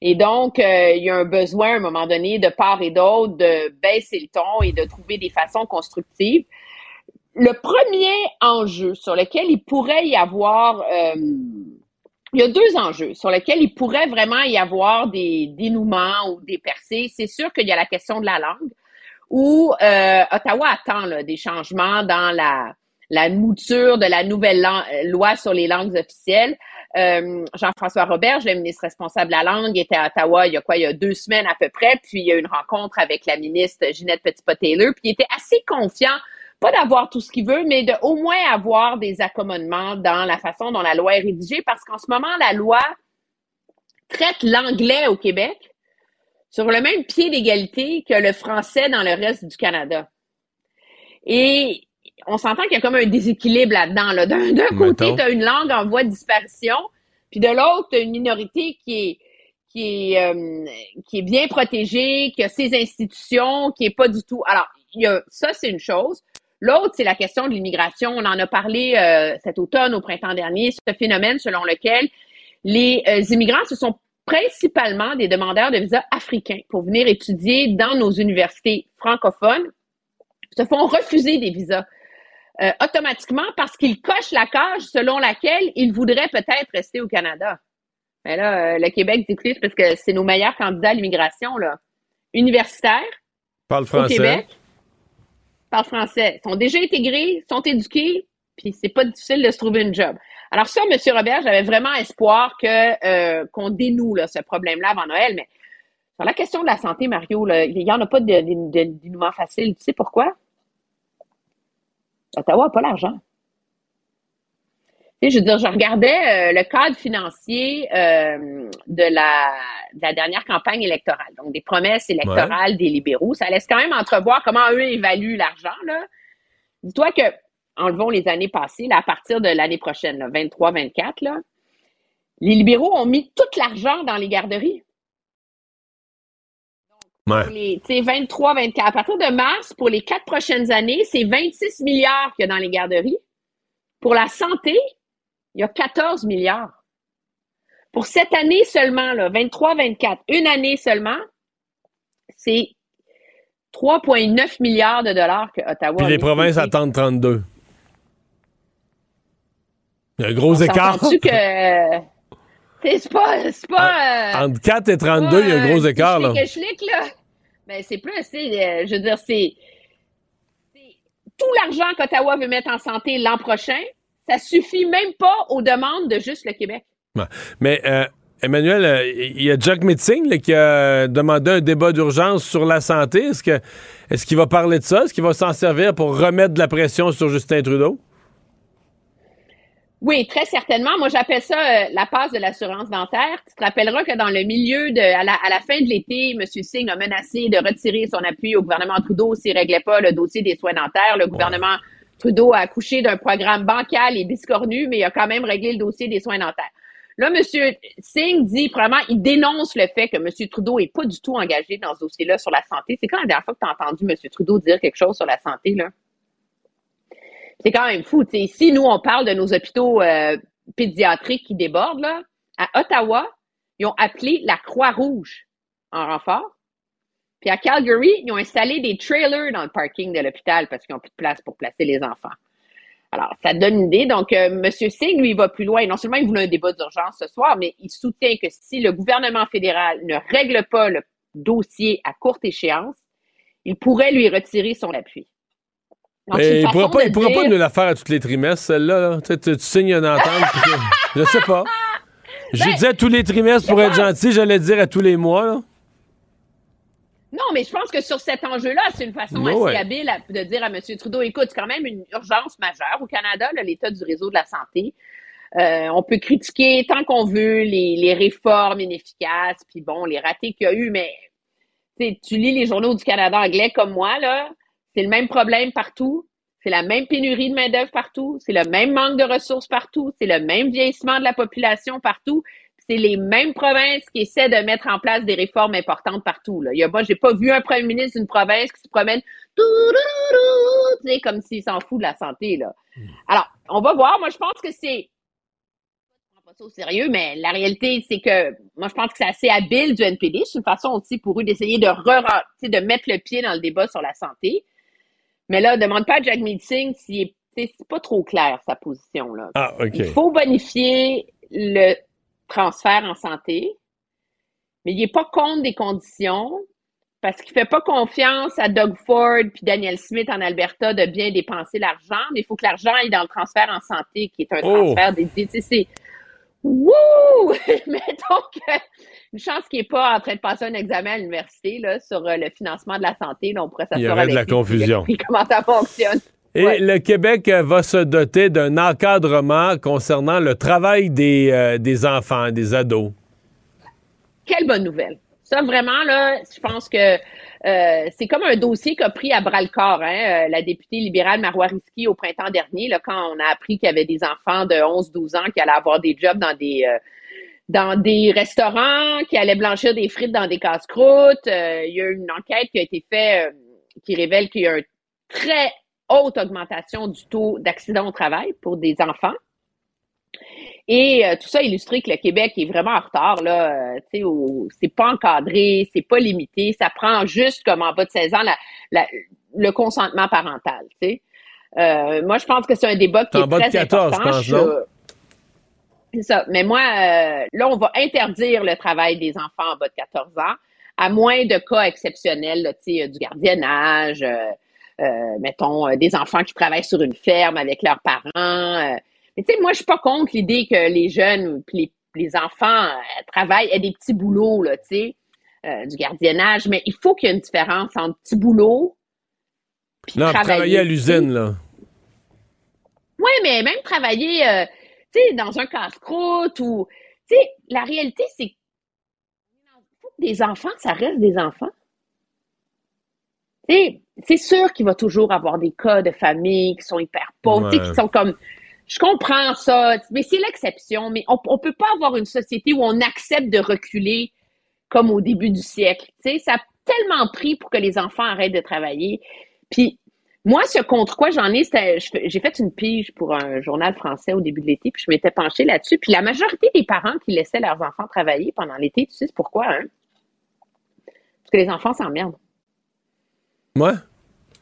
Et donc, euh, il y a un besoin à un moment donné de part et d'autre de baisser le ton et de trouver des façons constructives. Le premier enjeu sur lequel il pourrait y avoir euh, il y a deux enjeux sur lesquels il pourrait vraiment y avoir des dénouements ou des percées. C'est sûr qu'il y a la question de la langue, où euh, Ottawa attend là, des changements dans la, la mouture de la nouvelle loi sur les langues officielles. Euh, Jean-François Robert, le ministre responsable de la langue, était à Ottawa il y a quoi, il y a deux semaines à peu près, puis il y a eu une rencontre avec la ministre Ginette Petitpas-Taylor, puis il était assez confiant pas d'avoir tout ce qu'il veut, mais de au moins avoir des accommodements dans la façon dont la loi est rédigée, parce qu'en ce moment, la loi traite l'anglais au Québec sur le même pied d'égalité que le français dans le reste du Canada. Et on s'entend qu'il y a comme un déséquilibre là-dedans. Là. D'un côté, tu as une langue en voie de disparition, puis de l'autre, tu as une minorité qui est qui est, euh, qui est bien protégée, qui a ses institutions, qui est pas du tout. Alors, il y a, ça, c'est une chose. L'autre, c'est la question de l'immigration. On en a parlé euh, cet automne, au printemps dernier, ce phénomène selon lequel les euh, immigrants, ce sont principalement des demandeurs de visa africains pour venir étudier dans nos universités francophones, se font refuser des visas. Euh, automatiquement parce qu'ils cochent la cage selon laquelle ils voudraient peut-être rester au Canada. Mais là, le Québec dit parce que c'est nos meilleurs candidats à l'immigration, là. Universitaires. Parle français. Au Québec français, sont déjà intégrés, sont éduqués, puis c'est pas difficile de se trouver une job. Alors ça, M. Robert, j'avais vraiment espoir euh, qu'on dénoue ce problème-là avant Noël, mais sur la question de la santé, Mario, il n'y en a pas de, dénouement facile. Tu sais pourquoi? Ottawa n'a pas l'argent je veux dire, je regardais euh, le cadre financier euh, de, la, la, dernière campagne électorale, donc des promesses électorales des libéraux. Ça laisse quand même entrevoir comment eux évaluent l'argent. Dis-toi que, enlevons les années passées, là, à partir de l'année prochaine, 23-24, les libéraux ont mis tout l'argent dans les garderies. Ouais. Les, 23, 24. À partir de mars, pour les quatre prochaines années, c'est 26 milliards qu'il y a dans les garderies. Pour la santé, il y a 14 milliards. Pour cette année seulement, 23-24, une année seulement, c'est 3,9 milliards de dollars que Ottawa. Puis les provinces attendent 32. Il y a un gros écart. que. C'est pas. C'est pas euh, entre 4 et 32, il y a un gros écart. Là. là. Mais c'est plus, euh, je veux dire, c'est. Tout l'argent qu'Ottawa veut mettre en santé l'an prochain, ça suffit même pas aux demandes de juste le Québec. Mais euh, Emmanuel, euh, il y a Jack Metzing qui a demandé un débat d'urgence sur la santé. Est-ce que est-ce qu'il va parler de ça? Est-ce qu'il va s'en servir pour remettre de la pression sur Justin Trudeau? Oui, très certainement. Moi, j'appelle ça euh, la passe de l'assurance dentaire. Tu te rappelleras que dans le milieu de, à la, fin de l'été, M. Singh a menacé de retirer son appui au gouvernement Trudeau s'il ne réglait pas le dossier des soins dentaires. Le gouvernement Trudeau a accouché d'un programme bancal et biscornu, mais il a quand même réglé le dossier des soins dentaires. Là, M. Singh dit, vraiment, il dénonce le fait que M. Trudeau est pas du tout engagé dans ce dossier-là sur la santé. C'est quand la dernière fois que tu as entendu M. Trudeau dire quelque chose sur la santé, là? C'est quand même fou. Si nous, on parle de nos hôpitaux euh, pédiatriques qui débordent, là, à Ottawa, ils ont appelé la Croix-Rouge en renfort. Puis à Calgary, ils ont installé des trailers dans le parking de l'hôpital parce qu'ils n'ont plus de place pour placer les enfants. Alors, ça donne une idée. Donc, euh, M. Singh, lui, va plus loin. Non seulement il voulait un débat d'urgence ce soir, mais il soutient que si le gouvernement fédéral ne règle pas le dossier à courte échéance, il pourrait lui retirer son appui. Donc, il ne pourra, pas, pourra pas nous la faire à tous les trimestres, celle-là. Tu, tu, signes une entente. je sais pas. Je ben, disais tous les trimestres pour être gentil, j'allais dire à tous les mois. Là. Non, mais je pense que sur cet enjeu-là, c'est une façon assez habile de dire à M. Trudeau, écoute, c'est quand même une urgence majeure au Canada, l'état du réseau de la santé. Euh, on peut critiquer tant qu'on veut les, réformes inefficaces, puis bon, les ratés qu'il y a eu, mais tu lis les journaux du Canada anglais comme moi, là, c'est le même problème partout. C'est la même pénurie de main-d'œuvre partout. C'est le même manque de ressources partout. C'est le même vieillissement de la population partout c'est les mêmes provinces qui essaient de mettre en place des réformes importantes partout. Là. Il y a, moi, j'ai pas vu un premier ministre d'une province qui se promène comme s'il s'en fout de la santé. Là. Hmm. Alors, on va voir. Moi, je pense que c'est pas ça au sérieux, mais la réalité, c'est que moi, je pense que c'est assez habile du NPD. C'est une façon aussi pour eux d'essayer de re de mettre le pied dans le débat sur la santé. Mais là, demande pas à Jack Meeting si c'est pas trop clair sa position. Là. Ah, OK. Il faut bonifier le transfert en santé, mais il n'est pas contre des conditions parce qu'il ne fait pas confiance à Doug Ford puis Daniel Smith en Alberta de bien dépenser l'argent, mais il faut que l'argent aille dans le transfert en santé, qui est un oh! transfert sais, c'est Wouh! Mettons que une chance qu'il n'est pas en train de passer un examen à l'université là, sur euh, le financement de la santé. Là, on pourrait s'assurer Il y aurait de la confusion. comment ça fonctionne. Et le Québec va se doter d'un encadrement concernant le travail des, euh, des enfants, des ados. Quelle bonne nouvelle. Ça, vraiment, là, je pense que euh, c'est comme un dossier qu'a pris à bras-le-corps hein, euh, la députée libérale Marois Risky au printemps dernier, là, quand on a appris qu'il y avait des enfants de 11-12 ans qui allaient avoir des jobs dans des dans des restaurants, qui allaient blanchir des frites dans des casse-croûtes. il y a une enquête qui a été faite qui révèle qu'il y a un très haute augmentation du taux d'accidents au travail pour des enfants. Et euh, tout ça illustre que le Québec est vraiment en retard. Là, euh, c'est pas encadré, c'est pas limité. Ça prend juste comme en bas de 16 ans le consentement parental. Euh, moi, je pense que c'est un débat qui est très 14, important. Je pense, c'est ça. Mais moi, là, on va interdire le travail des enfants en bas de 14 ans, à moins de cas exceptionnels, sais, du gardiennage, euh, mettons, euh, des enfants qui travaillent sur une ferme avec leurs parents. Euh. mais tu sais, moi, je suis pas contre l'idée que les jeunes, les, les enfants travaillent à des petits boulots, là, tu sais, du gardiennage, mais il faut qu'il y ait une différence entre petit boulot puis non, travailler, à l'usine, là. Oui, mais même travailler, tu sais, dans un casse-croûte ou... Tu sais, la réalité, c'est que des enfants, ça reste des enfants c'est sûr qu'il va toujours avoir des cas de famille qui sont hyper pauvres, qui sont comme je comprends ça, mais c'est l'exception. Mais on, ne peut pas avoir une société où on accepte de reculer comme au début du siècle. sais, ça a tellement pris pour que les enfants arrêtent de travailler. Puis moi, ce contre quoi j'en ai, j'ai fait une pige pour un journal français au début de l'été, puis je m'étais penchée là-dessus. Puis la majorité des parents qui laissaient leurs enfants travailler pendant l'été, tu sais pourquoi, hein? Parce que les enfants s'emmerdent. Moi?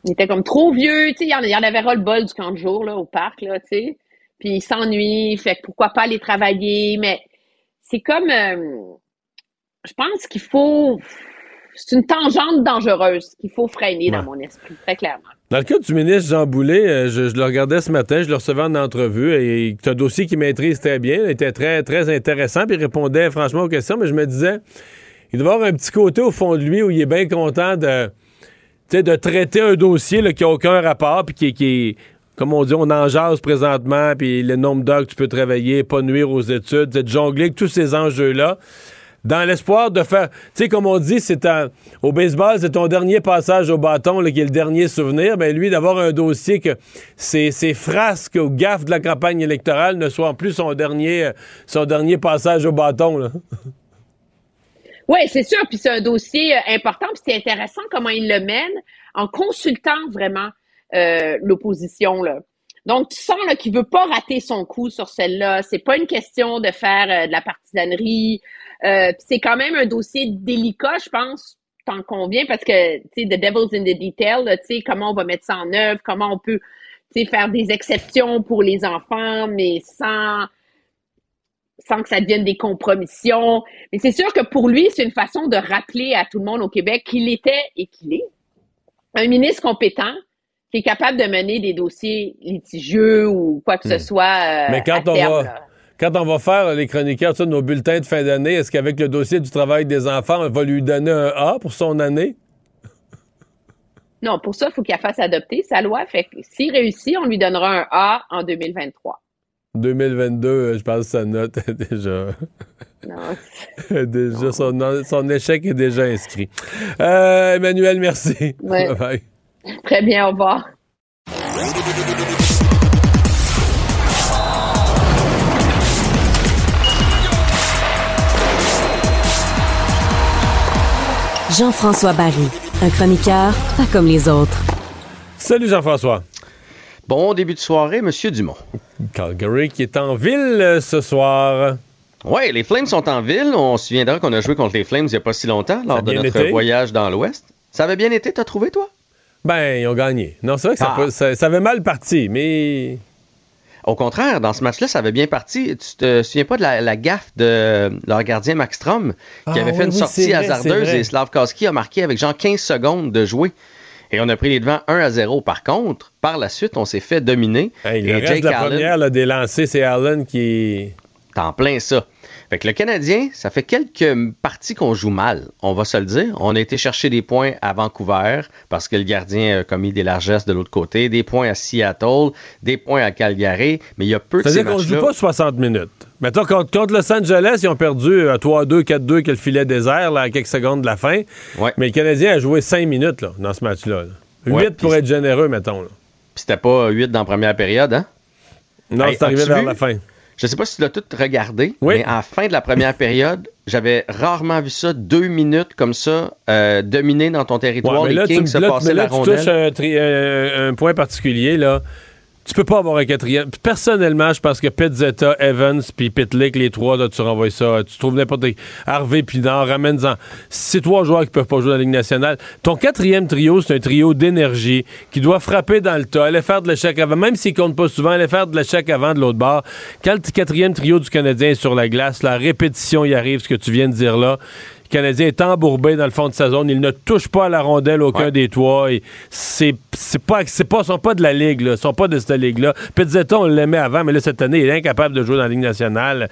Il était comme trop vieux, tu sais, il y en avait ras le bol du camp de jour, là, au parc, là, tu sais. Puis il s'ennuie, fait que pourquoi pas aller travailler, mais c'est comme, euh, je pense qu'il faut, c'est une tangente dangereuse qu'il faut freiner dans mon esprit, très clairement. Dans le cas du ministre Jean Boulet, euh, je, le regardais ce matin, je le recevais en entrevue et c'est un dossier qu'il maîtrise très bien, il était très, très intéressant, puis il répondait franchement aux questions, mais je me disais, il doit avoir un petit côté au fond de lui où il est bien content de de traiter un dossier qui n'a aucun rapport, puis qui, qui comme on dit, on en jase présentement, puis le nombre d'heures que tu peux travailler, pas nuire aux études, de jongler tous ces enjeux-là. dans l'espoir de faire. Tu sais, comme on dit, c'est au baseball, c'est ton dernier passage au bâton là, qui est le dernier souvenir. Mais lui, d'avoir un dossier que ses, ses frasques ou gaffes de la campagne électorale ne soient plus son dernier, passage au bâton. Oui, c'est sûr. Puis c'est un dossier euh, important. Puis c'est intéressant comment il le mène en consultant vraiment euh, l'opposition. Là. Donc, tu sens là, qu'il veut pas rater son coup sur celle-là. C'est pas une question de faire euh, de la partisanerie. Euh, c'est quand même un dossier délicat, je pense, t'en conviens, parce que, tu sais, the devil's in the detail, tu sais, comment on va mettre ça en œuvre, comment on peut, tu sais, faire des exceptions pour les enfants, mais sans sans que ça devienne des compromissions. Mais c'est sûr que pour lui, c'est une façon de rappeler à tout le monde au Québec qu'il était et qu'il est un ministre compétent qui est capable de mener des dossiers litigieux ou quoi que ce Hmm. soit. euh, Mais quand à on terme, va. là. Quand on va faire les chroniqueurs de nos bulletins de fin d'année, est-ce qu'avec le dossier du travail des enfants, on va lui donner un A pour son année? Non, pour ça, il faut qu'il fasse adopter sa loi. Fait que s'il réussit, on lui donnera un A en 2023. 2022, euh, je pense que sa note est déjà. Non. déjà son, son échec est déjà inscrit. Euh, Emmanuel, merci. Ouais. Bye bye. Très bien, au revoir. Jean-François Barry, un chroniqueur pas comme les autres. Salut Jean-François. Bon début de soirée, Monsieur Dumont. Calgary qui est en ville euh, ce soir. Oui, les Flames sont en ville. On se souviendra qu'on a joué contre les Flames il n'y a pas si longtemps, lors de notre été. voyage dans l'Ouest. Ça avait bien été, t'as trouvé, toi? Ben, ils ont gagné. Non, c'est vrai que ça, Ah. peut- ça- ça avait mal parti, mais. Au contraire, dans ce match-là, ça avait bien parti. Tu te souviens pas de la, la gaffe de leur gardien Max Strom, qui Ah avait oui, fait une oui, sortie vrai, hasardeuse et Slavkowski a marqué avec genre 15 secondes de jouer. Et on a pris les devants 1 à 0. Par contre, par la suite, on s'est fait dominer. Hey, le et reste Jake de la Allen- première, là, des lancers, c'est Allen qui. T'es en plein ça. Fait que le Canadien, ça fait quelques parties qu'on joue mal, on va se le dire. On a été chercher des points à Vancouver parce que le gardien a commis des largesses de l'autre côté, des points à Seattle, des points à Calgary, mais il y a peu de ces C'est-à-dire qu'on matchs-là. joue pas 60 minutes. Mettons, contre, contre Los Angeles, ils ont perdu à 3-2, 4-2, que le filet désert, là, à quelques secondes de la fin. Mais le Canadien a joué 5 minutes là, dans ce match-là. là. 8 Ouais, pour être généreux, mettons. Puis c'était pas 8 dans la première période, hein? Non, Hey, c'est arrivé vers vu? la fin. Je sais pas si tu l'as tout regardé, mais la fin de la première période, j'avais rarement vu ça, deux minutes comme ça, euh, dominer dans ton territoire, Ouais, mais les là, tu, Kings se là, tu- passaient mais là, la tu rondelle. touches un, tri- un- un point particulier, là. Tu peux pas avoir un quatrième. Personnellement, je pense que Pizzetta, Evans, puis Pitlick, les trois, tu renvoies ça. Tu trouves n'importe qui. Harvey, non, ramène-en. C'est trois joueurs qui peuvent pas jouer dans la Ligue nationale. Ton quatrième trio, c'est un trio d'énergie qui doit frapper dans le tas, aller faire de l'échec avant. Même s'il compte pas souvent, aller faire de l'échec avant de l'autre bord. Quand le quatrième trio du Canadien est sur la glace, la répétition y arrive, ce que tu viens de dire là. Le Canadien est embourbé dans le fond de sa zone. Il ne touche pas à la rondelle aucun des toits. C'est c'est pas, c'est pas, sont pas de la ligue. Là. Ils sont pas de cette ligue-là. Pizzetta, on l'aimait avant, mais là, cette année, il est incapable de jouer dans la Ligue nationale.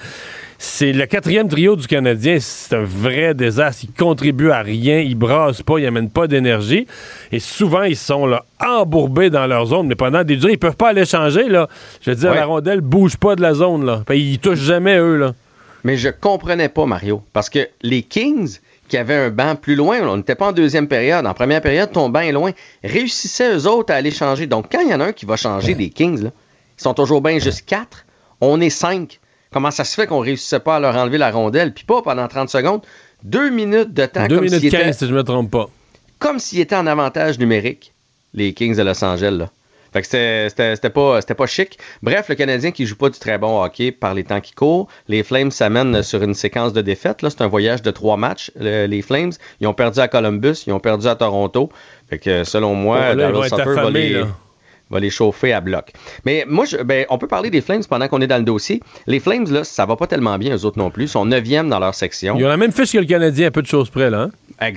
C'est le quatrième trio du Canadien. C'est un vrai désastre. Il contribue à rien. Il brasse pas. Il amène pas d'énergie. Et souvent, ils sont là, embourbés dans leur zone. Mais pendant des durées, ils peuvent pas aller changer. Là. Je veux dire, Ouais. la rondelle bouge pas de la zone. Là. Ils touchent jamais, eux. Là. Mais je comprenais pas, Mario. Parce que les Kings, qui avaient un banc plus loin, on n'était pas en deuxième période. En première période, ton banc est loin. Réussissaient eux autres à aller changer. Donc, quand il y en a un qui va changer des Kings, là, ils sont toujours bien juste quatre. On est cinq. Comment ça se fait qu'on réussissait pas à leur enlever la rondelle? Puis pas pendant 30 secondes? Deux minutes de temps. 2 comme minutes s'ils 15, étaient- si je me trompe pas. comme s'ils étaient en avantage numérique, les Kings de Los Angeles. Là. Fait que c'était- pas, c'était pas chic. Bref, le Canadien qui joue pas du très bon hockey par les temps qui courent. Les Flames s'amènent sur une séquence de défaites. Là, c'est un voyage de trois matchs. Le- les Flames, ils ont perdu à Columbus, ils ont perdu à Toronto. Fait que selon moi, Oh, là, être Sutter va affamés, les, là. Va les chauffer à bloc. Mais moi, je, ben, on peut parler des Flames pendant qu'on est dans le dossier. Les Flames, là, ça va pas tellement bien, eux autres non plus. Ils sont neuvième dans leur section. Ils ont la même fiche que le Canadien, un peu de choses près, là. hein?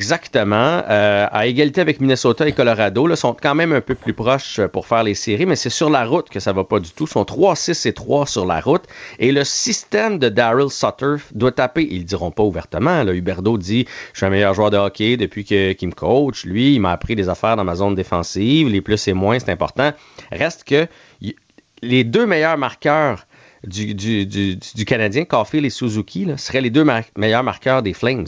Exactement. Euh, à égalité avec Minnesota et Colorado, là, sont quand même un peu plus proches euh, pour faire les séries, mais c'est sur la route que ça va pas du tout. Ils sont 3-6 et 3 sur la route. Et le système de Daryl Sutter doit taper. Ils le diront pas ouvertement. Là. Huberdo dit Je suis un meilleur joueur de hockey depuis que- qu'il me coach. Lui, il m'a appris des affaires dans ma zone défensive. Les plus et moins, c'est important. Reste que les deux meilleurs marqueurs du, du, du, du Canadien, Caulfield et Suzuki, là, seraient les deux mar- meilleurs marqueurs des Flames.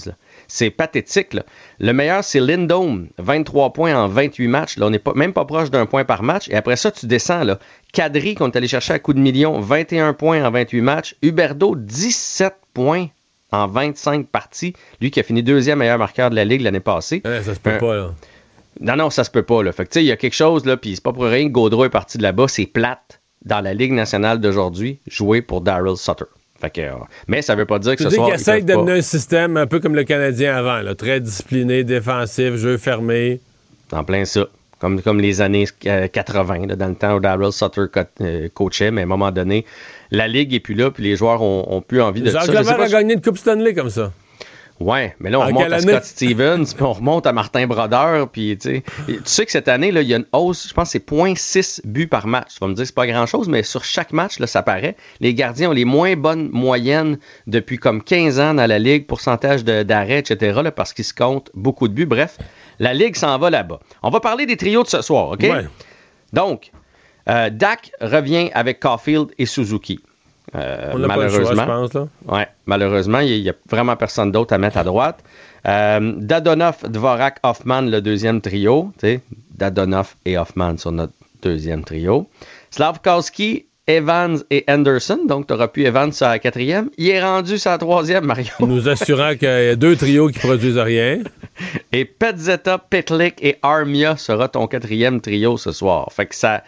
C'est pathétique. là. Le meilleur, c'est Lindome, 23 points en 28 matchs. Là, on n'est pas, même pas proche d'un point par match. Et après ça, tu descends. Là. Kadri, qu'on est allé chercher à coup de million, 21 points en 28 matchs. Huberdo, 17 points en 25 parties. Lui qui a fini deuxième meilleur marqueur de la Ligue l'année passée. Eh, ça se peut Un- pas, là. Non, non, ça se peut pas. Là. Fait que, tu sais, il y a quelque chose, là, puis c'est pas pour rien que Gaudreau est parti de là-bas. C'est plate dans la Ligue nationale d'aujourd'hui, jouer pour Daryl Sutter. Fait que, euh, mais ça veut pas dire que Tu ce dis soir. qu'il ils essaie de pas- un système un peu comme le Canadien avant, là, très discipliné, défensif, jeu fermé. En plein ça. Comme, comme les années euh, 80, là, dans le temps où Daryl Sutter co- euh, coachait, mais à un moment donné, la Ligue est plus là, puis les joueurs ont, ont plus envie de ça. A gagné une Coupe Stanley comme ça. Ouais, mais là, on En remonte à? Scott Stevens, puis on remonte à Martin Brodeur, puis tu sais. Et Tu sais que cette année, là, il y a une hausse, je pense que c'est 0.6 buts par match. Tu vas me dire que c'est pas grand-chose, mais sur chaque match, là, ça paraît. Les gardiens ont les moins bonnes moyennes depuis comme 15 ans dans la Ligue, pourcentage d'arrêt, etc., là, parce qu'ils se comptent beaucoup de buts. Bref, la Ligue s'en va là-bas. On va parler des trios de ce soir, OK? Ouais. Donc, euh, Dak revient avec Caulfield et Suzuki. Euh, On n'a pas le choix, malheureusement. je pense. Là. Ouais, malheureusement, il n'y a, vraiment personne d'autre à mettre à droite. Euh, Dadonov, Dvorak, Hoffman, le deuxième trio. Dadonov et Hoffman sur notre deuxième trio. Slavkowski, Evans et Anderson. Donc, tu auras pu Evans sur la quatrième. Il est rendu sur la troisième, Mario. Nous assurant qu'il y a deux trios qui produisent rien. Et Petzetta, Petlik et Armia sera ton quatrième trio ce soir. Fait que ça,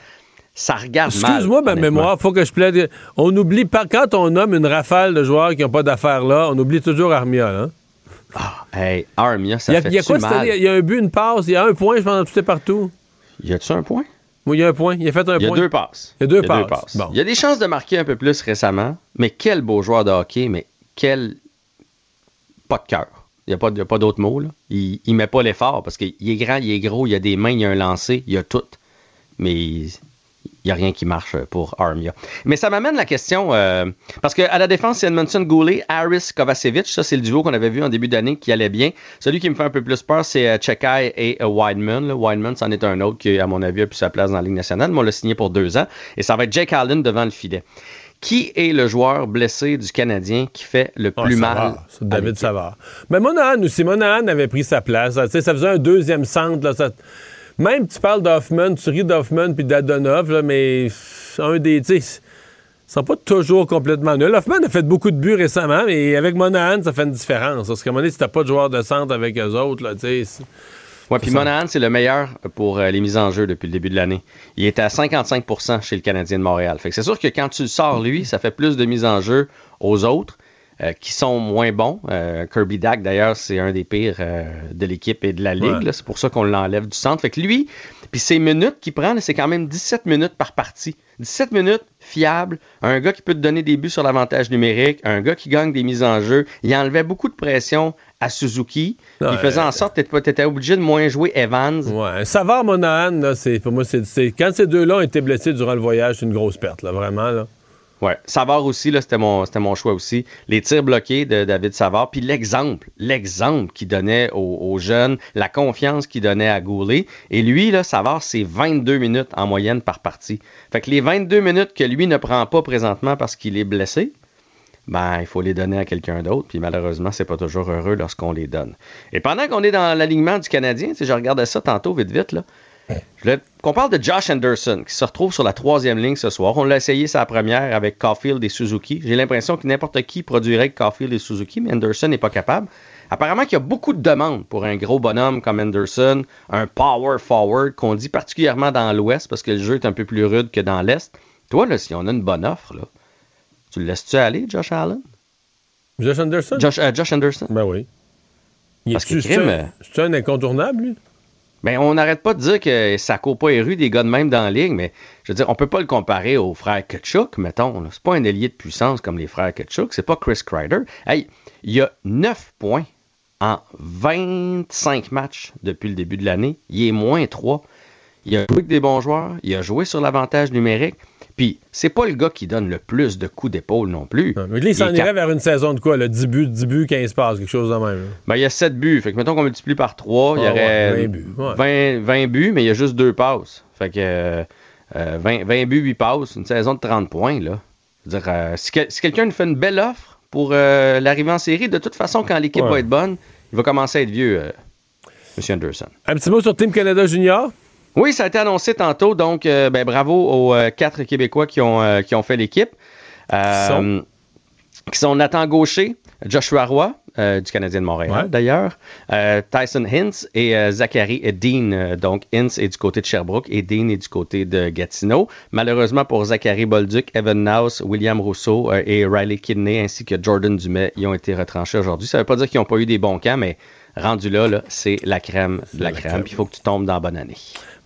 ça regarde mal. Excuse-moi ma mémoire, faut que je plaide. On oublie pas, quand on nomme une rafale de joueurs qui n'ont pas d'affaires là, on oublie toujours Armia. Là. Hey, Armia, ça y a, fait y a quoi mal. Il y a un but, une passe, il y a un point, je pense, tout et partout. Y a-tu un point? Oui, il y a un point. Il a fait un Il y a point. deux passes. Il y a deux passes. Bon. Il y a des chances de marquer un peu plus récemment, mais quel beau joueur de hockey, mais quel. Pas de cœur. Il n'y a pas, il y a pas d'autre mot. Là. Il ne met pas l'effort parce qu'il est grand, il est gros, il a des mains, il a un lancer, il a tout. Mais n'y a rien qui marche pour Armia. Mais ça m'amène la question, euh, parce qu'à la défense, c'est Edmondson Goulet, Harris Kovacevic. Ça, c'est le duo qu'on avait vu en début d'année qui allait bien. Celui qui me fait un peu plus peur, c'est euh, Chekai et euh, Wideman. Wideman, c'en est un autre qui, à mon avis, a plus sa place dans la Ligue nationale, mais on l'a signé pour deux ans. Et ça va être Jake Allen devant le filet. Qui est le joueur blessé du Canadien qui fait le Ah, plus mal? C'est David Savard. Mais Monahan aussi, Monahan avait pris sa place. là. Ça faisait un deuxième centre. Là, ça- Même tu parles d'Hoffman, tu ris d'Hoffman puis d'Adonov, là, mais un des. Tu sais, ils sont pas toujours complètement nuls. Hoffman a fait beaucoup de buts récemment, mais avec Monahan, ça fait une différence. Parce qu'à un moment donné, si t'as pas de joueur de centre avec eux autres, là, tu sais. Ouais, puis. Monahan, c'est le meilleur pour euh, les mises en jeu depuis le début de l'année. Il était à 55% chez le Canadien de Montréal. Fait que c'est sûr que quand tu le sors, lui, ça fait plus de mises en jeu aux autres euh, qui sont moins bons. Euh, Kirby Dack, d'ailleurs, c'est un des pires euh, de l'équipe et de la Ligue. Ouais. C'est pour ça qu'on l'enlève du centre. Fait que lui, puis ses minutes qu'il prend, c'est quand même 17 minutes par partie. 17 minutes fiable, un gars qui peut te donner des buts sur l'avantage numérique, un gars qui gagne des mises en jeu. Il enlevait beaucoup de pression à Suzuki. Il faisait en sorte que tu étais obligé de moins jouer Evans. Ouais. Savard, Monahan, là, pour moi, c'est, c'est- quand ces deux-là ont été blessés durant le voyage, c'est une grosse perte, là, vraiment. Là. Ouais, Savard aussi, c'était mon, choix aussi. Les tirs bloqués de David Savard, puis l'exemple, l'exemple qu'il donnait aux, jeunes, la confiance qu'il donnait à Goulet. Et lui, là, Savard, c'est 22 minutes en moyenne par partie. Fait que les 22 minutes que lui ne prend pas présentement parce qu'il est blessé, ben, il faut les donner à quelqu'un d'autre, puis malheureusement, c'est pas toujours heureux lorsqu'on les donne. Et pendant qu'on est dans l'alignement du Canadien, sais, je regardais ça tantôt, vite, vite, là. Qu'on parle de Josh Anderson, qui se retrouve sur la troisième ligne ce soir. On l'a essayé sa première avec Caulfield et Suzuki. J'ai l'impression que n'importe qui produirait Caulfield et Suzuki, mais Anderson n'est pas capable. Apparemment qu'il y a beaucoup de demandes pour un gros bonhomme comme Anderson, un power forward qu'on dit particulièrement dans l'Ouest parce que le jeu est un peu plus rude que dans l'Est. Toi, là, si on a une bonne offre, là, tu le laisses-tu aller, Josh Allen? Josh Anderson? Josh, euh, Josh Anderson? Ben oui. Parce que c'est un incontournable, lui? Ben, on n'arrête pas de dire que ça court pas les rues des gars de même dans la ligue, mais je veux dire, on peut pas le comparer aux frères Kutchuk, mettons. C'est pas un ailier de puissance comme les frères Kutchuk, c'est pas Chris Kreider. Hey, il a 9 points en 25 matchs depuis le début de l'année. Il est moins 3. Il a joué avec des bons joueurs, il a joué sur l'avantage numérique. Puis, c'est pas le gars qui donne le plus de coups d'épaule non plus. Mais il s'en irait vers une saison de quoi? Là, 10 buts, 10 buts, 15 passes, quelque chose de même. là. Ben, il y a 7 buts. Fait que mettons qu'on multiplie par 3, il y Ah aurait ouais, 20 buts, ouais. 20, 20 buts, mais il y a juste 2 passes. Fait que euh, euh, 20, 20 buts, 8 passes, une saison de 30 points, là. Dire, euh, si, que- si quelqu'un nous fait une belle offre pour euh, l'arrivée en série, de toute façon, quand l'équipe Ouais. va être bonne, il va commencer à être vieux, euh, M. Anderson. Un petit mot sur Team Canada Junior? Oui, ça a été annoncé tantôt, donc euh, ben, bravo aux euh, quatre Québécois qui ont, euh, qui ont fait l'équipe. Sont? qui sont Nathan Gaucher, Joshua Roy, du Canadien de Montréal Ouais. d'ailleurs, Tyson Hintz et Zachary Dean. Donc Hintz est du côté de Sherbrooke et Dean est du côté de Gatineau. Malheureusement pour Zachary Bolduc, Evan Naus, William Rousseau et Riley Kidney ainsi que Jordan Dumais, ils ont été retranchés aujourd'hui. Ça ne veut pas dire qu'ils n'ont pas eu des bons camps, mais rendu là, là c'est la crème de la, crème. Puis il faut que tu tombes dans la bonne année.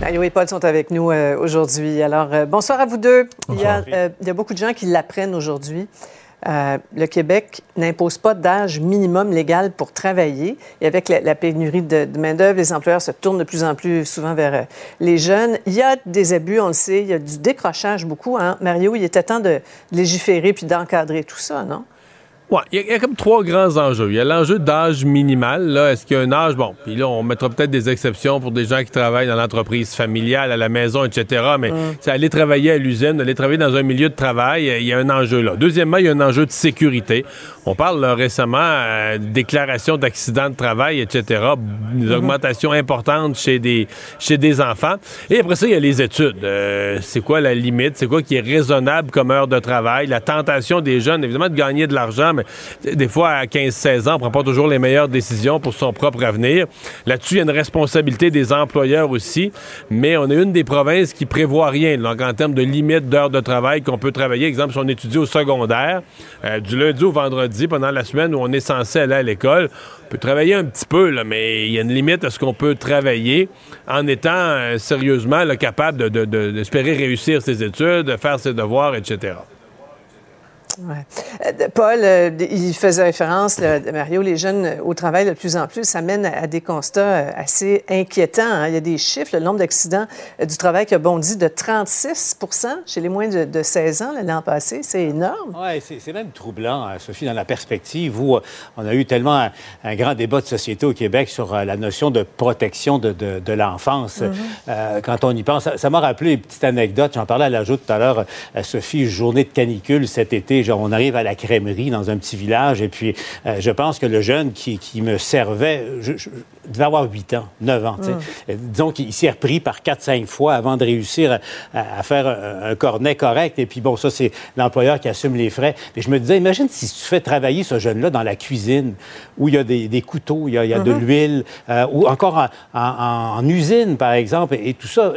Mario et Paul sont avec nous euh, aujourd'hui. Alors, euh, bonsoir à vous deux. Il y, a, euh, il y a beaucoup de gens qui l'apprennent aujourd'hui. Le Québec n'impose pas d'âge minimum légal pour travailler. Et avec la, la pénurie de, de main-d'œuvre, les employeurs se tournent de plus en plus souvent vers les jeunes. Il y a des abus, on le sait. Il y a du décrochage beaucoup. Hein? Mario, il était temps de légiférer puis d'encadrer tout ça, non? Il y, a- il y a comme trois grands enjeux. Il y a l'enjeu d'âge minimal. Là, est-ce qu'il y a un âge? Bon Puis là, on mettra peut-être des exceptions pour des gens qui travaillent dans l'entreprise familiale, à la maison, etc. Mais c'est aller travailler à l'usine, aller travailler dans un milieu de travail, il y a un enjeu là. Deuxièmement, il y a un enjeu de sécurité. On parle là, récemment euh, de déclaration d'accidents de travail, etc. Des augmentations importantes chez des chez des enfants. Et après ça, il y a les études. Euh, c'est quoi la limite? C'est quoi qui est raisonnable comme heure de travail? La tentation des jeunes, évidemment, de gagner de l'argent, des fois, à 15-16 ans, on prend pas toujours les meilleures décisions pour son propre avenir. Là-dessus, il y a une responsabilité des employeurs aussi, mais on est une des provinces qui prévoit rien, donc en termes de limite d'heures de travail qu'on peut travailler. Exemple, si on étudie au secondaire, euh, du lundi au vendredi, pendant la semaine où on est censé aller à l'école, on peut travailler un petit peu, mais il y a une limite à ce qu'on peut travailler en étant euh, sérieusement capable de- de- de- d'espérer réussir ses études, de faire ses devoirs, etc. Ouais. Euh, Paul, euh, il faisait référence, là, Mario, les jeunes euh, au travail de plus en plus, ça mène à, à des constats assez inquiétants. hein. Il y a des chiffres, le nombre d'accidents du travail qui a bondi de 36% chez les moins de, de 16 ans l'an passé. C'est énorme. Oui, c'est même troublant, hein, Sophie, dans la perspective où on a eu tellement un, un grand débat de société au Québec sur la notion de protection de, de- de l'enfance. Mhm. Euh, quand on y pense, ça- m'a rappelé une petite anecdote. J'en parlais à l'ajout tout à l'heure, Sophie, journée de canicule cet été. On arrive à la crèmerie dans un petit village et puis euh, je pense que le jeune qui, me servait, devait avoir 8 ans, 9 ans. Mm. Disons qu'il s'est repris par 4-5 fois avant de réussir à, faire un, un cornet correct. Et puis bon, ça, c'est l'employeur qui assume les frais. Mais je me disais, imagine si tu fais travailler ce jeune-là dans la cuisine, où il y a des, des couteaux, il y a, il y a de Mhm. l'huile, euh, ou encore en, en- en usine, par exemple, et, et tout ça.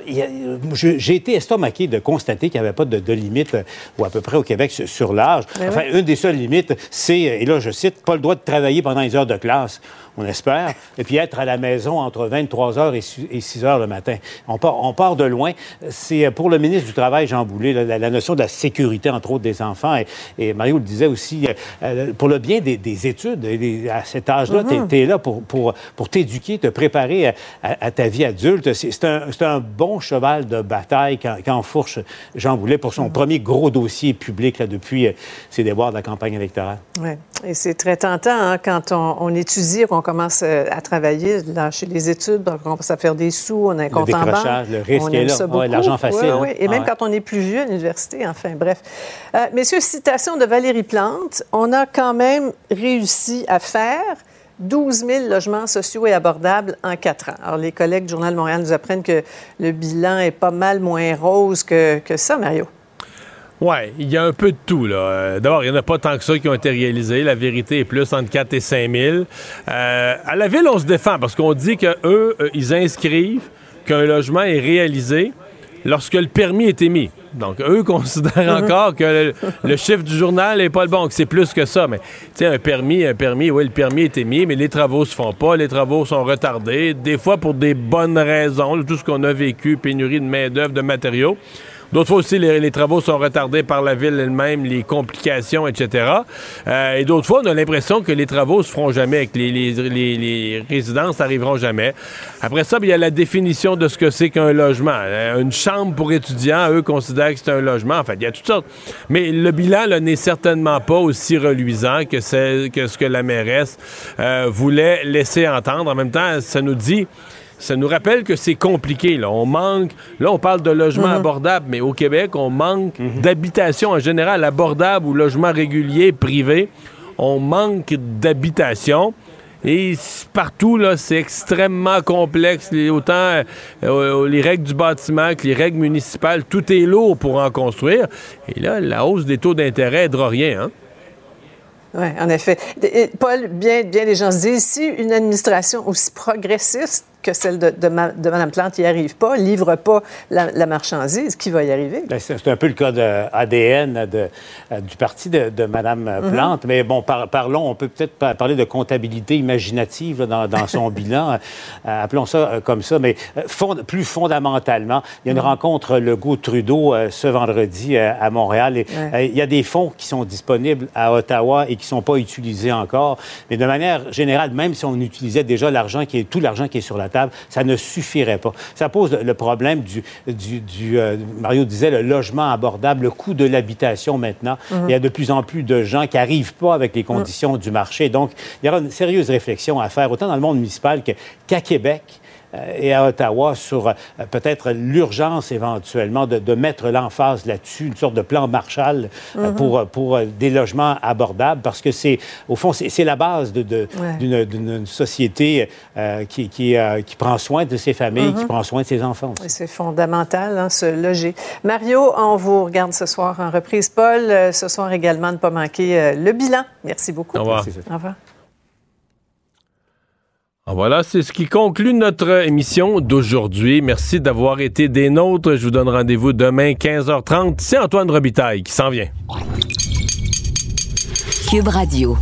J'ai été estomaqué de constater qu'il n'y avait pas de, de limite, euh, ou à peu près au Québec, sur, sur l'âge. Ben enfin, oui. une des seules limites, c'est, et là je cite, pas le droit de travailler pendant les heures de classe. On espère. Et puis être à la maison entre 23 h et 6 h le matin. On part, on part de loin. C'est euh, pour le ministre du Travail, Jean Boulet, la, notion de la sécurité, entre autres, des enfants. Et, et Mario le disait aussi, euh, euh, pour le bien des, des études, et des- à cet âge-là, tu es, là pour, pour, pour t'éduquer, te préparer à, à- à ta vie adulte. C'est un, un bon cheval de bataille quand, quand fourche Jean Boulet pour son premier gros dossier public là, depuis ses déboires de la campagne électorale. Oui, et c'est très tentant hein, quand on, on étudie, qu'on commence euh, à travailler lâcher les études, on commence à faire des sous, on a un compte en banque. le risque on est là. ça Ouais, l'argent facile, Oui, oui. hein. Et même Ouais. quand on est plus vieux à l'université, enfin, bref. Euh, messieurs, citation de Valérie Plante, on a quand même réussi à faire 12 000 logements sociaux et abordables en quatre ans. Alors, les collègues du Journal de Montréal nous apprennent que le bilan est pas mal moins rose que, que ça, Mario. Oui, il y a un peu de tout. là. Euh, D'abord, il n'y en a pas tant que ça qui ont été réalisés. La vérité est plus entre 4 et 5 000. Euh, à la ville, on se défend parce qu'on dit qu'eux, euh, ils inscrivent qu'un logement est réalisé lorsque le permis est émis. Donc, eux considèrent Mhm. encore que le, le chiffre du journal n'est pas le bon, que c'est plus que ça. Mais, tu sais, un permis, un permis, oui, le permis est émis, mais les travaux se font pas, les travaux sont retardés, des fois pour des bonnes raisons, tout ce qu'on a vécu, pénurie de main-d'œuvre, de matériaux. D'autres fois aussi, les, travaux sont retardés par la ville elle-même, les complications, etc. Euh, et d'autres fois, on a l'impression que les travaux se feront jamais, que les, les- les- résidences n'arriveront jamais. Après ça, ben, il y a la définition de ce que c'est qu'un logement. Euh, Une chambre pour étudiants, eux considèrent que c'est un logement. En fait, il y a toutes sortes. Mais le bilan n'est certainement pas aussi reluisant que, que ce que la mairesse euh, voulait laisser entendre. En même temps, ça nous dit ça nous rappelle que c'est compliqué. Là. On manque. Là, on parle de logements Mhm. abordables, mais au Québec, on manque d'habitation en général, abordable ou logement régulier, privé. On manque d'habitation. Et partout, là, c'est extrêmement complexe. Les, autant euh, les règles du bâtiment que les règles municipales, tout est lourd pour en construire. Et là, la hausse des taux d'intérêt aidera rien. Hein? Oui, en effet. Et, Paul, bien, bien les gens se disent, si une administration aussi progressiste que celle de, de, Ma- de Mme Plante n'y arrive pas, livre pas la, la marchandise, qui va y arriver? Ben, c'est un peu le cas de ADN de, euh, du parti de, de Mme Mhm. Plante. Mais bon, par- parlons, on peut peut-être pa- parler de comptabilité imaginative là, dans, dans son bilan. Euh, appelons ça euh, comme ça. Mais fond- plus fondamentalement, il y a une Mhm. rencontre Legault-Trudeau euh, ce vendredi euh, à Montréal. Et, Ouais. il y a des fonds qui sont disponibles à Ottawa et qui ne sont pas utilisés encore. Mais de manière générale, même si on utilisait déjà l'argent qui est tout l'argent qui est sur la ça ne suffirait pas. Ça pose le, problème du, euh, Mario disait, le logement abordable, le coût de l'habitation maintenant. Il y a de plus en plus de gens qui n'arrivent pas avec les conditions du marché. Donc, il y aura une sérieuse réflexion à faire, autant dans le monde municipal qu'à Québec et à Ottawa sur euh, peut-être l'urgence éventuellement de, de mettre l'emphase là-dessus, une sorte de plan Marshall euh, Mhm. pour, euh, pour euh, des logements abordables, parce que c'est, au fond, c'est, c'est la base de, de- Ouais. d'une, d'une société euh, qui, qui, euh, qui prend soin de ses familles, Mhm. qui prend soin de ses enfants. C'est fondamental, hein, se loger. Mario, on vous regarde ce soir en reprise. Paul, euh, ce soir également, ne pas manquer euh, le bilan. Merci beaucoup. Au revoir. Au revoir. Ah, Voilà, c'est ce qui conclut notre émission d'aujourd'hui. Merci d'avoir été des nôtres. Je vous donne rendez-vous demain 15h30. C'est Antoine Robitaille qui s'en vient. Cube Radio.